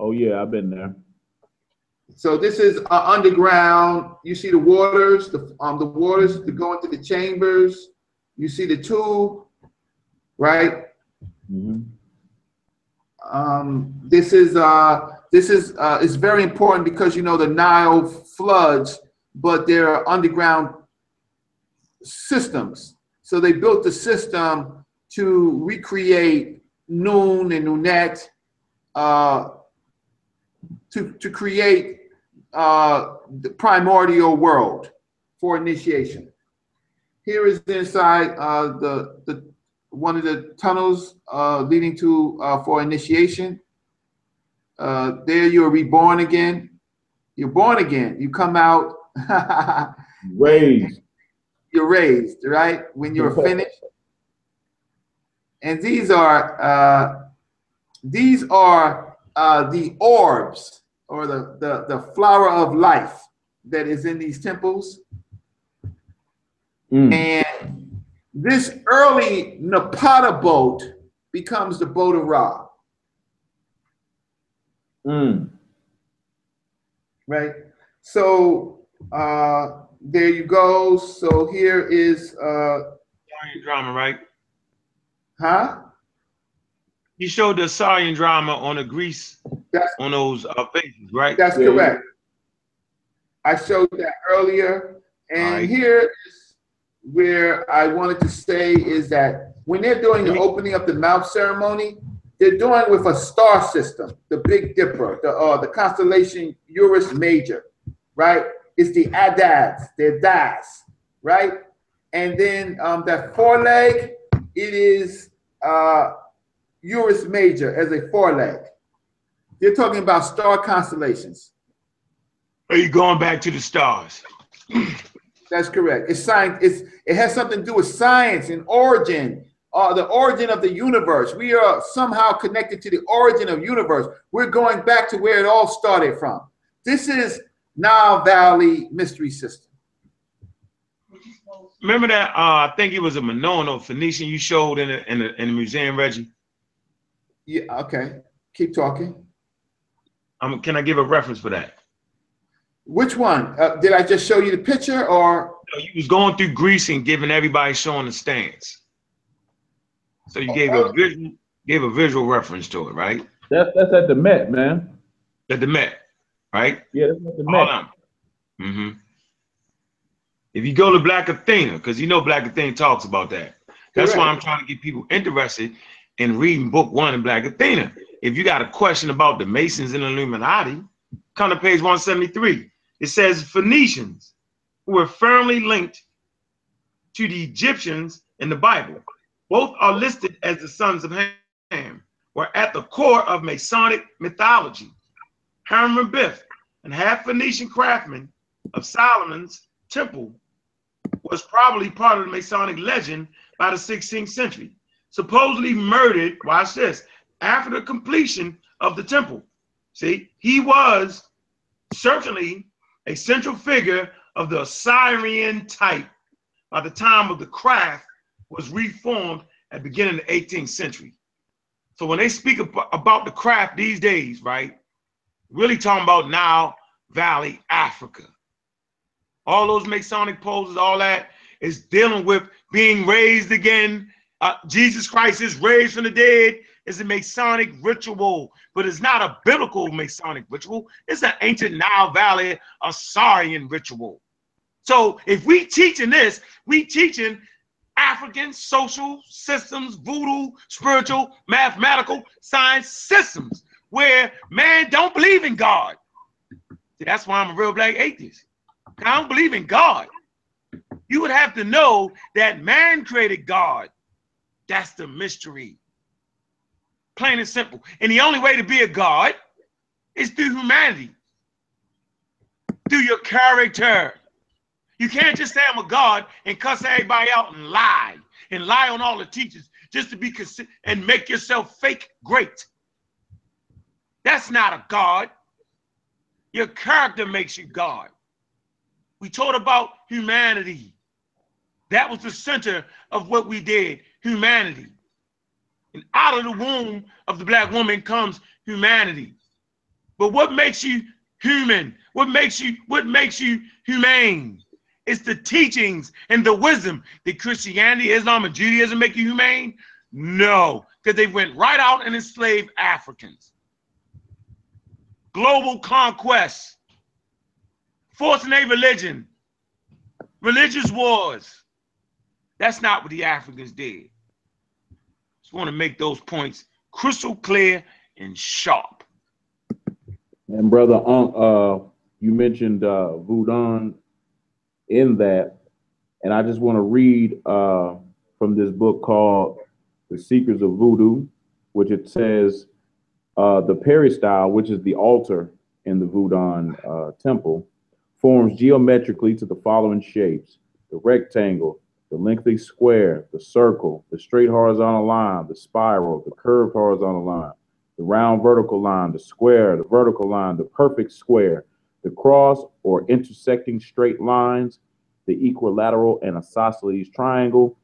Oh yeah, I've been there. So this is uh, underground. You see the waters, the um the waters that go into the chambers. You see the tube, right? Mhm. Um, this is uh this is uh is very important because you know the Nile floods, but there are underground systems. So they built the system to recreate Nun and Naunet, uh, to to create uh, the primordial world for initiation. Here is inside uh, the the one of the tunnels uh, leading to uh, for initiation. Uh, there you're reborn again. You're born again. You come out. Raised. you're raised, right? When you're finished. And these are uh, these are uh, the orbs or the, the the flower of life that is in these temples. Mm. And this early Napata boat becomes the boat of Ra, Mm. right? So uh, there you go. So here is, uh, drama, right? huh? You showed the Osirian drama on the grease That's on those uh, faces, right? That's Yeah, correct. I showed that earlier. And Alright. here is where I wanted to say is that when they're doing the opening up the mouth ceremony, they're doing with a star system, the Big Dipper, the uh, the constellation Ursa Major, right? It's the Adads, they're Das, right? And then um, that foreleg, it is uh, Ursa Major as a foreleg. They're talking about star constellations. Are you going back to the stars? That's correct. It's science. It's it has something to do with science and origin, uh, the origin of the universe. We are somehow connected to the origin of universe. We're going back to where it all started from. This is Nile Valley Mystery System. Remember that? Uh, I think it was a Minoan or Phoenician you showed in the, in the, in the museum, Reggie. Yeah. Okay. Keep talking. Um, can I give a reference for that? Which one? Uh, did I just show you the picture or? No, you was going through Greece and giving everybody showing the stance. So you gave a visual, gave a visual reference to it, right? That's that's at the Met, man. At the Met, right? Yeah, that's at the Hold Met. on. hmm If you go to Black Athena, because you know Black Athena talks about that. That's why I'm trying to get people interested in reading book one in Black Athena. If you got a question about the Masons and Illuminati, come to page 173. It says Phoenicians were firmly linked to the Egyptians in the Bible. Both are listed as the sons of Ham, were at the core of Masonic mythology. Hiram Abiff, and half Phoenician craftsman of Solomon's temple, was probably part of the Masonic legend by the 16th century. Supposedly murdered, watch this, after the completion of the temple. See, he was certainly a central figure of the Osirian type by the time of the craft was reformed at the beginning of the 18th century. So when they speak ab- about the craft these days, right, really talking about Nile Valley, Africa. All those Masonic poses, all that is dealing with being raised again. Uh, Jesus Christ is raised from the dead. is a Masonic ritual, but it's not a biblical Masonic ritual. It's an ancient Nile Valley Osirian ritual. So if we teaching this, we teaching African social systems, voodoo, spiritual, mathematical, science systems where man don't believe in God. See, that's why I'm a real black atheist. I don't believe in God. You would have to know that man created God. That's the mystery. Plain and simple. And the only way to be a God is through humanity, through your character. You can't just say I'm a God and cuss everybody out and lie and lie on all the teachers just to be consi- and make yourself fake great. That's not a God. Your character makes you God. We taught about humanity. That was the center of what we did humanity. And out of the womb of the black woman comes humanity. But what makes you human? What makes you what makes you humane? It's the teachings and the wisdom. that Christianity, Islam, and Judaism make you humane? No, because they went right out and enslaved Africans. Global conquest, forcing a religion, religious wars. That's not what the Africans did. Want to make those points crystal clear and sharp. And brother, Unc, uh, you mentioned uh, Voodoo in that, and I just want to read uh, from this book called "The Secrets of Voodoo," which it says uh, the peristyle, which is the altar in the Voodoo uh, temple, forms geometrically to the following shapes: the rectangle, the lengthy square, the circle, the straight horizontal line, the spiral, the curved horizontal line, the round vertical line, the square, the vertical line, the perfect square, the cross or intersecting straight lines, the equilateral and isosceles triangle,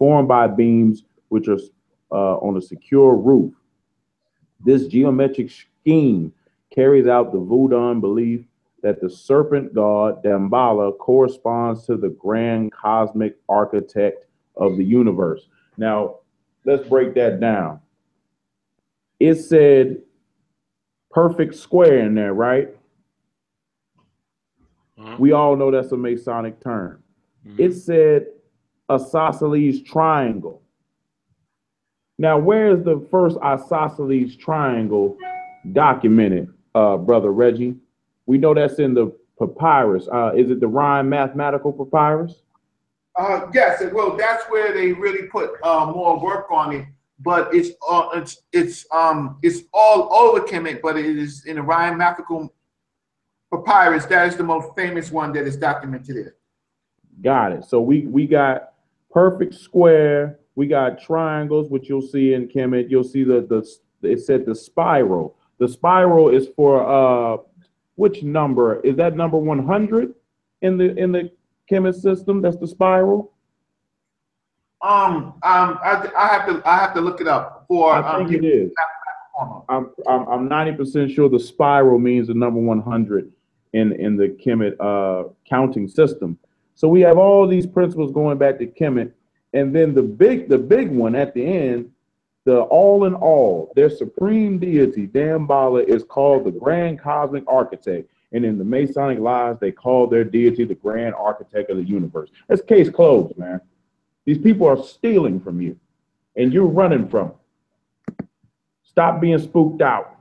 formed by beams which are uh, on a secure roof. This geometric scheme carries out the Voodoo belief that the serpent god Damballa corresponds to the grand cosmic architect of the universe. Now, let's break that down. It said perfect square in there, right? Mhm. We all know that's a Masonic term. It said isosceles triangle. Now, where is the first isosceles triangle documented, uh, brother Reggie? We know that's in the papyrus. Uh, is it the Rhind mathematical papyrus? Uh, yes, well, that's where they really put uh, more work on it. But it's uh, it's it's um it's all over Kemet, but it is in the Rhind Mathematical Papyrus. That is the most famous one that is documented there. Got it. So we we got perfect square. We got triangles, which you'll see in Kemet. You'll see the the it said the spiral. The spiral is for uh which number is that number one hundred in the in the Kemet system? That's the spiral. Um, um, I, I have to I have to look it up for I um, think it is. I'm, I'm, I'm 90% sure the spiral means the number 100 in, in the Kemet uh, counting system. So we have all these principles going back to Kemet. And then the big, the big one at the end, the all in all, their supreme deity, Damballa, is called the Grand Cosmic Architect. And in the Masonic lies, they call their deity the Grand Architect of the Universe. That's case closed, man. These people are stealing from you, and you're running from them. Stop being spooked out.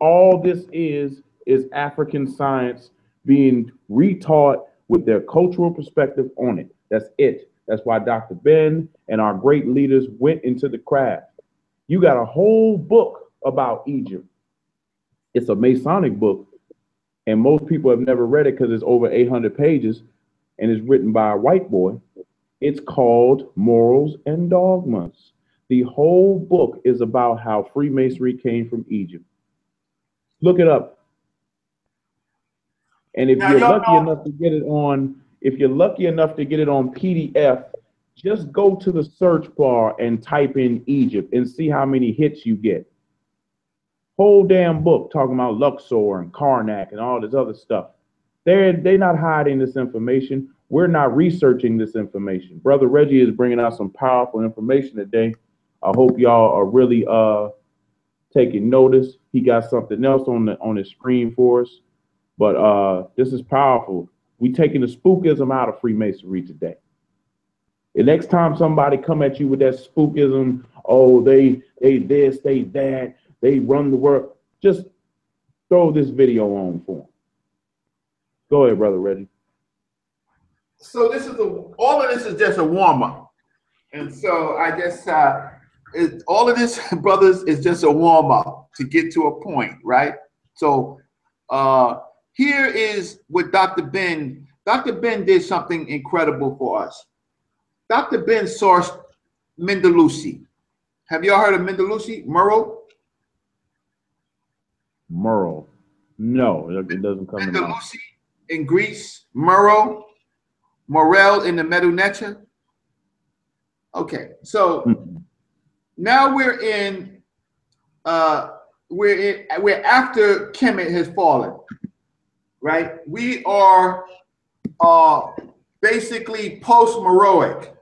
All this is is African science being retaught with their cultural perspective on it. That's it. That's why Dr. Ben and our great leaders went into the craft. You got a whole book about Egypt. It's a Masonic book, and most people have never read it because it's over 800 pages and it's written by a white boy. It's called Morals and Dogmas. The whole book is about how Freemasonry came from Egypt. Look it up. And if Now, you're lucky know- enough to get it on, if you're lucky enough to get it on PDF, just go to the search bar and type in Egypt and see how many hits you get. Whole damn book talking about Luxor and Karnak and all this other stuff. They're they're not hiding this information. We're not researching this information. Brother Reggie is bringing out some powerful information today. I hope y'all are really uh taking notice. He got something else on the on his screen for us. But uh, this is powerful. We taking the spookism out of Freemasonry today. The next time somebody come at you with that spookism, oh, they they this, they that, they run the world, just throw this video on for them. Go ahead, brother Reggie. So this is a, all of this is just a warm up, and so I guess uh, it, all of this, brothers, is just a warm up to get to a point, right? So uh, here is what Dr. Ben. Dr. Ben did something incredible for us. Dr. Ben sourced Mendelusi. Have y'all heard of Mendelusi? Murrow? Merle. No, it doesn't come to mind. In Greece, Murrow, Morel in the Medunetia. Okay, so Mm-mm. now we're in uh we're in we're after Kemet has fallen, right? We are uh basically post-Meroic.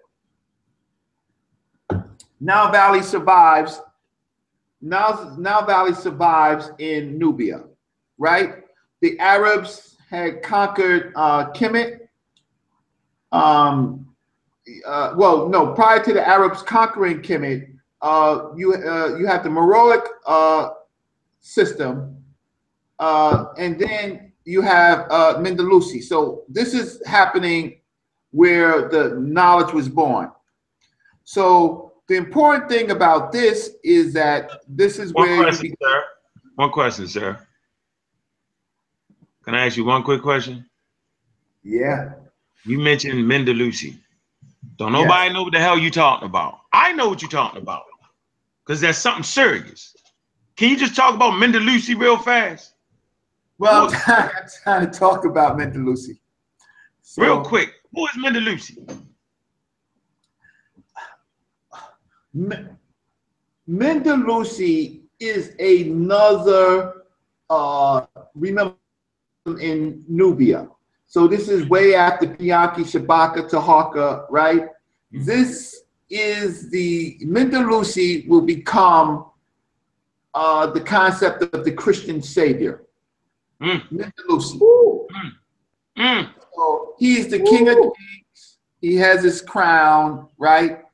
Nile Valley survives. Now, Nile Valley survives in Nubia, right? The Arabs had conquered uh, Kemet. Um, uh, well, no, prior to the Arabs conquering Kemet, uh, you uh, you have the Meroic uh, system, uh, and then you have uh, Mendelusi. So this is happening where the knowledge was born. So the important thing about this is that this is One where question, sir. One question, sir. Can I ask you one quick question? yeah. You mentioned Mendelusi. Don't nobody know what the hell you talking about. I know what you're talking about. Because there's something serious. Can you just talk about Mendelusi real fast? Well, I'm trying, I'm trying to talk about Mendelusi. So, Real quick. Who is Mendelusi? M- Mendelusi is another, uh, remember, in Nubia. So this is way after Pianki, Shabaka, Taharka, right? This is the, Mendelusi will become uh, the concept of the Christian Savior. Mm. Mendelusi. Mm. So he's the king of kings. He has his crown, right?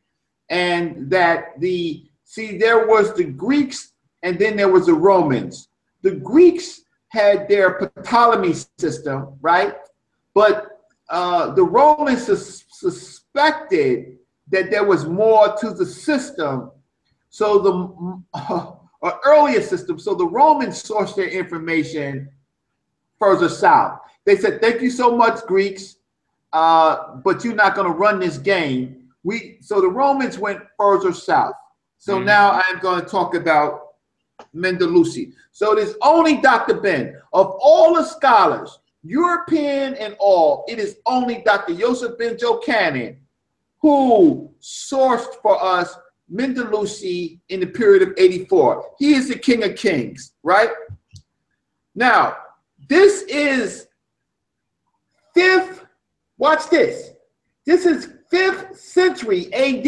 And that the see, there was the Greeks and then there was the Romans. The Greeks had their Ptolemy system, right? But uh, the Romans sus- suspected that there was more to the system. So the uh, earlier system. So the Romans sourced their information further south. They said, "Thank you so much, Greeks, uh, but you're not going to run this game." We so the Romans went further south. So Mhm. now I'm going to talk about Mendelusi. So there's only Dr. Ben of all the scholars, European and all. It is only Dr. Joseph Ben Cannon who sourced for us Mendelusi in the period of 84. He is the king of kings, right? Now, this is fifth, watch this. This is fifth century AD.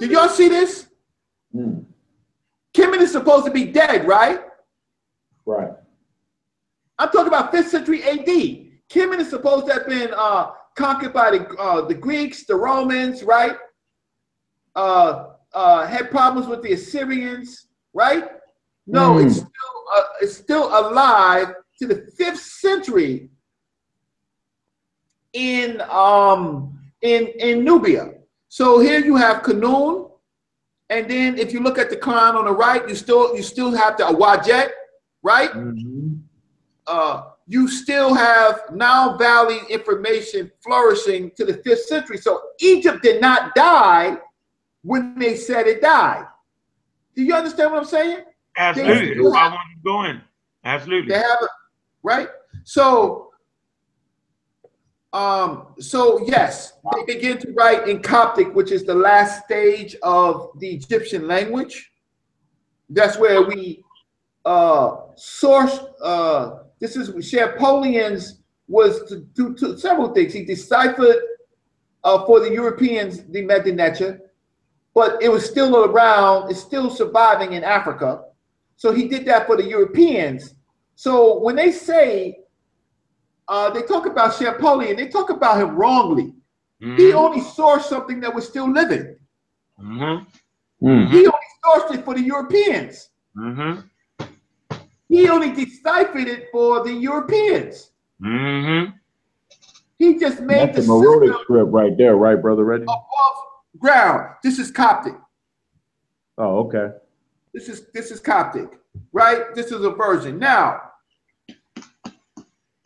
Did y'all see this? Hmm. Kemet is supposed to be dead, right? Right. I'm talking about fifth century AD. Kemet is supposed to have been uh, conquered by the uh, the Greeks, the Romans, right? Uh, uh, had problems with the Assyrians, right? No, Hmm. it's uh, it's still alive to the fifth century in um in in Nubia. So here you have Canaan, and then if you look at the Quran on the right, you still you still have the Awajet, right? Mhm. uh, you still have Nile Valley information flourishing to the fifth century. So Egypt did not die when they said it died. Do you understand what I'm saying? Absolutely. They- That's why I want to go in. Absolutely. They have it, right? So, um, so yes, they begin to write in Coptic, which is the last stage of the Egyptian language. That's where we uh, source. Uh, this is Champollions was to do to several things. He deciphered uh, for the Europeans the Medinecha, but it was still around. It's still surviving in Africa. So he did that for the Europeans. So when they say uh, they talk about Champollion, they talk about him wrongly. He Mhm. only sourced something that was still living. Mhm. Hmm. He only sourced it for the Europeans. Mhm. He only deciphered it for the Europeans. Mhm. He just made That's the the Meroitic system script right there, right, brother Reggie? above ground. This is Coptic. Oh, okay. This is this is Coptic, right? This is a version. Now,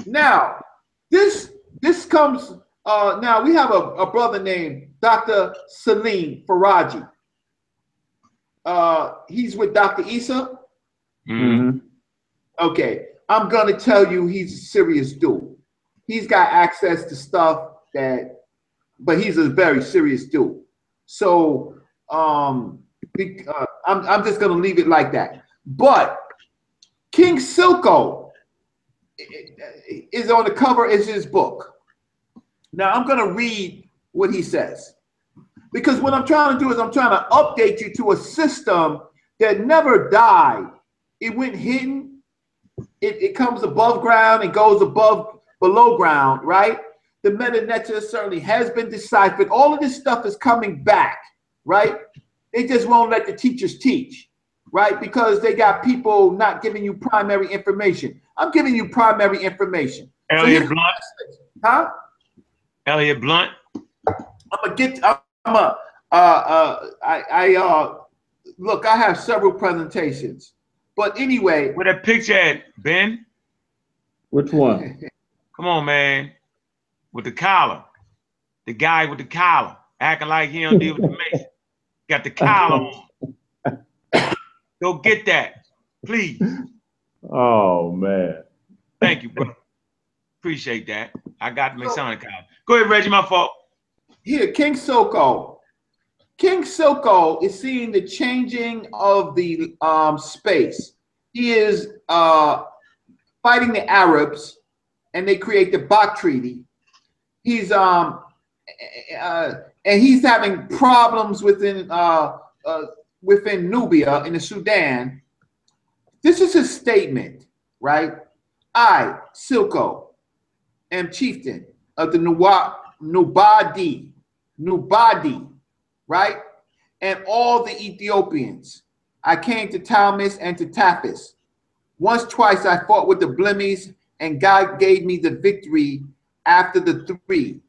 now this this comes. Uh, now we have a, a brother named Dr. Salim Faraji. Uh, he's with Dr. Isa. Mhm. Mhm. Okay, I'm gonna tell you he's a serious dude. He's got access to stuff that, but he's a very serious dude. So, um, be- uh, I'm I'm just gonna leave it like that. But King Silko is on the cover is his book. Now I'm gonna read what he says because what I'm trying to do is I'm trying to update you to a system that never died. It went hidden. It, it comes above ground and goes above below ground, right? The Metanetia certainly has been deciphered. All of this stuff is coming back, right? They just won't let the teachers teach, right? Because they got people not giving you primary information. I'm giving you primary information. Elliot here's- Blunt. Huh? Elliot Blunt. I'm gonna get. I'm a. Uh, uh, I. I. Uh, look, I have several presentations, but anyway, With a picture at, Ben? Which one? Come on, man. With the collar. The guy with the collar. Acting like he don't deal with the mason. Got the collar on. Go get that. Please. Oh man. Thank you, bro. Appreciate that. I got the Masonic collar. Go ahead, Reggie. My fault. here, King Silko. King Silko is seeing the changing of the um, space. He is uh, fighting the Arabs, and they create the Baqt Treaty. He's um, uh, and he's having problems within uh, uh, within Nubia in the Sudan. This is his statement, right? I, Silko, am chieftain of the Nuwa, Nubadi, Nubadi, right? And all the Ethiopians. I came to Talmis and to Taphis. Once, twice, I fought with the Blemmyes, and God gave me the victory after the three.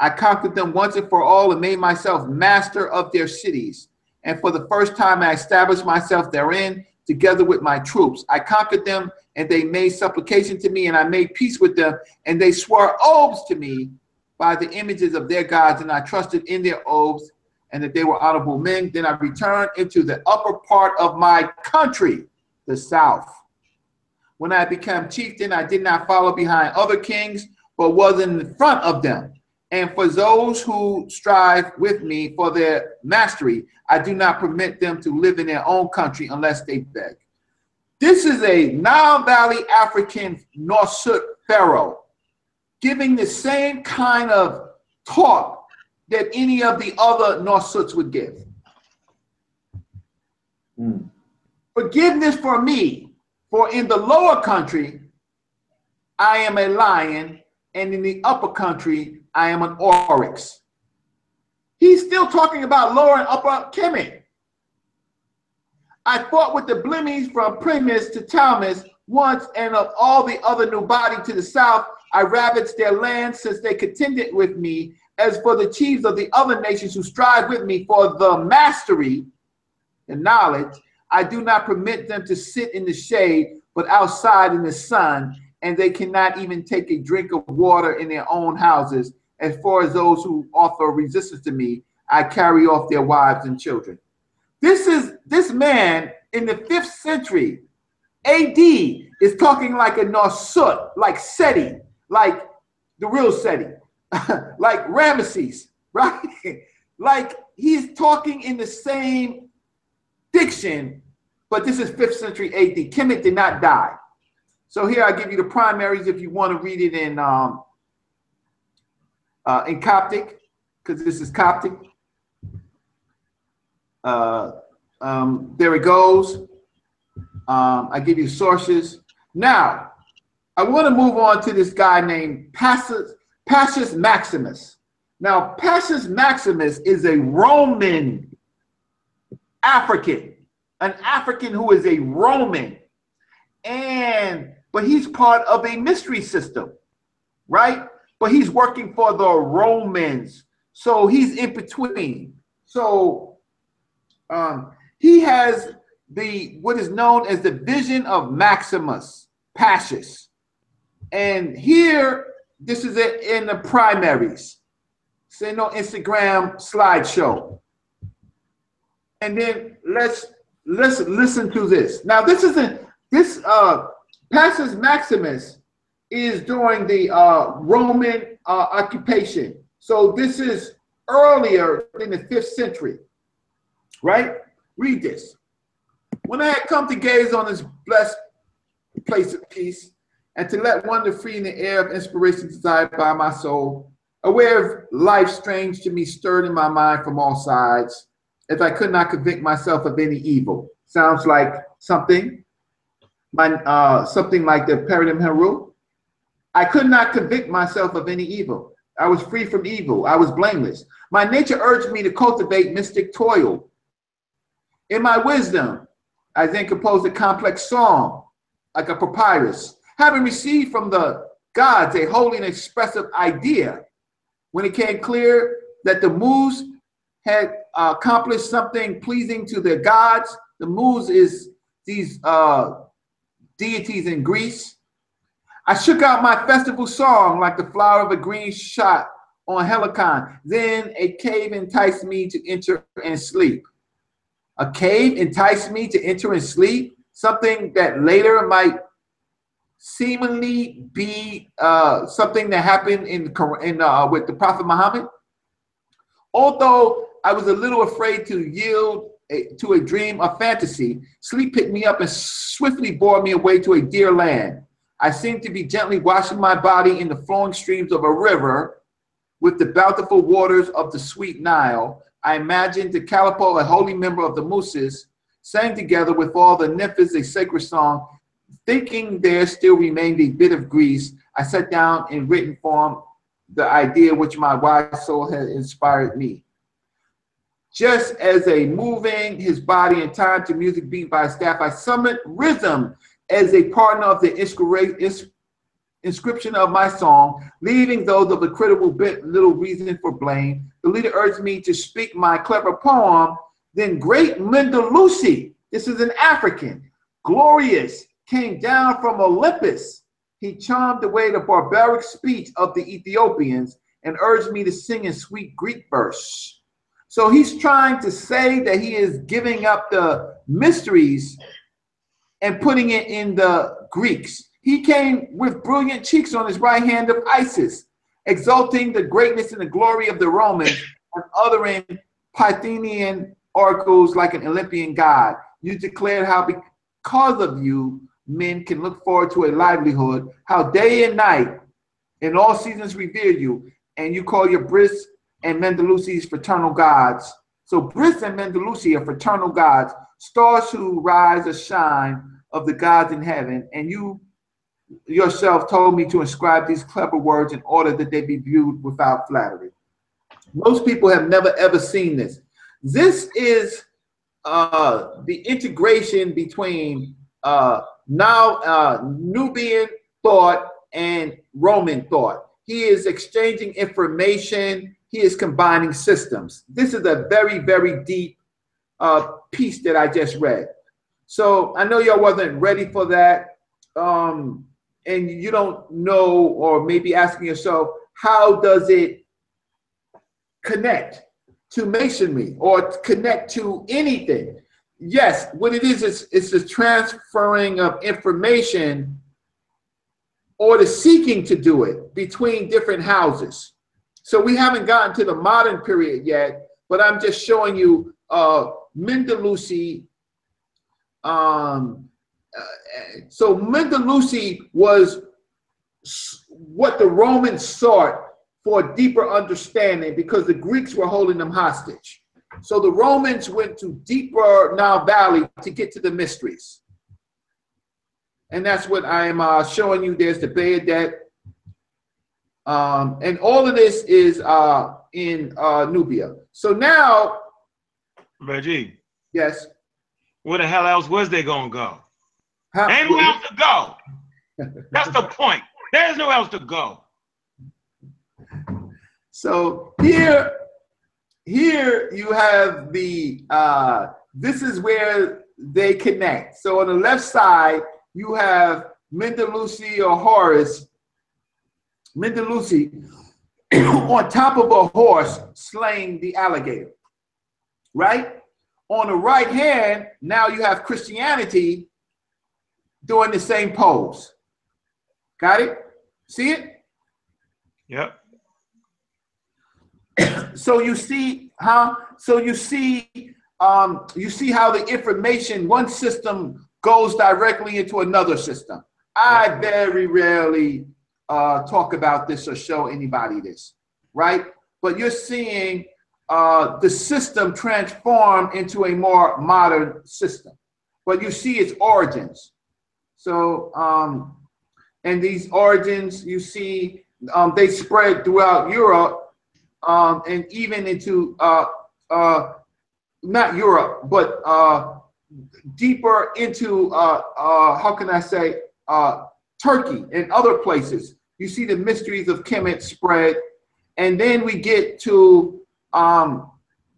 I conquered them once and for all and made myself master of their cities. And for the first time, I established myself therein together with my troops. I conquered them, and they made supplication to me, and I made peace with them, and they swore oaths to me by the images of their gods, and I trusted in their oaths, and that they were honorable men. Then I returned into the upper part of my country, the south. When I became chieftain, I did not follow behind other kings, but was in front of them. And for those who strive with me for their mastery, I do not permit them to live in their own country unless they beg. This is a Nile Valley African Norsut pharaoh giving the same kind of talk that any of the other Norsuts would give. Hmm. Forgiveness for me, for in the lower country, I am a lion, and in the upper country, I am an oryx. He's still talking about lower and upper Kemet. I fought with the Blemmyes from Primis to Talmis once, and of all the other new body to the south, I ravaged their land since they contended with me. As for the chiefs of the other nations who strive with me for the mastery and knowledge, I do not permit them to sit in the shade, but outside in the sun, and they cannot even take a drink of water in their own houses. As far as those who offer resistance to me, I carry off their wives and children. This is this man in the fifth century AD is talking like a Norsut, like Seti, like the real Seti, like Ramesses, right? like he's talking in the same diction, but this is fifth century AD. Kemet did not die. So here I give you the primaries if you want to read it in um, uh, in Coptic, because this is Coptic. Uh, um, there it goes. Um, I give you sources. Now, I want to move on to this guy named Paccius, Paccius Maximus. Now, Paccius Maximus is a Roman African, an African who is a Roman, and but he's part of a mystery system, right? But he's working for the Romans, so he's in between. So um, he has the what is known as the vision of Maximus Paccius. And here, this is it in the primaries. Say no Instagram slideshow. And then let's let's listen to this. Now, this isn't this uh Paccius Maximus is during the uh Roman uh, occupation. So this is earlier in the fifth century, right? Read this. When I had come to gaze on this blessed place of peace, and to let wander free in the air of inspiration desired by my soul, aware of life strange to me stirred in my mind from all sides, as I could not convict myself of any evil. Sounds like something, my, uh, something like the Pert em Heru. I could not convict myself of any evil. I was free from evil. I was blameless. My nature urged me to cultivate mystic toil. In my wisdom, I then composed a complex song, like a papyrus, having received from the gods a holy and expressive idea. When it came clear that the Muse had uh, accomplished something pleasing to their gods, the Muse is these uh, deities in Greece. I shook out my festival song like the flower of a green shot on Helicon. Then a cave enticed me to enter and sleep. A cave enticed me to enter and sleep, something that later might seemingly be uh, something that happened in, in uh, with the Prophet Muhammad. Although I was a little afraid to yield a, to a dream of fantasy, sleep picked me up and swiftly bore me away to a dear land. I seemed to be gently washing my body in the flowing streams of a river with the bountiful waters of the sweet Nile. I imagined the Calliope, a holy member of the Muses, sang together with all the nymphs a sacred song. Thinking there still remained a bit of Greece, I set down in written form the idea which my wise soul had inspired me. Just as a moving his body in time to music beat by staff, I summoned rhythm as a partner of the inscription of my song, leaving those of the critical bit little reason for blame. The leader urged me to speak my clever poem. Then great Mendelusi, this is an African, glorious, came down from Olympus. He charmed away the barbaric speech of the Ethiopians and urged me to sing in sweet Greek verse. So he's trying to say that he is giving up the mysteries and putting it in the Greeks. He came with brilliant cheeks on his right hand of Isis, exalting the greatness and the glory of the Romans and uttering Pythian oracles like an Olympian god. You declared how because of you, men can look forward to a livelihood, how day and night in all seasons revere you, and you call your Breith and Mendeluces fraternal gods. So Breith and Mendelusi are fraternal gods, stars who rise or shine of the gods in heaven, and you yourself told me to inscribe these clever words in order that they be viewed without flattery. Most people have never ever seen this. This is uh, the integration between uh, now uh, Nubian thought and Roman thought. He is exchanging information. He is combining systems. This is a very, very deep uh, piece that I just read. So I know y'all wasn't ready for that. Um, and you don't know, or maybe asking yourself, how does it connect to masonry or connect to anything? Yes, what it is, is it's the transferring of information or the seeking to do it between different houses. So we haven't gotten to the modern period yet, but I'm just showing you uh, Mandulis um, uh, so was what the Romans sought for a deeper understanding because the Greeks were holding them hostage. So the Romans went to deeper Nile Valley to get to the mysteries. And that's what I am uh, showing you. There's the Bay of Death. Um, and all of this is uh, in uh, Nubia. So now. Reggie. Yes. Where the hell else was they going to go? How, Ain't nowhere else to go. That's the point. There's no else to go. So here, here you have the, uh, this is where they connect. So on the left side, you have Mandulis or Horus, Mandulis on top of a horse slaying the alligator, right? On the right hand, now you have Christianity doing the same pose. Got it? See it? Yep. so you see huh? So you see um, you see how the information one system goes directly into another system. I very rarely uh, talk about this or show anybody this, right? But you're seeing uh, the system transform into a more modern system. But you see its origins. So, um, and these origins, you see, um, they spread throughout Europe um, and even into uh, uh, not Europe, but uh, deeper into uh, uh, how can I say uh, Turkey and other places. You see the mysteries of Kemet spread, and then we get to um,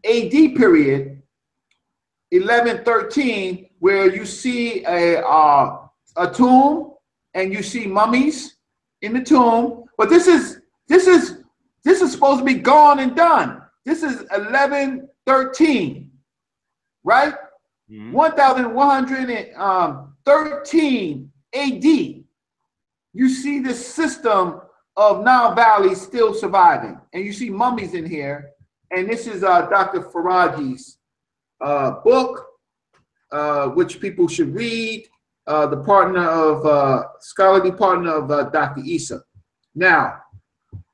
AD period, 1113, where you see a uh, a tomb and you see mummies in the tomb. But this is this is this is supposed to be gone and done. This is 1113, right? Mm-hmm. 1113 um, AD. You see this system of Nile Valley still surviving, and you see mummies in here. And this is uh, Dr. Faraji's uh, book, uh, which people should read uh, the partner of uh, scholarly partner of uh, Dr. Isa. Now,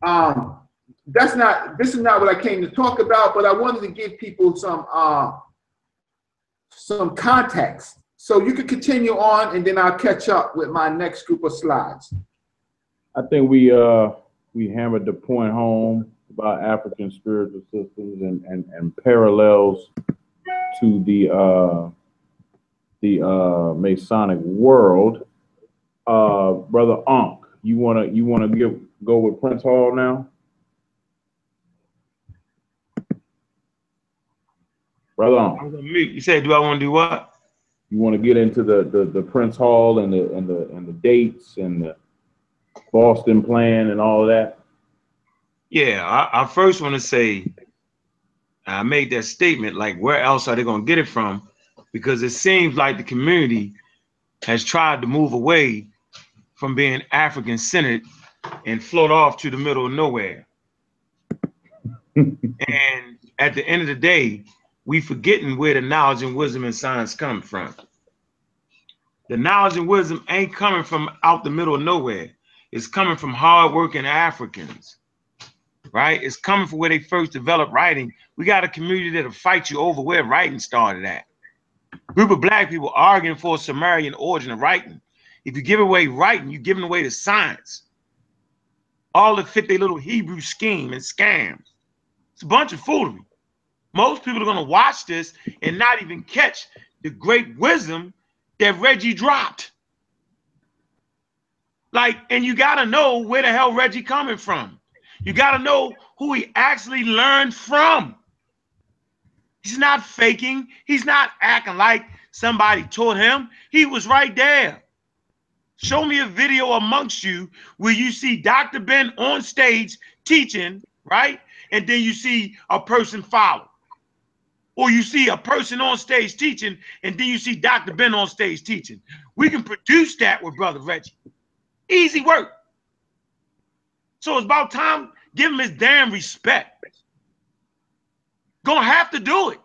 um, that's not this is not what I came to talk about, but I wanted to give people some some context. So you can continue on, and then I'll catch up with my next group of slides. I think we uh we hammered the point home about African spiritual systems and and, and parallels to the uh the uh, Masonic world. Uh, Brother Ankh, you wanna you wanna give go with Prince Hall now? Brother Ankh. I'm gonna mute. You said, do I want to do what? You want to get into the, the the Prince Hall and the and the and the dates and the Boston plan and all of that? Yeah, I, I first want to say I made that statement like where else are they gonna get it from? because it seems like the community has tried to move away from being African centered and float off to the middle of nowhere. and at the end of the day, we forgetting where the knowledge and wisdom and science come from. The knowledge and wisdom ain't coming from out the middle of nowhere. It's coming from hardworking Africans, right? It's coming from where they first developed writing. We got a community that'll fight you over where writing started at. Group of black people arguing for a Sumerian origin of writing. If you give away writing, you're giving away the science. All to fit their little Hebrew scheme and scams. It's a bunch of foolery. Most people are going to watch this and not even catch the great wisdom that Reggie dropped. Like, and you got to know where the hell Reggie coming from. You got to know who he actually learned from. He's not faking. He's not acting like somebody told him. He was right there. Show me a video amongst you where you see Dr. Ben on stage teaching, right? And then you see a person follow. Or you see a person on stage teaching, and then you see Dr. Ben on stage teaching. We can produce that with Brother Reggie. Easy work. So it's about time give him his damn respect. Gonna have to do it.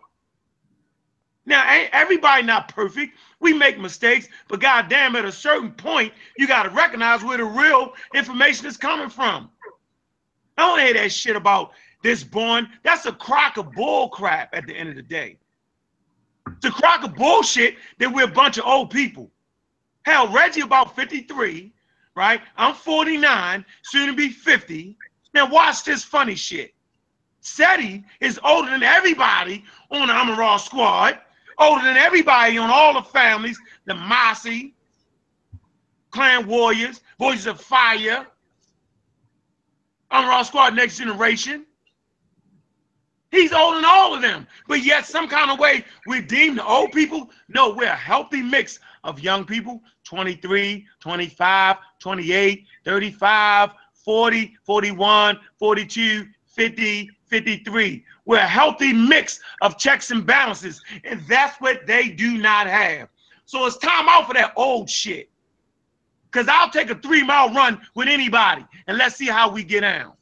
Now, ain't everybody not perfect. We make mistakes, but goddamn, at a certain point, you got to recognize where the real information is coming from. I don't hear that shit about this born. That's a crock of bull crap at the end of the day. It's a crock of bullshit that we're a bunch of old people. Hell, Reggie about 53, right? I'm 49, soon to be 50. Now watch this funny shit. SETI is older than everybody on the Amaral squad, older than everybody on all the families, the Mossy, Clan Warriors, Voices of Fire, Amaral squad, Next Generation. He's older all of them. But yet, some kind of way, we deem the old people. No, we're a healthy mix of young people 23, 25, 28, 35, 40, 41, 42, 50, 53. We're a healthy mix of checks and balances. And that's what they do not have. So it's time out for that old shit. Because I'll take a three mile run with anybody and let's see how we get down.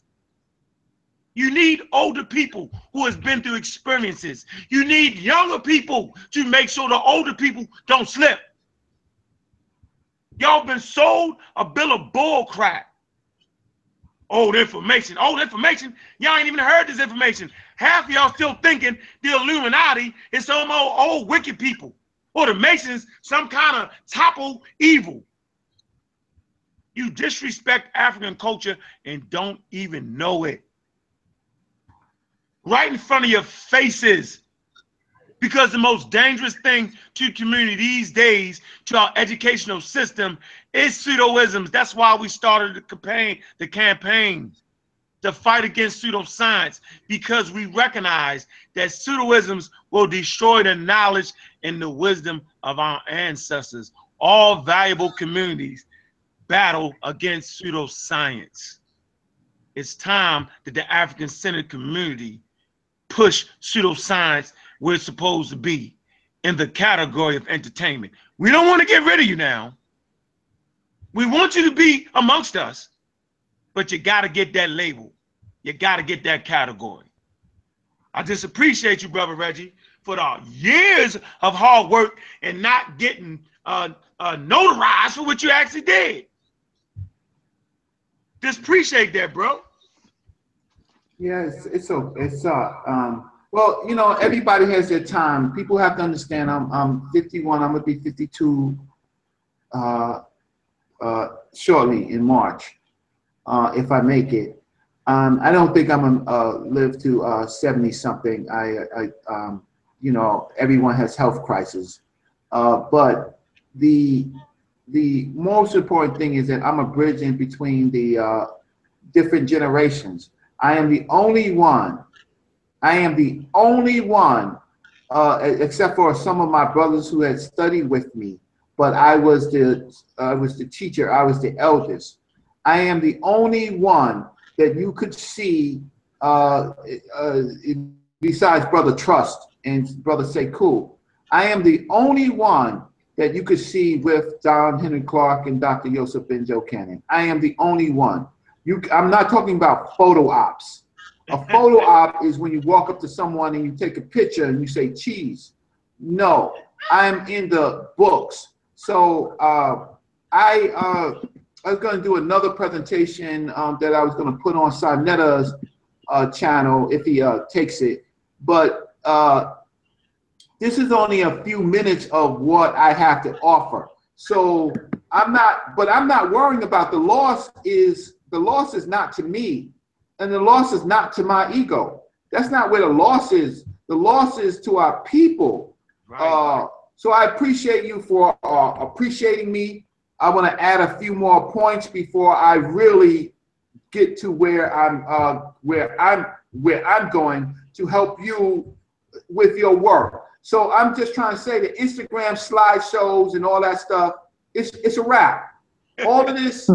You need older people who has been through experiences. You need younger people to make sure the older people don't slip. Y'all been sold a bill of bull crap. Old information, old information. Y'all ain't even heard this information. Half of y'all still thinking the Illuminati is some old, old wicked people, or the Masons some kind of topple evil. You disrespect African culture and don't even know it right in front of your faces. Because the most dangerous thing to community these days, to our educational system, is pseudoisms. That's why we started the campaign, the campaign to fight against pseudoscience, because we recognize that pseudoisms will destroy the knowledge and the wisdom of our ancestors. All valuable communities battle against pseudoscience. It's time that the African-centered community push pseudoscience where it's supposed to be in the category of entertainment. We don't want to get rid of you now. We want you to be amongst us, but you got to get that label. You got to get that category. I just appreciate you, brother Reggie, for the years of hard work and not getting uh, uh, notarized for what you actually did. Just appreciate that, bro. Yeah, it's a it's uh um well you know everybody has their time. People have to understand. I'm I'm 51. I'm gonna be 52 uh uh shortly in March uh if I make it. Um I don't think I'm gonna uh, live to uh 70 something. I I um you know everyone has health crisis. Uh but the the most important thing is that I'm a bridge in between the uh different generations I am the only one. I am the only one, uh, except for some of my brothers who had studied with me. But I was the I was the teacher. I was the eldest. I am the only one that you could see uh, uh, besides Brother Trust and Brother Sekou. I am the only one that you could see with John Henrik Clarke and Dr. Joseph ben-Jochannan. I am the only one. You, I'm not talking about photo ops. A photo op is when you walk up to someone and you take a picture and you say cheese. No, I'm in the books. So uh, I uh, I was going to do another presentation um, that I was going to put on Sarnetta's uh, channel if he uh, takes it. But uh, this is only a few minutes of what I have to offer. So I'm not, but I'm not worrying about the loss. Is the loss is not to me, and the loss is not to my ego. That's not where the loss is. The loss is to our people. Right. Uh, so I appreciate you for uh, appreciating me. I want to add a few more points before I really get to where I'm uh, where I'm where I'm going to help you with your work. So I'm just trying to say that Instagram slideshows and all that stuff, it's it's a wrap. All of this,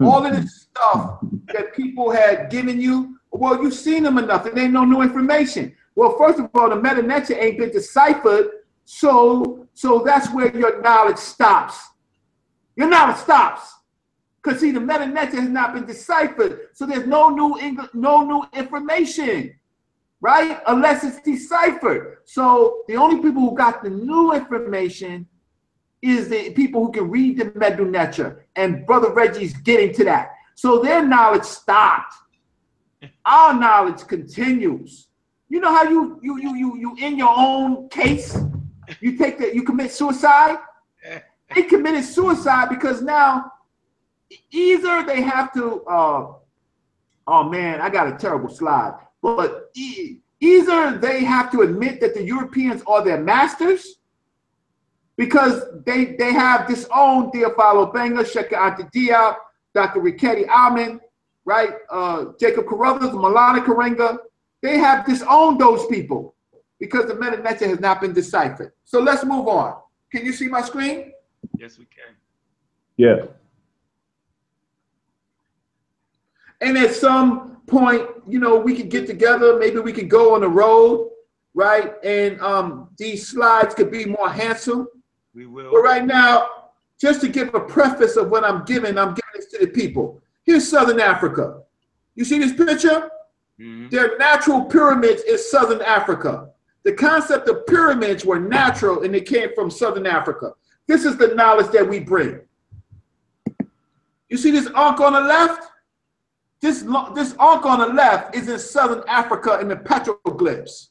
Hmm. all of this stuff that people had given you, well, you've seen them enough. It ain't no new information. Well, first of all, the Metu ain't been deciphered, so so that's where your knowledge stops. Your knowledge stops. Because see, the Metu has not been deciphered. So there's no new English, no new information, right? Unless it's deciphered. So the only people who got the new information is the people who can read the Metu Neter. And Brother Reggie's getting to that. So their knowledge stopped. Our knowledge continues. You know how you you you you you in your own case, you take that you commit suicide. They committed suicide because now either they have to. Uh, oh man, I got a terrible slide. But either they have to admit that the Europeans are their masters because they they have disowned Théophile Obenga, Cheikh Anta Diop, Dr. Riketti Alman, right? Uh, Jacob Carruthers, Maulana Karenga. They have disowned those people because the Metu Neter has not been deciphered. So let's move on. Can you see my screen? yes, we can. Yeah. And at some point, you know, we could get together. Maybe we could go on the road, right? And um, these slides could be more handsome. We will. But right now, just to give a preface of what I'm giving, I'm giving this to the people. Here's Southern Africa. You see this picture? Mhm. Their natural pyramids is Southern Africa. The concept of pyramids were natural and they came from Southern Africa. This is the knowledge that we bring. You see this arc on the left? This, this arc on the left is in Southern Africa in the petroglyphs.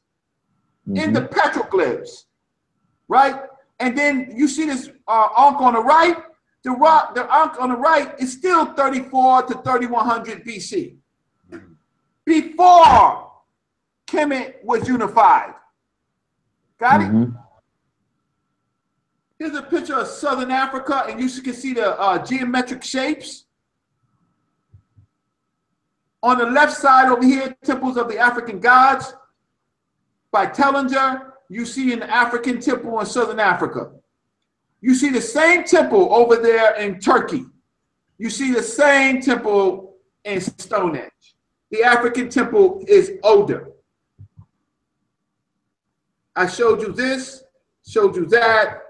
In the petroglyphs, right? And then you see this uh, arc on the right. The rock, the arc on the right is still 34 to 3100 BC. Before Kemet was unified. Got it? Mhm. Here's a picture of Southern Africa, and you can see the uh, geometric shapes. On the left side over here, temples of the African gods by Tellinger. You see an African temple in Southern Africa. You see the same temple over there in Turkey. You see the same temple in Stonehenge. The African temple is older. I showed you this, showed you that.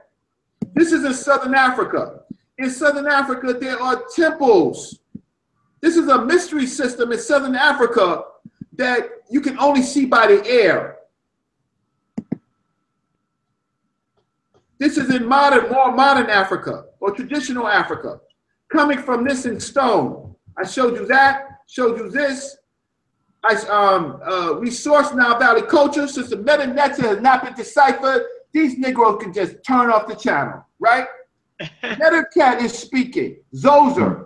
This is in Southern Africa. In Southern Africa, there are temples. This is a mystery system in Southern Africa that you can only see by the air. This is in modern, more modern Africa or traditional Africa. Coming from this in stone. I showed you that, showed you this. I um uh resource Nile Valley culture. Since the Metu Neter has not been deciphered, these Negroes can just turn off the channel, right? Neterket is speaking. Djoser,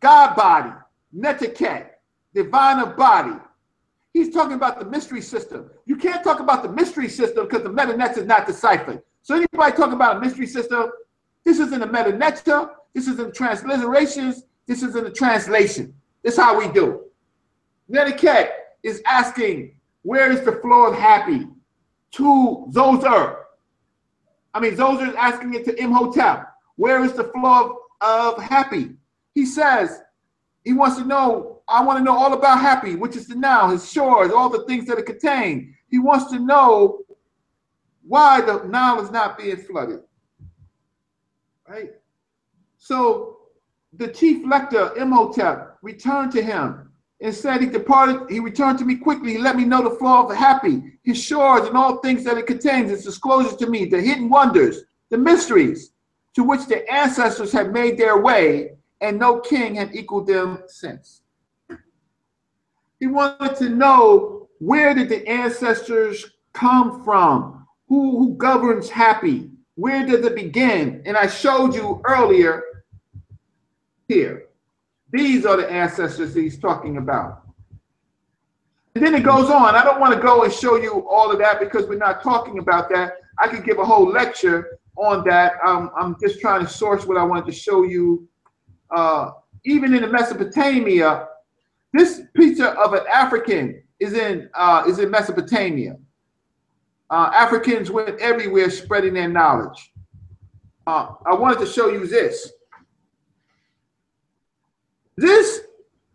God body, Neterket, divine body. He's talking about the mystery system. You can't talk about the mystery system because the Metu is not deciphered. So anybody talking about a mystery system, this is in the Metu Neter, this is in transliterations, this is in the translation. This is how we do. Neterket is asking, where is the flow of Hapi? To Djoser. I mean, Djoser is asking it to Imhotep. Where is the flow of, of Hapi? He says, he wants to know, I want to know all about Hapi, which is the now, his shores, all the things that it contains. He wants to know why the Nile is not being flooded. Right? So the chief lector, Imhotep, returned to him. and said he departed, he returned to me quickly. He let me know the flow of the Hapi, his shores, and all things that it contains. Its disclosures to me, the hidden wonders, the mysteries to which the ancestors had made their way, and no king had equaled them since. He wanted to know where did the ancestors come from? Who, who governs Hapi? Where does it begin? And I showed you earlier here. These are the ancestors he's talking about. And then it goes on. I don't want to go and show you all of that because we're not talking about that. I could give a whole lecture on that. Um, I'm just trying to source what I wanted to show you. Uh, even in Mesopotamia, this picture of an African is in uh, is in Mesopotamia. Uh, Africans went everywhere spreading their knowledge. Uh, I wanted to show you this. This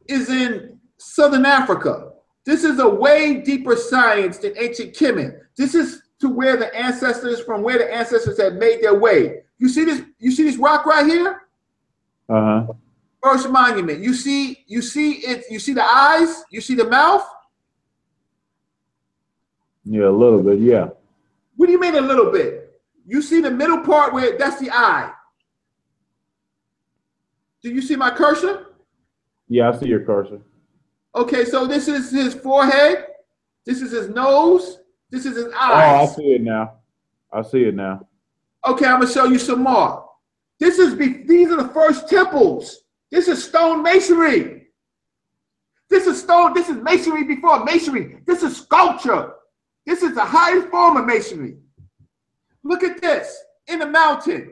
is in Southern Africa. This is a way deeper science than ancient Kemet. This is to where the ancestors, from where the ancestors had made their way. You see this? You see this rock right here? Uh huh. First monument. You see, you see it, you see the eyes, you see the mouth. Yeah, a little bit. Yeah. What do you mean a little bit? You see the middle part where that's the eye. Do you see my cursor? Yeah, I see your cursor. Okay, so this is his forehead. This is his nose. This is his eye. Oh, I eyes. see it now. I see it now. Okay, I'm gonna show you some more. This is be- these are the first temples. This is stone masonry. This is stone. This is masonry before masonry. This is sculpture. This is the highest form of masonry. Look at this in the mountain.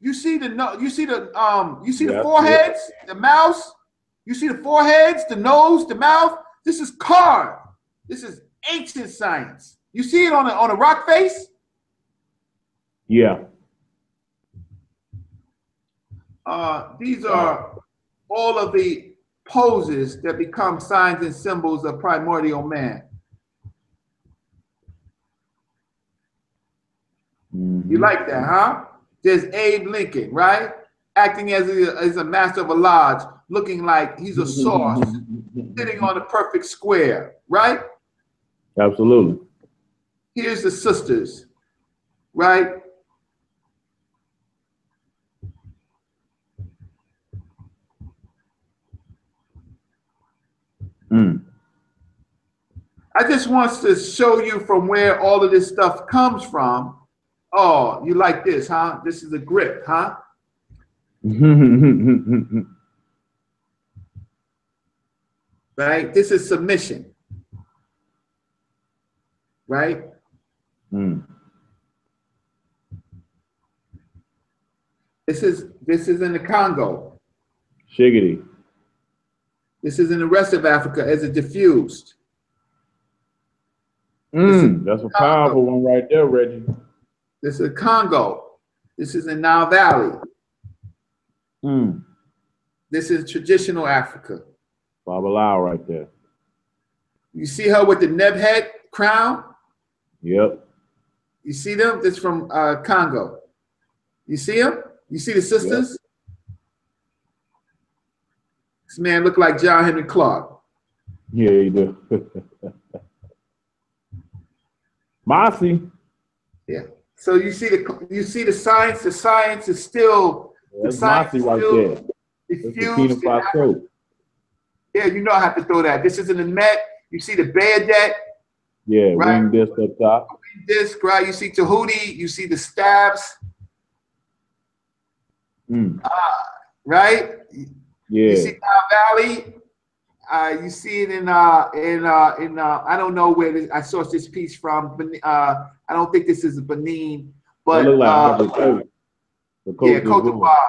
You see the you see the um, you see the Yeah, foreheads, the mouths. You see the foreheads, the nose, the mouth. This is carved. This is ancient science. You see it on a on a rock face. Yeah. Uh, these are all of the poses that become signs and symbols of primordial man. You mm-hmm. like that, huh? There's Abe Lincoln, right? Acting as a, as a master of a lodge, looking like he's a mm-hmm. sauce, mm-hmm. sitting on a perfect square, right? Absolutely. Here's the sisters, right? Mm. I just wants to show you from where all of this stuff comes from. Oh, you like this, huh? This is a grip, huh? Right? This is submission. Right? mm. This is this is in the Congo. Shiggity. This is in the rest of Africa as it diffused. Mm. That's a powerful one right there, Reggie. This is Congo. This is in Nile Valley. Mm. This is traditional Africa. Babalawo right there. You see her with the neb head crown? Yep. You see them? This from uh, Congo. You see them? You see the sisters? This man look like John Henrik Clarke. Yeah, you do. Mossy. Yeah. So you see the you see the science. The science is still the science is right still there. That's the diffused. Kina in Faso. Yeah, you know I have to throw that. This is in the net. You see the Behdet Yeah, Right. wing disc up top. disc, right? You see Tahuti. You see the stabs, Mm. right? Yeah. You see Nile Valley. Uh, you see it in uh in uh in uh I don't know where this, I sourced this piece from. But uh, I don't think this is Benin, but like uh, Ivory Coast. The yeah, Cote d'Ivoire,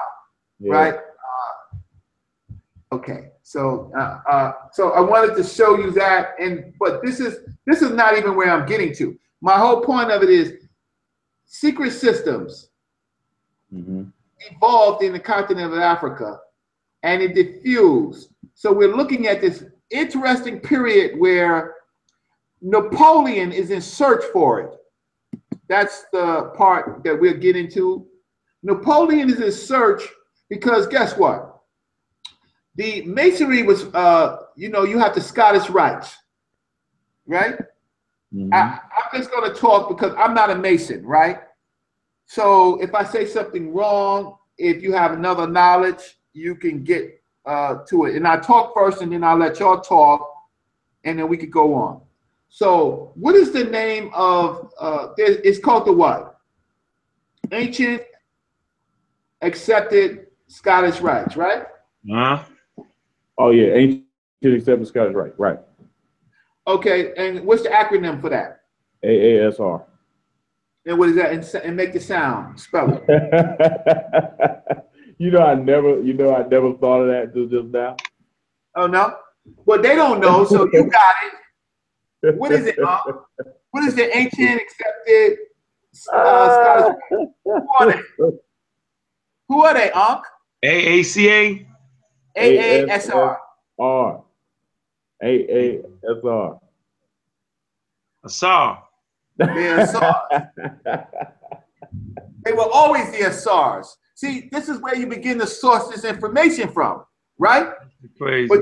Yeah. right? Uh, okay, so uh, uh, so I wanted to show you that, and but this is this is not even where I'm getting to. My whole point of it is secret systems Mhm. evolved in the continent of Africa and it diffused. So we're looking at this interesting period where Napoleon is in search for it. That's the part that we'll get into. Napoleon is in search because guess what? the masonry was, uh, you know, you have the Scottish rites, right? Mhm. I, I'm just going to talk because I'm not a mason, right? So if I say something wrong, if you have another knowledge, you can get uh, to it. And I talk first, and then I'll let y'all talk, and then we could go on. So, what is the name of? Uh, it's called the what? Ancient accepted Scottish rites, right? Huh? Oh yeah, ancient accepted Scottish right, right. Okay, and what's the acronym for that? AASR. And what is that? And, and make the sound. Spell it. you know, I never, you know, I never thought of that till just now. Oh no. Well, they don't know, so you got it. What is it, Unc? What is the ancient accepted uh, Scottish? Who are they? Who are they, Unc? AACA? AASR. R. AASR. Asar. They're SARS. They were always the SARS. See, this is where you begin to source this information from, right? Crazy. But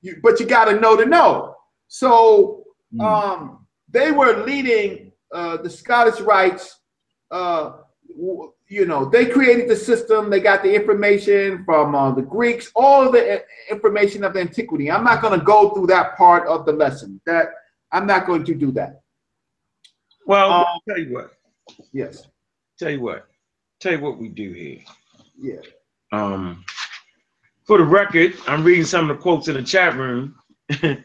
you, but you got to know to know. So Hmm. um, they were leading uh, the Scottish rites. Uh, you know, they created the system. They got the information from uh, the Greeks, all the information of antiquity. I'm not going to go through that part of the lesson. That I'm not going to do that. well, Um, I'll tell you what. Yes. Tell you what. Tell you what we do here. Yeah. Um, for the record, I'm reading some of the quotes in the chat room. the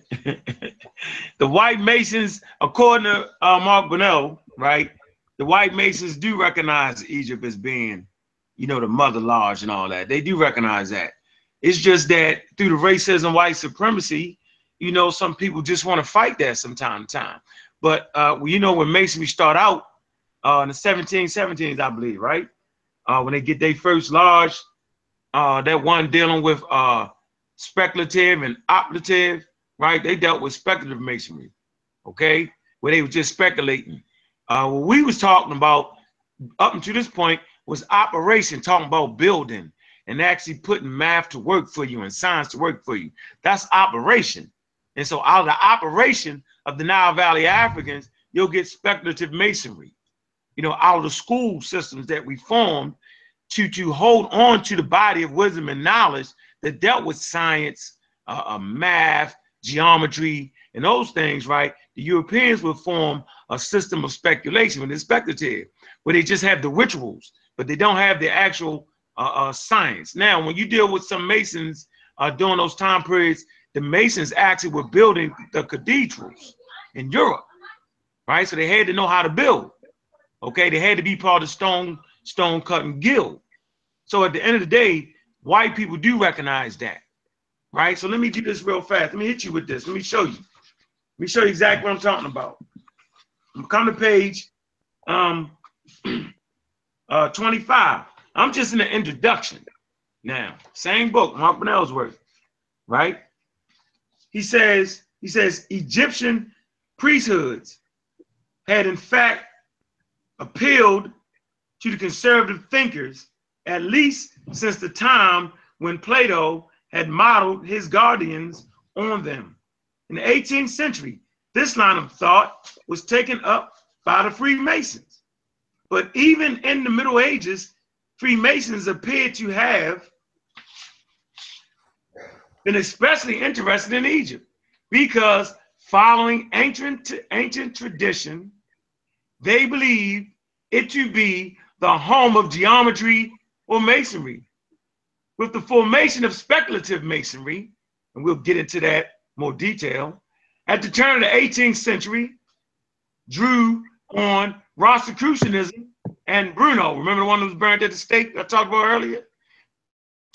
white Masons, according to uh, Mark Bernal, right? The white Masons do recognize Egypt as being, you know, the mother lodge and all that. They do recognize that. It's just that through the racism, white supremacy, you know, some people just want to fight that from time to time. But uh, well, you know, when Masonry start out uh, in the 1717s, I believe, right? Uh, when they get their first lodge, uh, that one dealing with uh, speculative and operative, right? They dealt with speculative masonry, okay, where they were just speculating. Uh, what we was talking about up until this point was operation, talking about building and actually putting math to work for you and science to work for you. That's operation. And so out of the operation of the Nile Valley Africans, you'll get speculative masonry. You know, out of the school systems that we formed to, to hold on to the body of wisdom and knowledge that dealt with science, uh, uh, math, geometry, and those things, right? The Europeans would form a system of speculation, it's speculative, where they just have the rituals, but they don't have the actual uh, uh, science. Now, when you deal with some Masons uh, during those time periods, the Masons actually were building the cathedrals in Europe, right? So they had to know how to build. Okay, they had to be part of the stone stone cutting guild. So at the end of the day, white people do recognize that, right? So let me do this real fast. Let me hit you with this. Let me show you. Let me show you exactly what I'm talking about. I'm Come to page um, uh, 25. I'm just in the introduction now. Same book, Mark Bernal's work, right? He says, he says Egyptian priesthoods had in fact appealed to the conservative thinkers at least since the time when Plato had modeled his guardians on them. In the 18th century, this line of thought was taken up by the Freemasons. But even in the Middle Ages, Freemasons appeared to have been especially interested in Egypt because following ancient, ancient tradition, they believed it to be the home of geometry or masonry. With the formation of speculative masonry, and we'll get into that more detail, at the turn of the 18th century, drew on Rosicrucianism and Bruno, remember the one that was burned at the stake I talked about earlier?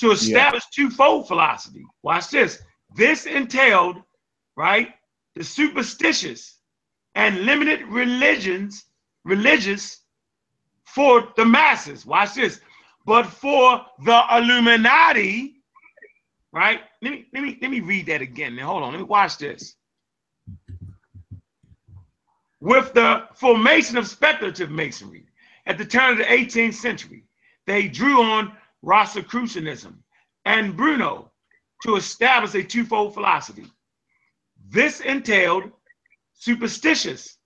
To establish twofold philosophy. Watch this. This entailed, right, the superstitious and limited religions, religious for the masses. Watch this. But for the Illuminati, right? Let me let me let me read that again. Now hold on. Let me watch this. With the formation of speculative masonry at the turn of the 18th century, they drew on Rosicrucianism and Bruno to establish a twofold philosophy. This entailed superstitious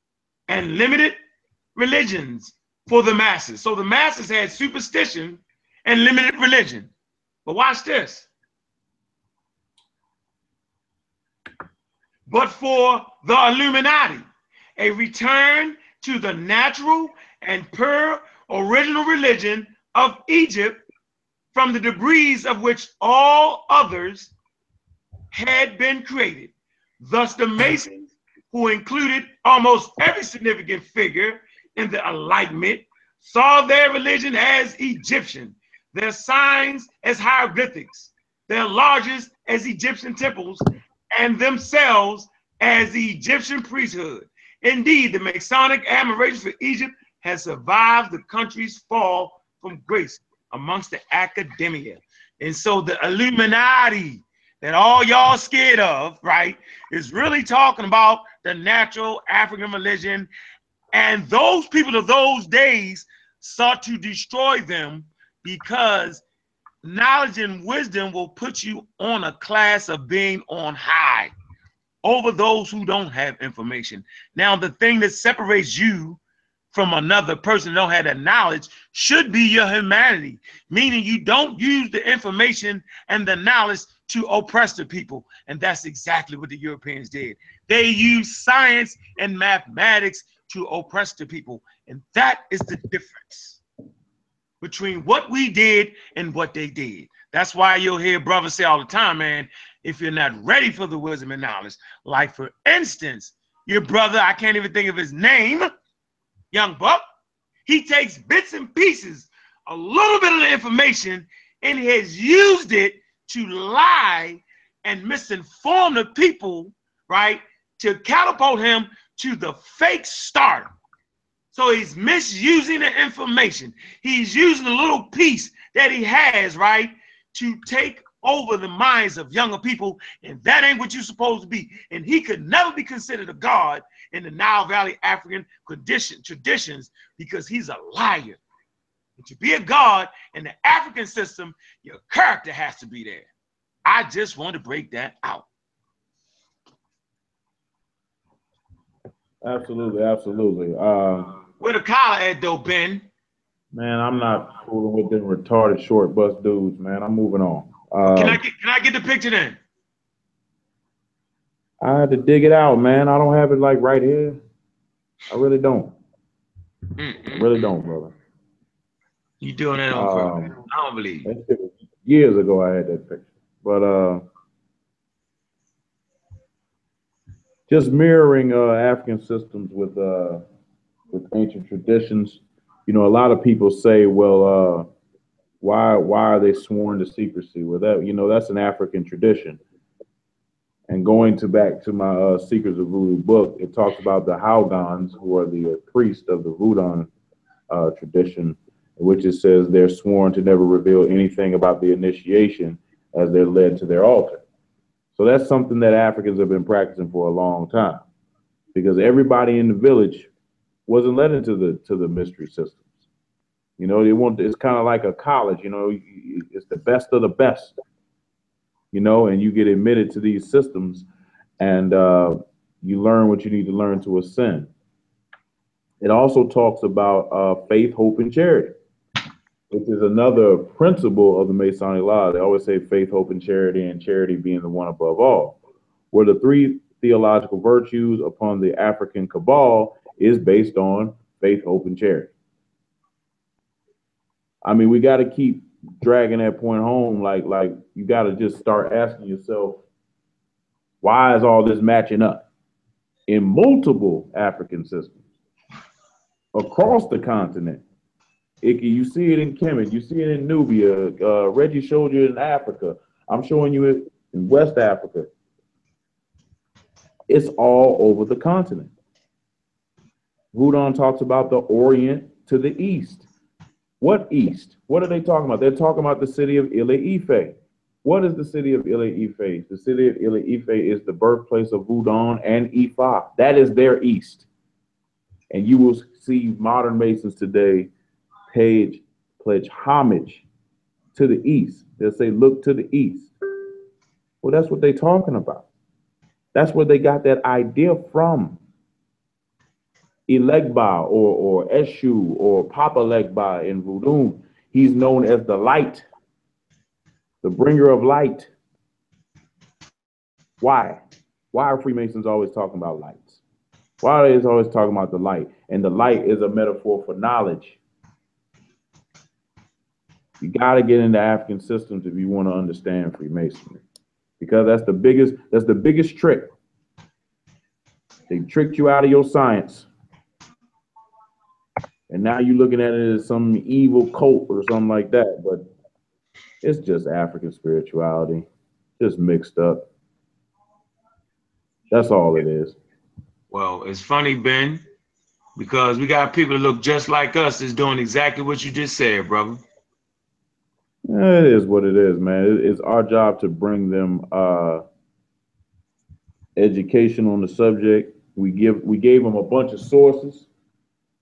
and limited religions for the masses. So the masses had superstition and limited religion. But watch this. But for the Illuminati, a return to the natural and pure original religion of Egypt from the debris of which all others had been created. Thus, the Masons, who included almost every significant figure in the Enlightenment, saw their religion as Egyptian, their signs as hieroglyphics, their lodges as Egyptian temples, and themselves as the Egyptian priesthood. Indeed, the Masonic admiration for Egypt has survived the country's fall from grace amongst the academia. And so the Illuminati that all y'all scared of, right, is really talking about the natural African religion. And those people of those days sought to destroy them because knowledge and wisdom will put you on a class of being on high over those who don't have information. Now, the thing that separates you from another person that don't have that knowledge should be your humanity, meaning you don't use the information and the knowledge to oppress the people. And that's exactly what the Europeans did. They used science and mathematics to oppress the people. And that is the difference between what we did and what they did. That's why you'll hear brothers say all the time, man, if you're not ready for the wisdom and knowledge, like for instance, your brother, I can't even think of his name, young buck, he takes bits and pieces, a little bit of the information, and he has used it to lie and misinform the people, right, to catapult him to the fake stardom. So he's misusing the information. He's using a little piece that he has, right, to take over the minds of younger people, and that ain't what you're supposed to be. And he could never be considered a god in the Nile Valley African condition, traditions because he's a liar. And to be a god in the African system, your character has to be there. I just want to break that out. Absolutely, absolutely. Uh, Where the collar at though, Ben? man, I'm not fooling with them retarded short bus dudes, man. I'm moving on. Uh, Can I get can I get the picture then? I had to dig it out, man. I don't have it like right here. I really don't. I really don't, brother. You doing that on purpose? Um, I don't believe. you. That shit was years ago. I had that picture, but uh, just mirroring uh, African systems with uh, with ancient traditions. You know, a lot of people say, "Well, uh, why why are they sworn to secrecy?" Well, that you know, that's an African tradition. And going to back to my uh, Secrets of Voodoo book, it talks about the houngans, who are the uh, priests of the Voodoo uh, tradition, in which it says they're sworn to never reveal anything about the initiation as they're led to their altar. So that's something that Africans have been practicing for a long time, because everybody in the village wasn't let into the to the mystery systems. You know, they want it's kind of like a college. You know, it's the best of the best. You know, and you get admitted to these systems, and uh, you learn what you need to learn to ascend. It also talks about uh, faith, hope, and charity, which is another principle of the Masonic law. They always say faith, hope, and charity, and charity being the one above all. Where the three theological virtues upon the African cabal is based on faith, hope, and charity. I mean, we got to keep dragging that point home. Like, like you got to just start asking yourself, why is all this matching up in multiple African systems across the continent? It, you see it in Kemet, you see it in Nubia. Uh, Reggie showed you in Africa. I'm showing you it in West Africa. It's all over the continent. Vodun talks about the Orient to the East. What East? What are they talking about? They're talking about the city of Ile Ife. What is the city of Ile Ife? The city of Ile Ife is the birthplace of Vodun and Ifa. That is their East. And you will see modern Masons today page, pledge homage to the East. They'll say, look to the East. Well, that's what they're talking about. That's where they got that idea from. Elegba or, or Eshu or Papa Legba in Voodoo, he's known as the light, the bringer of light. Why? Why are Freemasons always talking about lights? Why are they always talking about the light? And the light is a metaphor for knowledge. You got to get into African systems if you want to understand Freemasonry, because that's the biggest that's the biggest trick. They tricked you out of your science, and now you're looking at it as some evil cult or something like that. But it's just African spirituality, just mixed up. That's all it is. Well, it's funny, Ben, because we got people that look just like us that's doing exactly what you just said, brother. It is what it is, man. It's our job to bring them uh, education on the subject. We give we gave them a bunch of sources.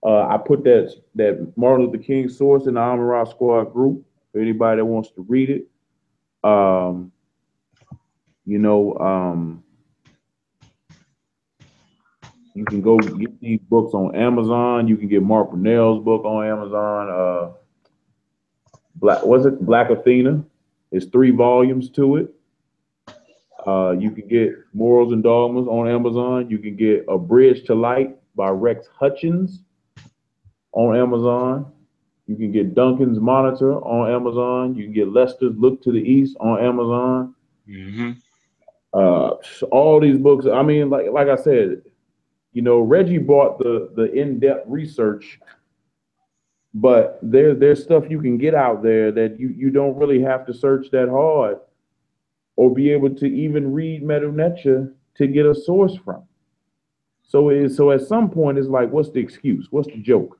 Uh, I put that that Martin Luther King source in the Amara Squad group for anybody that wants to read it. Um, you know, um, you can go get these books on Amazon. You can get Mark Bernal's book on Amazon. Uh, Black was it Black Athena? It's three volumes to it. Uh, you can get Morals and Dogmas on Amazon. You can get A Bridge to Light by Rex Hutchens on Amazon. You can get Duncan's Monitor on Amazon. You can get Lester's Look to the East on Amazon. Mm-hmm. Uh, all these books. I mean, like like I said, you know, Reggie bought the the in depth research but there there's stuff you can get out there that you you don't really have to search that hard or be able to even read Metu Neter to get a source from. So it, so at some point it's like, what's the excuse? What's the joke?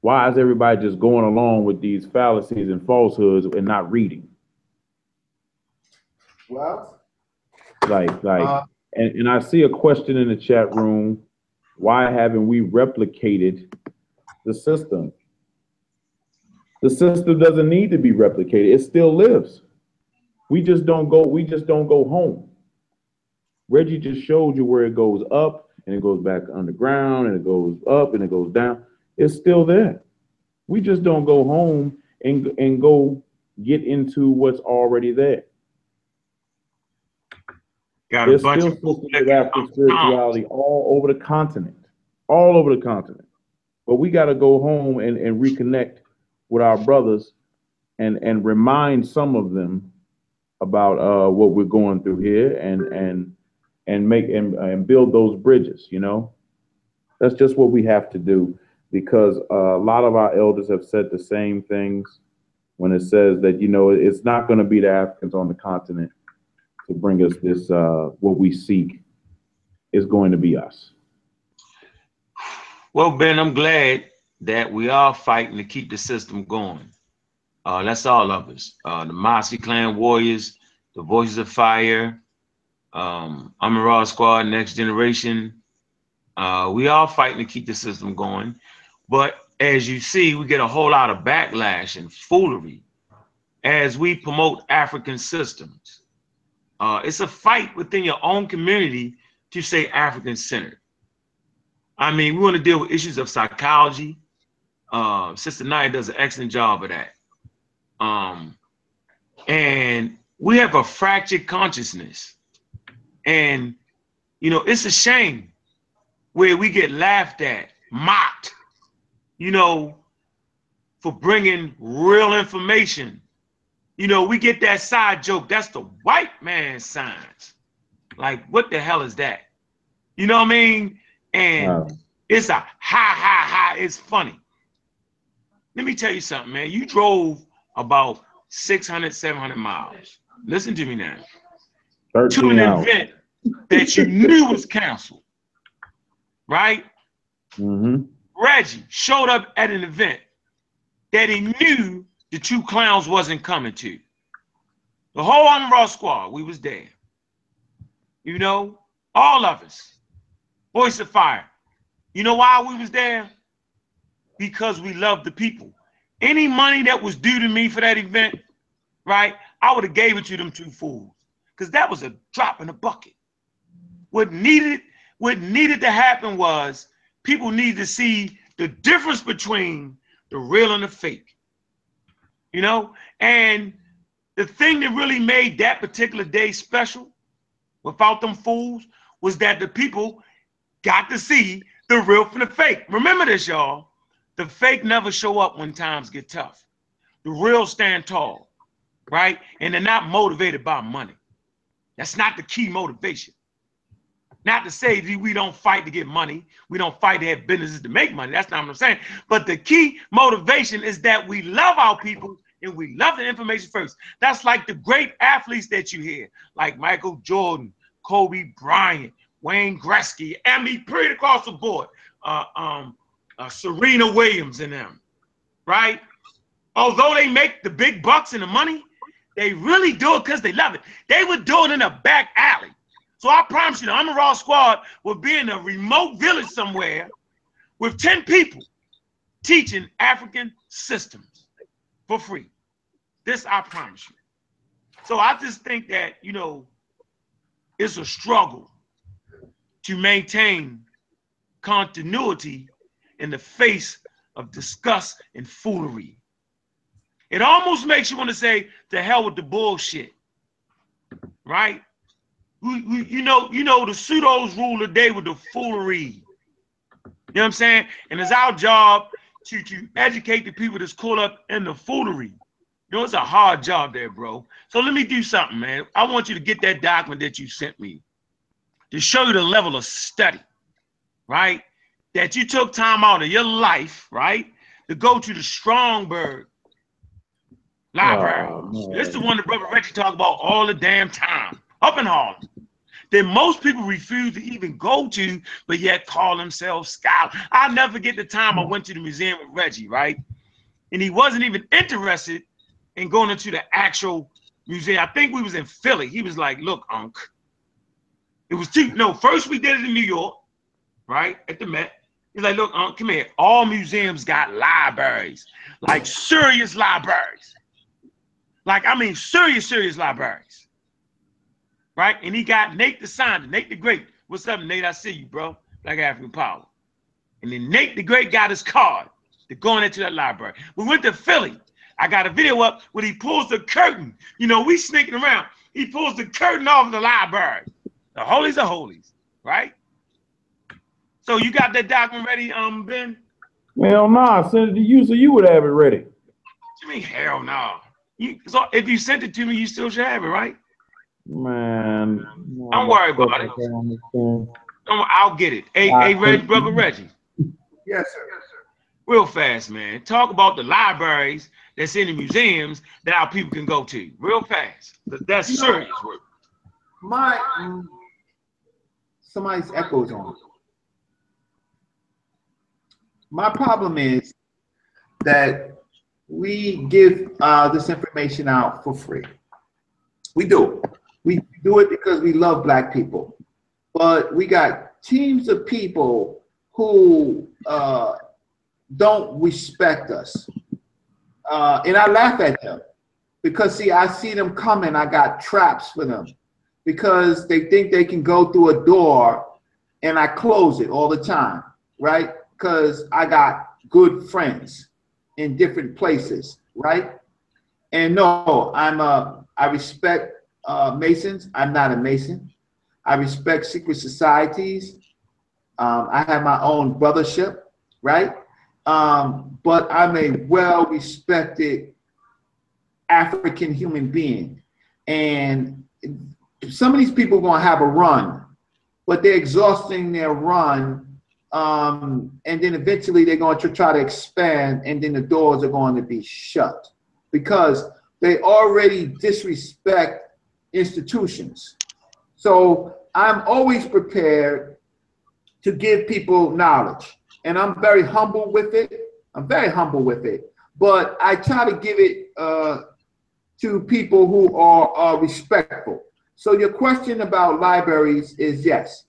Why is everybody just going along with these fallacies and falsehoods and not reading? Well, Like like, uh, and, and I see a question in the chat room why haven't we replicated the system? The system doesn't need to be replicated. It still lives. We just don't go, we just don't go home. Reggie just showed you where it goes up and it goes back underground and it goes up and it goes down. It's still there. We just don't go home and, and go get into what's already there. Got a There's bunch still of people that spirituality all over the continent, all over the continent. But we got to go home and, and reconnect with our brothers and, and remind some of them about uh, what we're going through here and, and, and make and, and build those bridges, you know? That's just what we have to do because uh, a lot of our elders have said the same things when it says that, you know, it's not going to be the Africans on the continent to bring us this uh, what we seek is going to be us. Well, Ben, I'm glad that we are fighting to keep the system going. Uh, that's all of us. Uh, the Mossy Clan Warriors, the Voices of Fire, um, I'm a Raw Squad, Next Generation. Uh, we are fighting to keep the system going. But as you see, we get a whole lot of backlash and foolery as we promote African systems. Uh, it's a fight within your own community to say African centered. I mean, we want to deal with issues of psychology. Uh, Sister Naya does an excellent job of that. Um, and we have a fractured consciousness. And, you know, it's a shame where we get laughed at, mocked, you know, for bringing real information. You know, we get that side joke. That's the white man signs. Like, what the hell is that? You know what I mean? And Wow. it's a ha ha ha. It's funny. Let me tell you something, man. You drove about 600, 700 miles. Listen to me now. To an hours. event that you knew was canceled, right? Mm -hmm. Reggie showed up at an event that he knew the two clowns wasn't coming to. The whole Raw squad, we was there. You know, all of us. Voice of Fire. You know why we was there? Because we love the people. Any money that was due to me for that event, right? I would have gave it to them two fools. Because that was a drop in the bucket. What needed, what needed to happen was people needed to see the difference between the real and the fake. You know? And the thing that really made that particular day special without them fools was that the people got to see the real from the fake. Remember this, y'all. The fake never show up when times get tough. The real stand tall, right? And they're not motivated by money. That's not the key motivation. Not to say we don't fight to get money. We don't fight to have businesses to make money. That's not what I'm saying. But the key motivation is that we love our people and we love the information first. That's like the great athletes that you hear, like Michael Jordan, Kobe Bryant, Wayne Gretzky, I mean, period across the board. Uh, um, uh, Serena Williams and them, right? Although they make the big bucks and the money, they really do it because they love it. They would do it in a back alley. So I promise you, the Raw squad will be in a remote village somewhere with 10 people teaching African systems for free. This I promise you. So I just think that, you know, it's a struggle to maintain continuity in the face of disgust and foolery. It almost makes you want to say, to hell with the bullshit. Right? We, you know, you know, the pseudos rule the day with the foolery. You know what I'm saying? And it's our job to, to educate the people that's caught up in the foolery. You know, it's a hard job there, bro. So let me do something, man. I want you to get that document that you sent me to show you the level of study, right? That you took time out of your life, right? To go to the Schomburg Library. Oh, this is the one that Brother Reggie talk about all the damn time up in Harlem. That most people refuse to even go to, but yet call themselves scholars. I'll never forget the time I hmm. went to the museum with Reggie, right? And he wasn't even interested in going into the actual museum. I think we was in Philly. He was like, look, Unc, it was two. No, first we did it in New York, right? At the Met. He's like, look, Unc, come here. All museums got libraries, like serious libraries. Like, I mean, serious, serious libraries. Right? And he got Nate the sign, Nate the Great. What's up, Nate? I see you, bro. Black African Power. And then Nate the Great got his card to go into that library. We went to Philly. I got a video up when he pulls the curtain. You know, we sneaking around. He pulls the curtain off the library. The holies of holies, right? So you got that document ready, um, Ben? Hell nah, send it to you so you would have it ready. What you mean, hell no? You, so if you sent it to me, you still should have it, right? Man. Don't worry about it. Don't- I'll get it. Hey, hey, Reg, brother Reggie, Yes, sir. real fast, man. Talk about the libraries that's in the museums that our people can go to, real fast. That's You know- serious work. My, mm, somebody's echoes on. My problem is that we give uh, this information out for free. We do. Do it because we love black people. But we got teams of people who uh, don't respect us. Uh, and I laugh at them because, see, I see them coming. I got traps for them because they think they can go through a door and I close it all the time, right? Because I got good friends in different places, right? And no, I'm a, I respect uh, Masons. I'm not a Mason. I respect secret societies. Um, I have my own brothership, right? Um, but I'm a well respected African human being. And some of these people are going to have a run, but they're exhausting their run. Um, and then eventually they're going to try to expand, and then the doors are going to be shut because they already disrespect institutions. So I'm always prepared to give people knowledge, and I'm very humble with it. I'm very humble with it, but I try to give it uh, to people who are, are respectful. So your question about libraries is yes,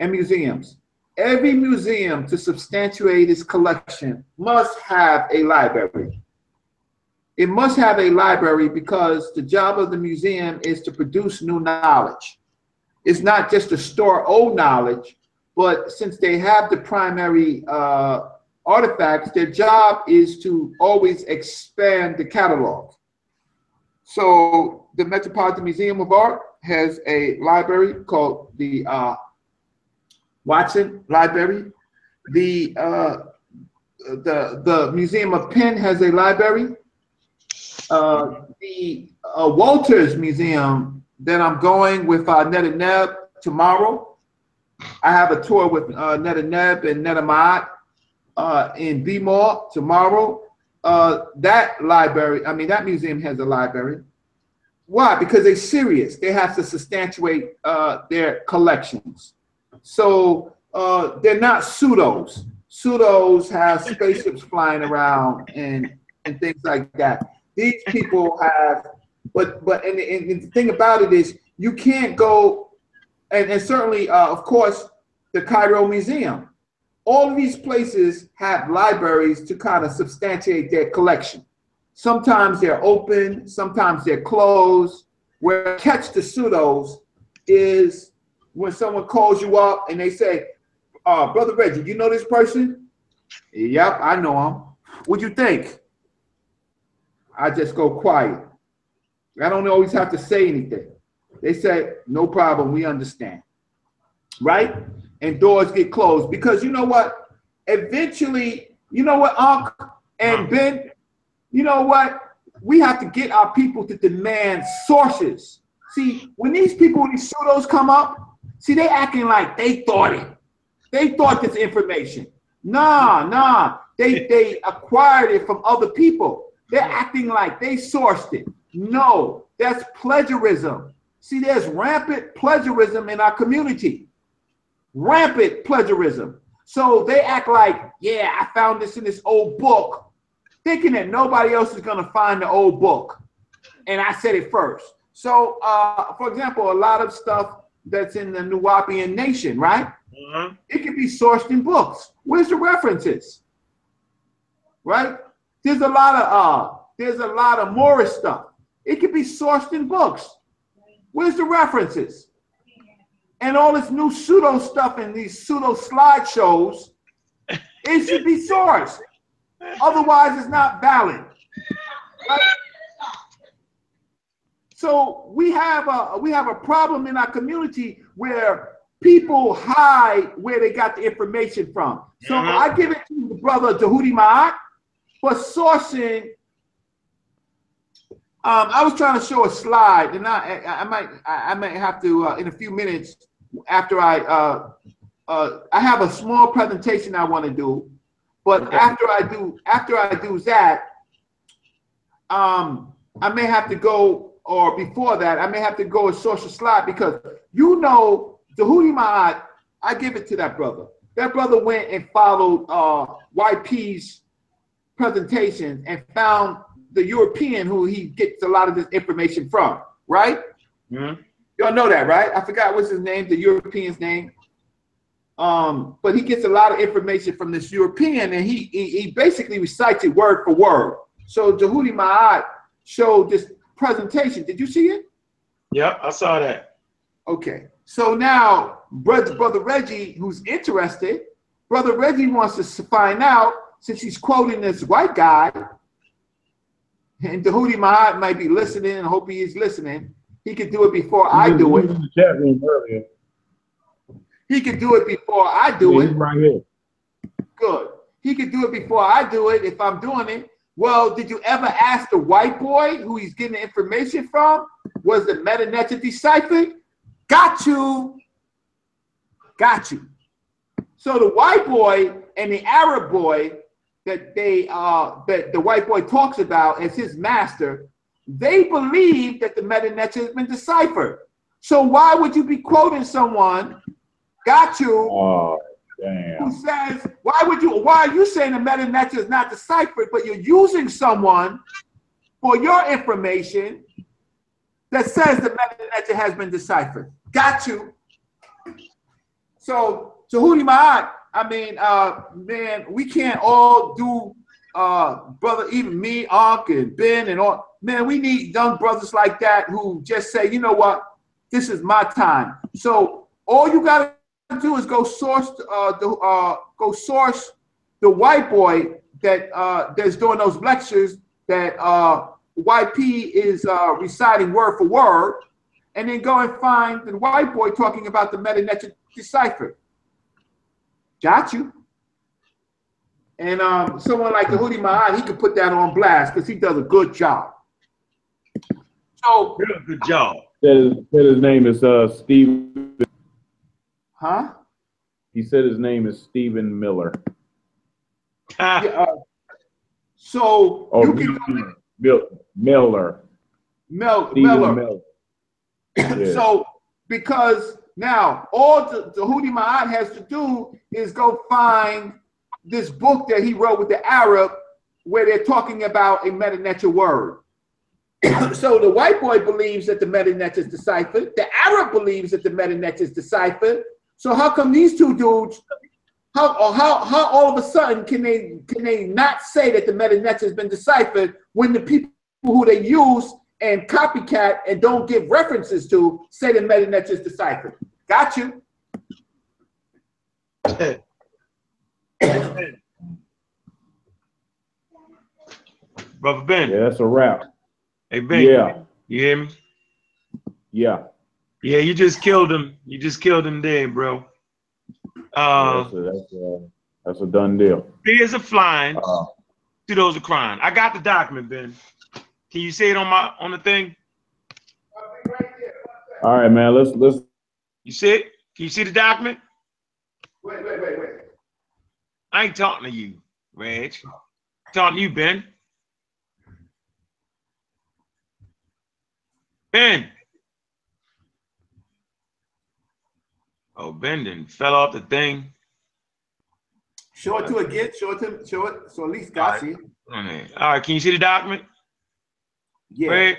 and museums. Every museum to substantiate its collection must have a library. It must have a library because the job of the museum is to produce new knowledge. It's not just to store old knowledge, but since they have the primary uh, artifacts, their job is to always expand the catalog. So the Metropolitan Museum of Art has a library called the uh, Watson Library. The uh, the the Museum of Penn has a library. Uh, the uh, Walters Museum that I'm going with uh, and Neb tomorrow. I have a tour with uh, and Neb and Ned Ahmad uh, in B-Mall tomorrow. Uh, that library, I mean, that museum has a library. Why? Because they're serious. They have to substantiate uh, their collections. So uh, they're not pseudos. Pseudos have spaceships flying around and, and things like that. These people have, but but and, and, and the thing about it is you can't go, and, and certainly, uh, of course, the Cairo Museum all of these places have libraries to kind of substantiate their collection. Sometimes they're open, sometimes they're closed. Where catch the pseudos is when someone calls you up and they say, uh, Brother Reggie, you know this person? Yep, I know him. What do you think? I just go quiet. I don't always have to say anything. They say, no problem, we understand. Right? and doors get closed. Because you know what? Eventually, you know what, Unc and Ben, you know what? We have to get our people to demand sources. See, when these people, these pseudos come up, see, they acting like they thought it. They thought this information. Nah, nah. They they acquired it from other people. They're acting like they sourced it. No, that's plagiarism. See, there's rampant plagiarism in our community rampant plagiarism. So they act like, yeah, I found this in this old book, thinking that nobody else is going to find the old book. And I said it first. So, uh, for example, a lot of stuff that's in the Nuwaubian nation, right? Mhm. It can be sourced in books. Where's the references? Right? There's a lot of uh, there's a lot of Morris stuff. It can be sourced in books. Where's the references? and all this new pseudo stuff and these pseudo slideshows, it should be sourced. Otherwise, it's not valid. Right? So we have a we have a problem in our community where people hide where they got the information from. So Mhm. I give it to the brother Dahudi Ma'at for sourcing. Um, I was trying to show a slide, and I, I, I might, I, I might have to uh, in a few minutes after I, uh, uh, I have a small presentation I want to do, but Okay. after I do, after I do that, um, I may have to go, or before that, I may have to go and source a slide because you know, the Dahudi Ma'at, I give it to that brother. That brother went and followed uh, YP's presentation and found the European who he gets a lot of this information from, right? Mhm. Y'all know that, right? I forgot what's his name, the European's name. Um, but he gets a lot of information from this European, and he he, he basically recites it word for word. So Jehudi Ma'at showed this presentation. Did you see it? Yep, I saw that. Okay. So now, brother, brother Reggie, who's interested, brother Reggie wants to find out since he's quoting this white guy, and Dahudi Ma'at might be listening. and hope he is listening. He could do it before I He do it. in the chat room earlier. He could do it before I do Yeah, it. right here. Good. He could do it before I do it if I'm doing it. Well, did you ever ask the white boy who he's getting the information from? Was the Metu Neter deciphered? Got you. Got you. So the white boy and the Arab boy that they uh that the white boy talks about as his master, they believe that the Metu Neter has been deciphered. So why would you be quoting someone? Got you Oh, who says, why would you, why are you saying the Metu Neter is not deciphered, but you're using someone for your information that says the Metu Neter has been deciphered? Got you. So, Tahudi Ma'at, I mean, uh, man, we can't all do uh, brother, even me, Unc, and Ben, and all. Man, we need young brothers like that who just say, you know what, this is my time. So all you gotta do is go source uh, the uh, go source the white boy that uh, that's doing those lectures that uh, YP is uh, reciting word for word, and then go and find the white boy talking about the Meta decipher. Got you. And um, someone like the Houthi Ma'at, he could put that on blast because he does a good job. So, Real good job. Said his, said his name is uh Steve. huh? He said his name is Stephen Mehler. Ah, Yeah, uh, so Oh, you can Miller. Miller. Mel, Stephen Mehler. Miller. Yeah. So because now all the, the Houthi Ma'at has to do is go find this book that he wrote with the Arab where they're talking about a Metu Neter word. so the white boy believes that the Metu Neter is deciphered. The Arab believes that the Metu Neter is deciphered. So how come these two dudes, how how how all of a sudden can they can they not say that the Metu Neter has been deciphered when the people who they use and copycat and don't give references to say the Metu Neter is deciphered? Got you. Brother Ben. Yeah, that's a wrap. Hey Ben. Yeah, You hear me? yeah. Yeah, you just killed him. You just killed him dead, bro. Uh, that's, a, that's, a, that's a done deal. beers are flying. Uh, Pseudos are crying. I got the document, Ben. Can you say it on my on the thing? all right, man. Let's let's You see it? Can you see the document? Wait, wait, wait, wait. I ain't talking to you, Reg. I'm talking to you, Ben. Ben. Oh, Ben then fell off the thing. Show it to again. Show it to show it. So at least got you. Okay. All right, can you see the document? Yeah.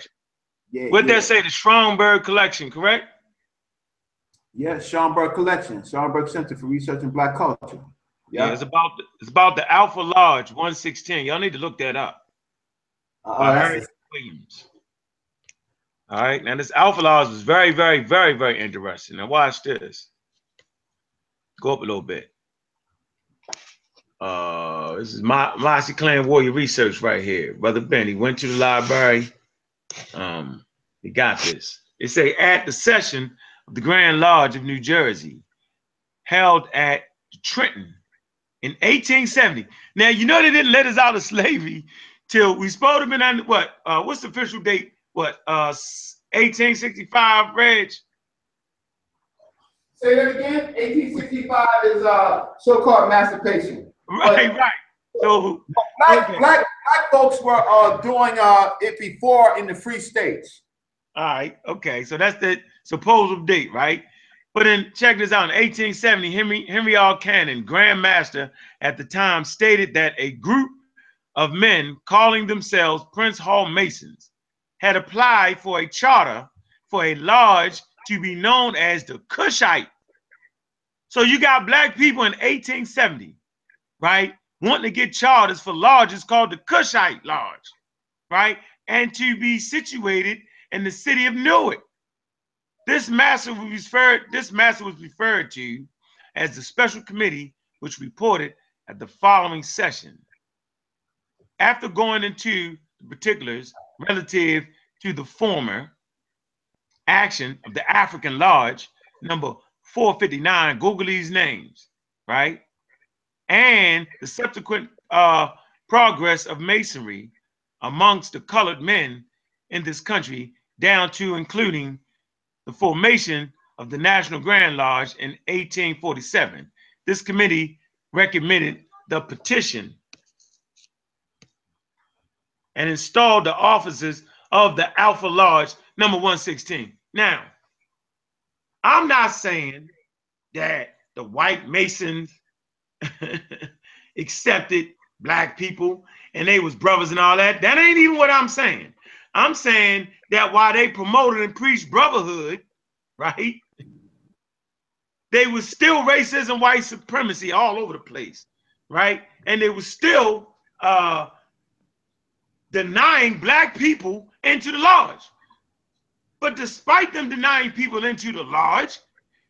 Yeah. What yeah. that say? The Schomburg collection, correct? Yeah, Schomburg Collection, Schomburg Center for Research in Black Culture. Yeah, Yeah. it's about the, it's about the Alpha Lodge 116. Y'all need to look that up. Uh, by Harry Williams. All right, now this Alpha Lodge was very, very, very, very interesting. Now watch this. Go up a little bit. Uh, this is my Mossy Clan Warrior Research right here. Brother Ben, he went to the library. Um, he got this. It say at the session of the Grand Lodge of New Jersey, held at Trenton in 1870. Now you know they didn't let us out of slavery till we supposed to been on what? Uh, what's the official date? What? Uh, 1865, Reg. Say that again. 1865 is uh so-called emancipation. Right, right. So Black, Okay. black, black folks were uh doing uh it before in the free states. All right, okay. So that's the supposed date, right? But then check this out. In 1870, Henry Henry R. Cannon, Grand Master at the time, stated that a group of men calling themselves Prince Hall Masons had applied for a charter for a lodge to be known as the Cushite. So you got black people in 1870, right, wanting to get charters for large, lodges called the Cushite Lodge, right, and to be situated in the city of Newark. This master was referred, this master was referred to as the special committee, which reported at the following session. After going into the particulars relative to the former action of the African Lodge, number 459, Google these names, right? And the subsequent uh, progress of masonry amongst the colored men in this country, down to including the formation of the National Grand Lodge in 1847. This committee recommended the petition and installed the offices of the Alpha Lodge number 116. Now, I'm not saying that the white Masons accepted black people and they was brothers and all that. That ain't even what I'm saying. I'm saying that while they promoted and preached brotherhood, right? They was still racism, white supremacy all over the place, right? And they was still uh, denying black people into the lodge. But despite them denying people into the lodge,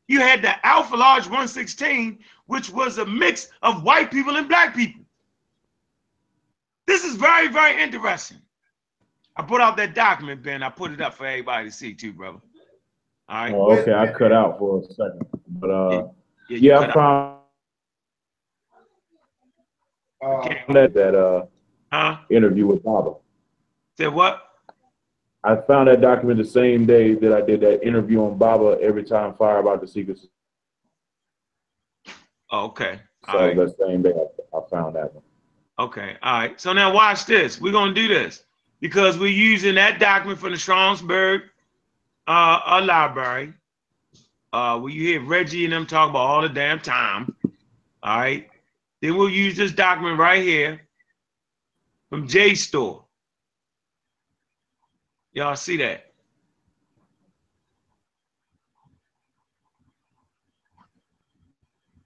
you had the Alpha Lodge 116, which was a mix of white people and black people. This is very, very interesting. I put out that document, Ben. I put it up for everybody to see too, brother. All right. Oh, okay, I cut out for a second, but uh, you yeah, cut I out. found Uh, that that uh Huh? interview with Baba. Said what? I found that document the same day that I did that interview on Baba. Every time fire about the secrets. Oh, okay. So right. that same day I, I found that one. Okay. All right. So now watch this. We're gonna do this because we're using that document from the Schomburg uh, uh library. Uh, where you hear Reggie and them talk about all the damn time. All right. Then we'll use this document right here from JSTOR. Y'all see that?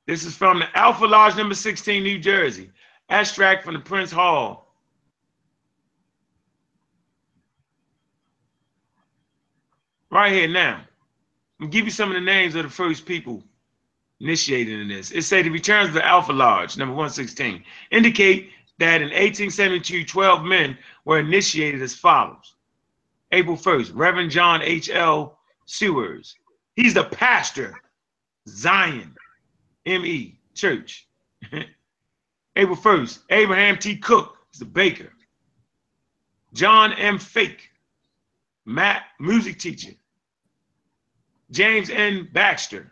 This is from the Alpha Lodge number 16, New Jersey. Abstract from the Prince Hall. Right here now. I'm gonna give you some of the names of the first people initiated in this. It say the returns of the Alpha Lodge, number 116, indicate that in 1872, 12 men were initiated as follows. April 1st, Reverend John H.L. Sewers. He's the pastor, Zion, M.E. Church. April 1st, Abraham T. Cook is the baker. John M. Fake, Matt, music teacher. James N. Baxter,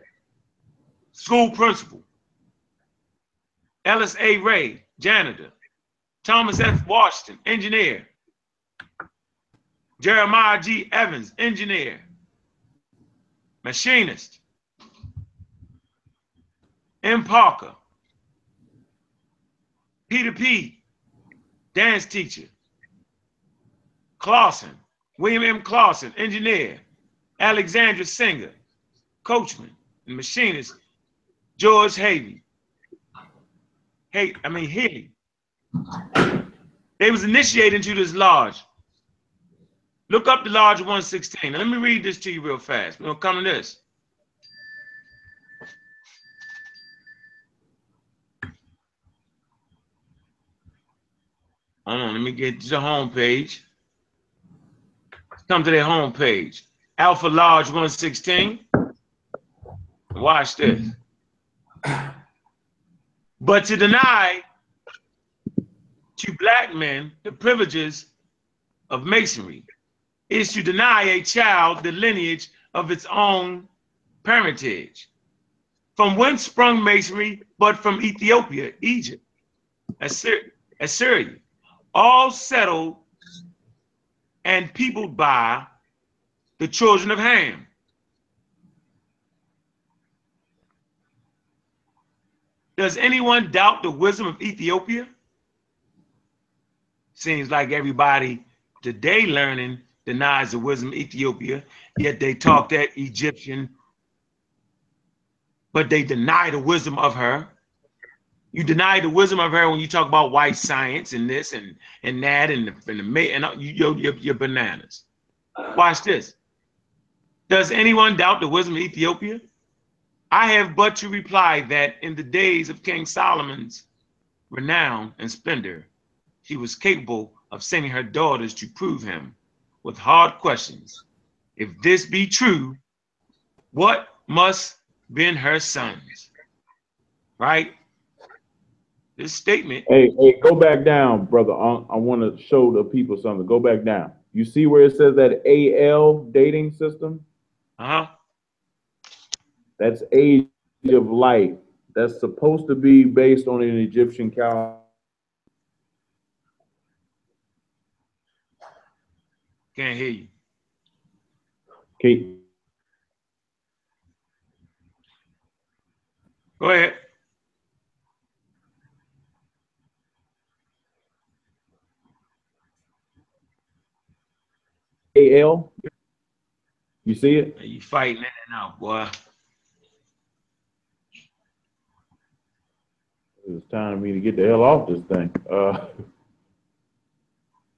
school principal. Ellis A. Ray, janitor. Thomas F. Washington, engineer. Jeremiah G. Evans, engineer. Machinist. M. Parker. Peter P. Dance teacher. Clausen. William M. Clausen, engineer. Alexandra Singer, coachman and machinist. George Havey. Hey, I mean Haley. They was initiated into this lodge. Look up the lodge 116. Now, let me read this to you real fast. We're gonna come to this. Hold on, let me get to the home page. Come to their home page. Alpha Lodge 116. Watch this. But to deny to black men the privileges of masonry is to deny a child the lineage of its own parentage. From whence sprung masonry, but from Ethiopia, Egypt, Assy- Assyria, all settled and peopled by the children of Ham. Does anyone doubt the wisdom of Ethiopia? Seems like everybody today learning denies the wisdom of Ethiopia, yet they talk that Egyptian, but they deny the wisdom of her. You deny the wisdom of her when you talk about white science and this and and that and the and the and uh, you your, your, your bananas. Watch this. Does anyone doubt the wisdom of Ethiopia? I have but to reply that in the days of King Solomon's renown and splendor, she was capable of sending her daughters to prove him with hard questions. If this be true, what must been her sons? Right? This statement, Hey, hey, go back down, brother. I, I want to show the people something. Go back down. You see where it says that AL dating system? uh-huh. That's age of life. That's supposed to be based on an Egyptian calendar. Can't hear you. Okay. Go ahead. AL. You see it? You fighting in and out, boy. It's time for me to get the hell off this thing. Uh,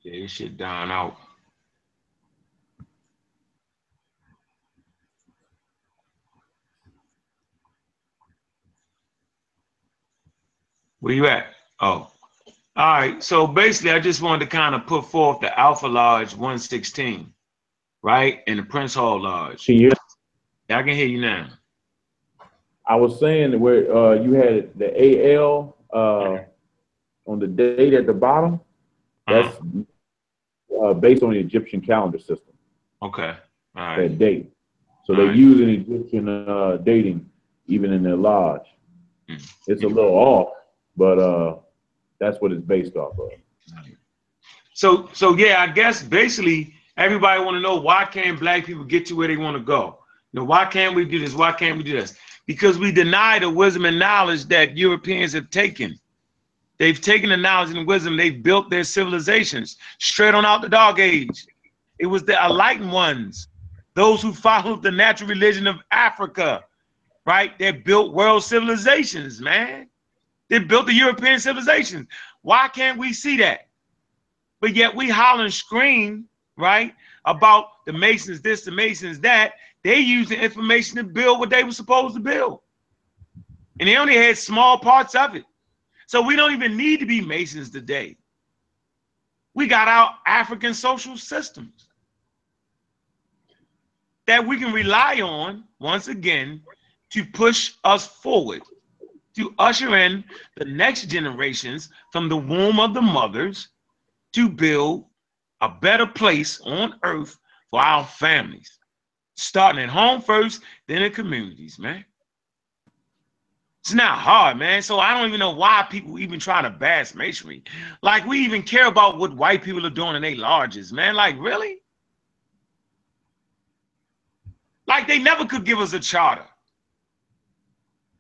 Yeah, this shit down out. Where you at? Oh. All right. So basically, I just wanted to kind of put forth the Alpha Lodge 116, right? And the Prince Hall Lodge. Yeah, I can hear you now. I was saying where, uh, you had the AL, uh, on the date at the bottom, that's, uh, based on the Egyptian calendar system, Okay. All right. that date. So they Alright. use an Egyptian, uh, dating even in their lodge. Hmm. It's a little off, but, uh, that's what it's based off of. So, so yeah, I guess basically everybody want to know why can't black people get to where they want to go? You know, why can't we do this? Why can't we do this? Because we deny the wisdom and knowledge that Europeans have taken. They've taken the knowledge and wisdom. They've built their civilizations straight on out the dog age. It was the enlightened ones, those who followed the natural religion of Africa, right? They built world civilizations, man. They built the European civilization. Why can't we see that? But yet we holler and scream, right, about the Masons this, the Masons that. They used the information to build what they were supposed to build. And they only had small parts of it. So we don't even need to be Masons today. We got our African social systems that we can rely on, once again, to push us forward, to usher in the next generations from the womb of the mothers to build a better place on earth for our families. Starting at home first, then in communities, man. It's not hard, man. So I don't even know why people even try to bash masonry. Like we even care about what white people are doing in their lodges, man. Like really? Like they never could give us a charter.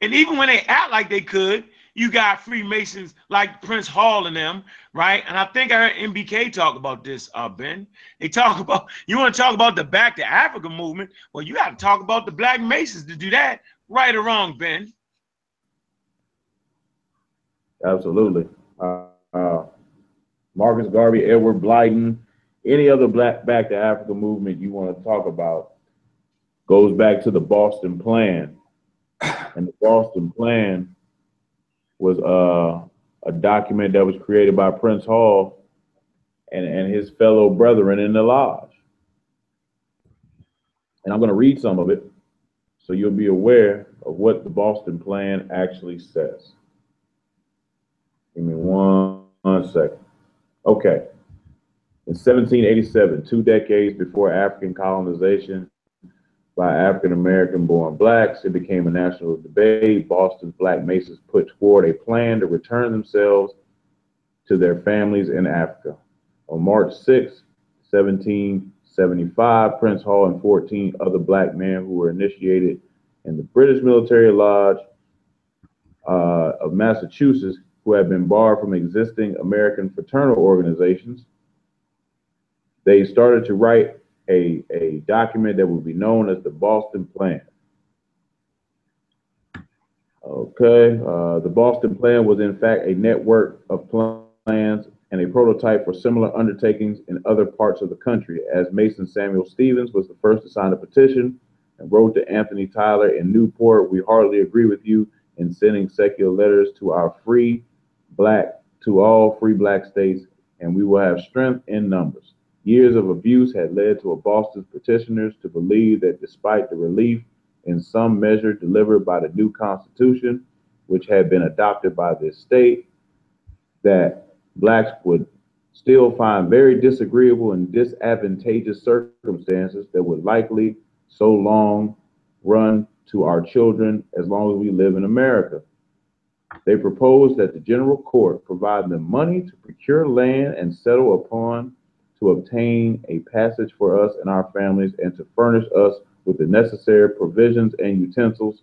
And even when they act like they could, you got Freemasons like Prince Hall and them, right? And I think I heard MBK talk about this, uh, Ben. They talk about you want to talk about the Back to Africa movement. Well, you got to talk about the Black Masons to do that, right or wrong, Ben. Absolutely. Uh, uh, Marcus Garvey, Edward Blyden, any other black back to Africa movement you want to talk about goes back to the Boston Plan. And the Boston Plan was uh, a document that was created by Prince Hall and, and his fellow brethren in the lodge. And I'm going to read some of it so you'll be aware of what the Boston Plan actually says. Give me one, one second. Okay. In 1787, two decades before African colonization by African American born blacks, it became a national debate. Boston's Black Masons put forward a plan to return themselves to their families in Africa. On March 6, 1775, Prince Hall and 14 other black men who were initiated in the British Military Lodge uh, of Massachusetts who had been barred from existing American fraternal organizations. They started to write a, a document that would be known as the Boston Plan. Okay, uh, the Boston Plan was in fact a network of plans and a prototype for similar undertakings in other parts of the country, as Mason Samuel Stevens was the first to sign a petition and wrote to Anthony Tyler in Newport, we hardly agree with you in sending secular letters to our free black, to all free black states, and we will have strength in numbers. Years of abuse had led to a Boston petitioners to believe that despite the relief in some measure delivered by the new Constitution, which had been adopted by this state, that blacks would still find very disagreeable and disadvantageous circumstances that would likely so long run to our children as long as we live in America. They proposed that the general court provide them money to procure land and settle upon to obtain a passage for us and our families and to furnish us with the necessary provisions and utensils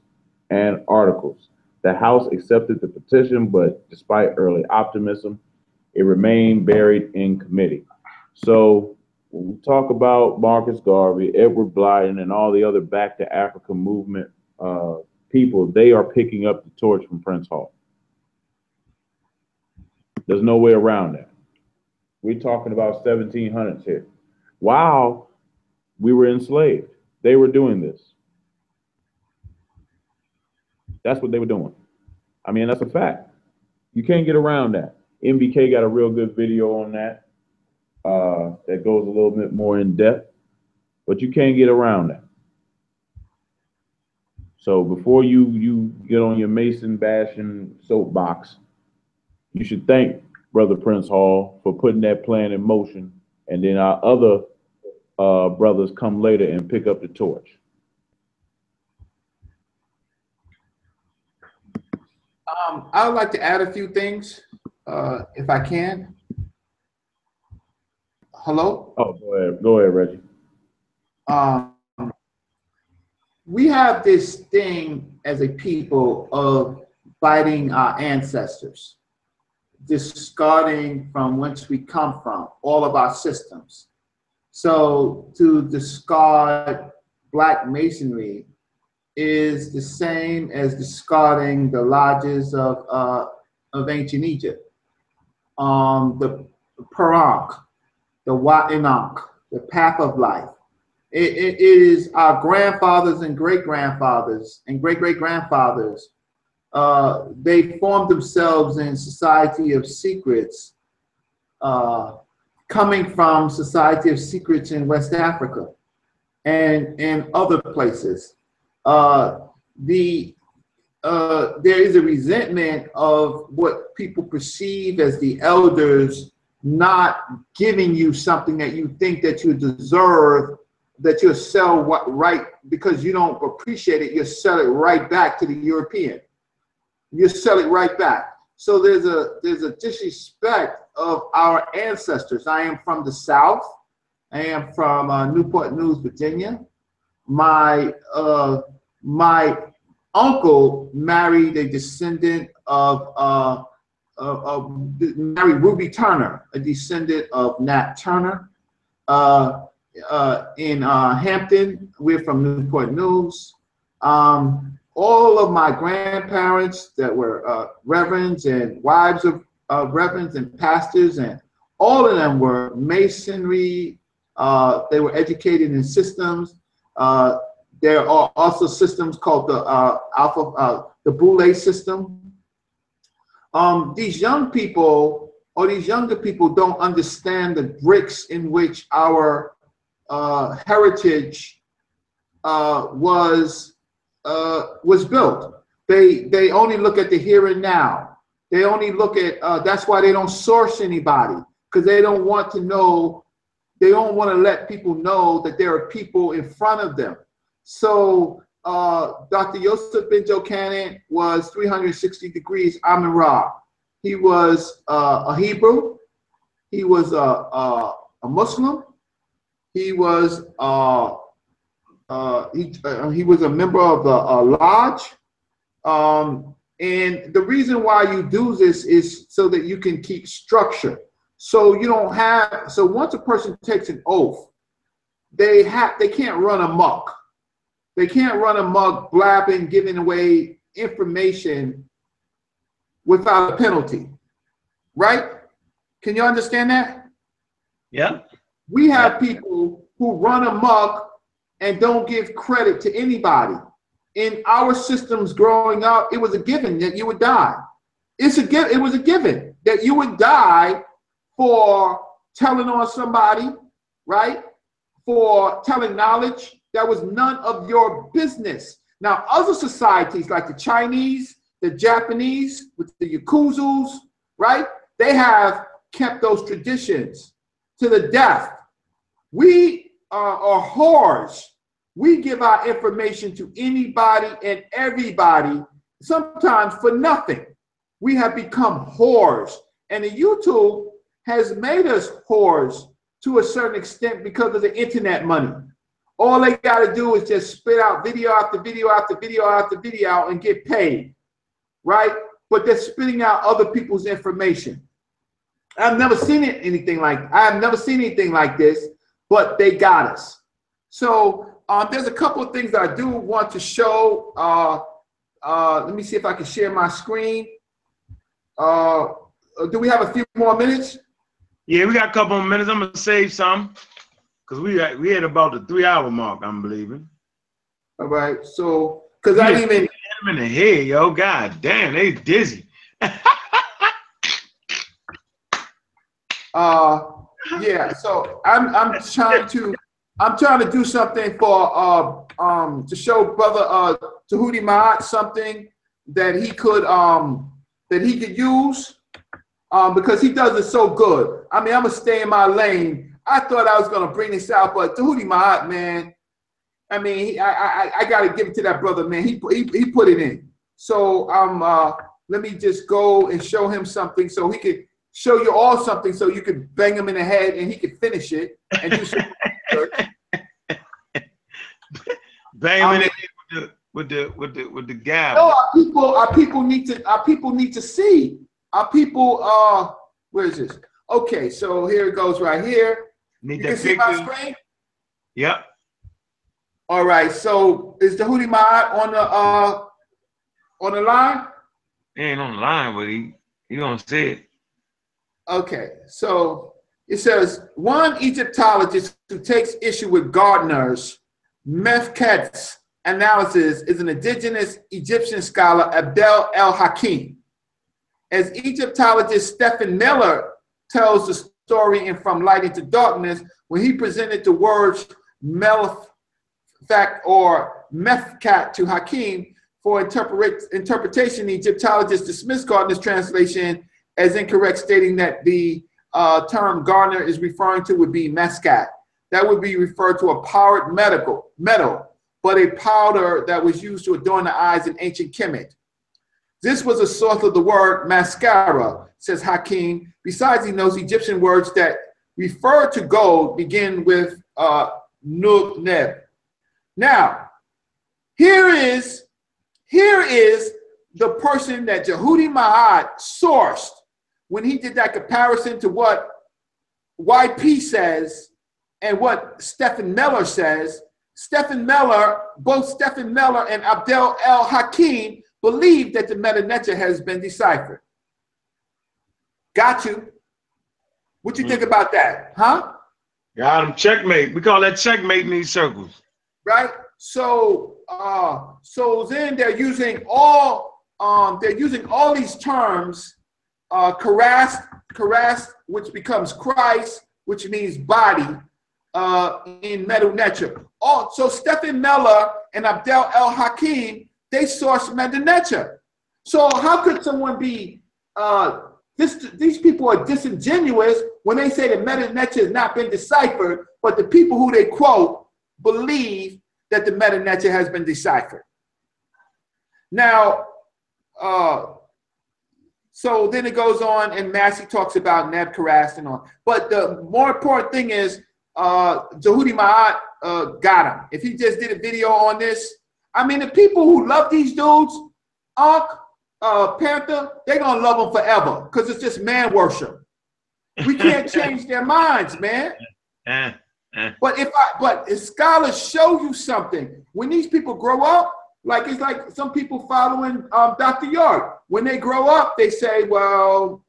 and articles. The House accepted the petition, but despite early optimism, it remained buried in committee. So when we talk about Marcus Garvey, Edward Blyden, and all the other Back to Africa movement uh, people, they are picking up the torch from Prince Hall. There's no way around that. We're talking about 1700s here. While we were enslaved, they were doing this. That's what they were doing. I mean, that's a fact. You can't get around that. MBK got a real good video on that uh, that goes a little bit more in depth, but you can't get around that. So before you you get on your Mason bashing soapbox, you should thank Brother Prince Hall for putting that plan in motion, and then our other uh, brothers come later and pick up the torch. Um, I would like to add a few things, uh, if I can. Hello? Oh, go ahead, go ahead, Reggie. Um, we have this thing as a people of fighting our ancestors, discarding from whence we come from, all of our systems. So to discard black masonry is the same as discarding the lodges of, uh, of ancient Egypt. Um, the Parank, the Enoch, the path of life. It, it is our grandfathers and great grandfathers and great great grandfathers. Uh, they formed themselves in society of secrets, uh, coming from society of secrets in West Africa and and other places. Uh, the uh, there is a resentment of what people perceive as the elders not giving you something that you think that you deserve that you'll sell what right because you don't appreciate it, you sell it right back to the European. You sell it right back. So there's a there's a disrespect of our ancestors. I am from the South. I am from uh, Newport News, Virginia. My uh, my uncle married a descendant of uh, married Ruby Turner, a descendant of Nat Turner. Uh, uh, in uh, Hampton. We're from Newport News. Um, all of my grandparents that were uh, reverends and wives of, of reverends and pastors, and all of them were masonry. Uh, they were educated in systems. Uh, there are also systems called the uh, Alpha, the Boule system. Um, these young people or these younger people don't understand the bricks in which our uh, heritage uh, was uh, was built. They they only look at the here and now. They only look at uh, that's why they don't source anybody because they don't want to know. They don't want to let people know that there are people in front of them. So uh, Dr. Yosef Ben Jochannan was 360 degrees Amun Ra. He was uh, a Hebrew. He was a, a, a Muslim. He was uh, he, uh, he was a member of the uh, lodge. Um, and the reason why you do this is so that you can keep structure. So you don't have so once a person takes an oath, they have they can't run amok. They can't run amok blabbing, giving away information without a penalty. Right? Can you understand that? Yeah. We have people who run amok and don't give credit to anybody. In our systems growing up, it was a given that you would die. It's a give, it was a given that you would die for telling on somebody, right? For telling knowledge that was none of your business. Now, other societies like the Chinese, the Japanese, with the Yakuzus, right? They have kept those traditions to the death. We Uh, are, are whores. We give our information to anybody and everybody, sometimes for nothing. We have become whores. And the YouTube has made us whores to a certain extent because of the internet money. All they got to do is just spit out video after video after video after video and get paid, right? But they're spitting out other people's information. I've never seen it, anything like I've never seen anything like this but they got us. So um, there's a couple of things that I do want to show. Uh, uh, let me see if I can share my screen. Uh, do we have a few more minutes? Yeah, we got a couple more minutes. I'm gonna save some because we got, we had about the three hour mark. I'm believing. All right. So, because I didn't even Hit 'em in the head, yo. God damn, they dizzy. Uh, yeah. So I'm I'm trying to I'm trying to do something for uh um to show brother uh Tahuti Maat something that he could um that he could use um because he does it so good. I mean I'm gonna stay in my lane. I thought I was gonna bring this out, but Tahuti Maat, man. I mean, he, I, I I gotta give it to that brother, man. He he he put it in. So um uh let me just go and show him something so he could show you all something so you could bang him in the head and he could finish it and do some. Bang I in mean- the head with the with the with the with the No, our people, our people need to, our people need to see. Our people, uh, where is this? Okay, so here it goes right here. Need You can see my picture. screen? Yep. All right, so is the Hootie Maat on the, uh, on the line? He ain't on the line, but he he gonna say it. Okay, so it says one Egyptologist who takes issue with Gardiner's Mefket's analysis is an indigenous Egyptian scholar, Abdel El Hakim. As Egyptologist Stephen Mehler tells the story in From Light into Darkness, when he presented the words Melfak or Mefkat to Hakim for interpret, interpretation, the Egyptologist dismissed Gardiner's translation as incorrect, stating that the uh, term Garner is referring to would be mescat. That would be referred to a powdered medical metal, but a powder that was used to adorn the eyes in ancient Kemet. This was a source of the word mascara, says Hakim. Besides, he knows Egyptian words that refer to gold begin with uh, nub neb. Now, here is here is the person that Tahuti Maat sourced when he did that comparison to what YP says and what Stephen Mehler says. Stephen Mehler, both Stephen Mehler and Abdel El Hakim believe that the Meta has been deciphered. Got you. What you think about that? Huh? Got him. Checkmate. We call that checkmate in these circles. right? So, uh, so then they're using all, um, they're using all these terms, uh, Karas, Karas, which becomes Christ, which means body, uh, in Medu Neter. Oh, so Stephen Mehler and Abdel El Hakim, they source Medu Neter. So how could someone be, uh, this, these people are disingenuous when they say that Medu Neter has not been deciphered, but the people who they quote believe that the neter has been deciphered. Now, uh, so then it goes on, and Massey talks about Neb Karas and on. But the more important thing is, uh, Tahuti Maat uh, got him. If he just did a video on this, I mean, the people who love these dudes, Ankh, uh, Panther, they're gonna love them forever because it's just man worship. We can't change their minds, man. Eh, eh. But if I, but if scholars show you something, when these people grow up, like it's like some people following um, Dr. Yard. When they grow up, they say, well,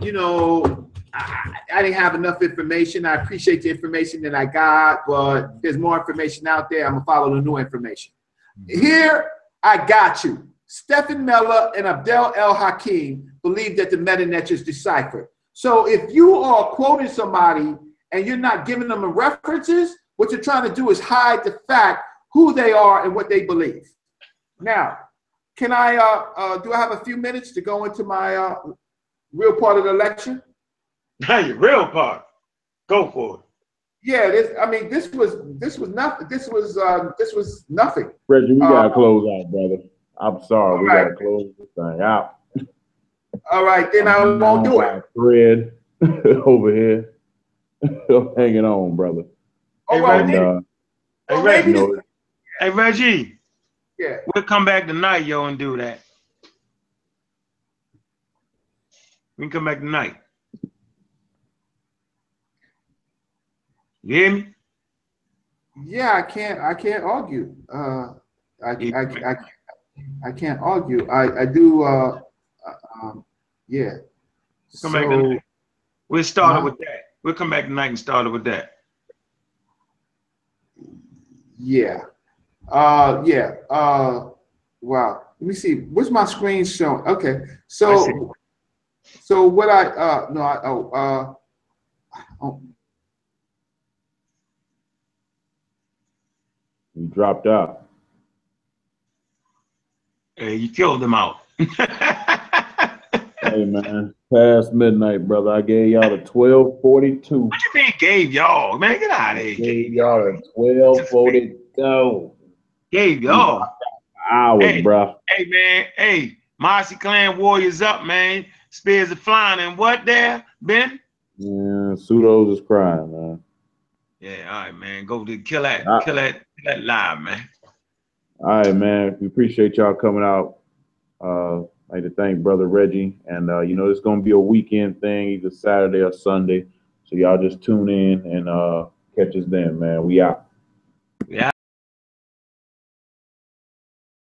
you know, I, I didn't have enough information. I appreciate the information that I got, but there's more information out there. I'm gonna follow the new information. Here, I got you. Stephen Mehler and Abdel El Hakim believe that the metanet is deciphered. So if you are quoting somebody and you're not giving them the references, what you're trying to do is hide the fact who they are and what they believe. Now, can I, uh, uh, do I have a few minutes to go into my uh, real part of the lecture? Now your real part. Go for it. Yeah, this, I mean, this was, this was nothing, this was, uh, this was nothing. Reggie, we Uh, gotta close out, brother. I'm sorry, we All right. gotta close this thing out. All right, then I won't do it. Thread over here, hanging on, brother. All right, And, then, uh, Hey, well, maybe, you know, this- Hey, Reggie. yeah. We'll come back tonight, yo, and do that. We can come back tonight. You hear me? Yeah, I can't. I can't argue. Uh, I, I, I, I can't argue. I, I do. Uh, uh, um, yeah. Come back tonight. We'll start it with that. We'll come back tonight and start it with that. Yeah. Uh, yeah. Uh, wow. Let me see. What's my screen showing? Okay. So, so what I, uh, no, I, oh, uh, oh, You dropped out. Hey, you killed them out. Hey man, past midnight, brother. I gave y'all the twelve forty two. What you mean gave y'all? Man, get out of here. Gave y'all the twelve forty two. Gave y'all. Hours, Hey. bruh. Hey man, hey, Marcy Clan Warriors up, man. Spears are flying and what there, Ben? Yeah, pseudos is crying, man. Yeah, all right, man. Go to kill that, Ah. kill that, kill that live, man. All right, man. We appreciate y'all coming out. Uh, I'd like to thank brother Reggie, and uh, you know it's gonna be a weekend thing, either Saturday or Sunday. So y'all just tune in and uh, catch us then, man. We out.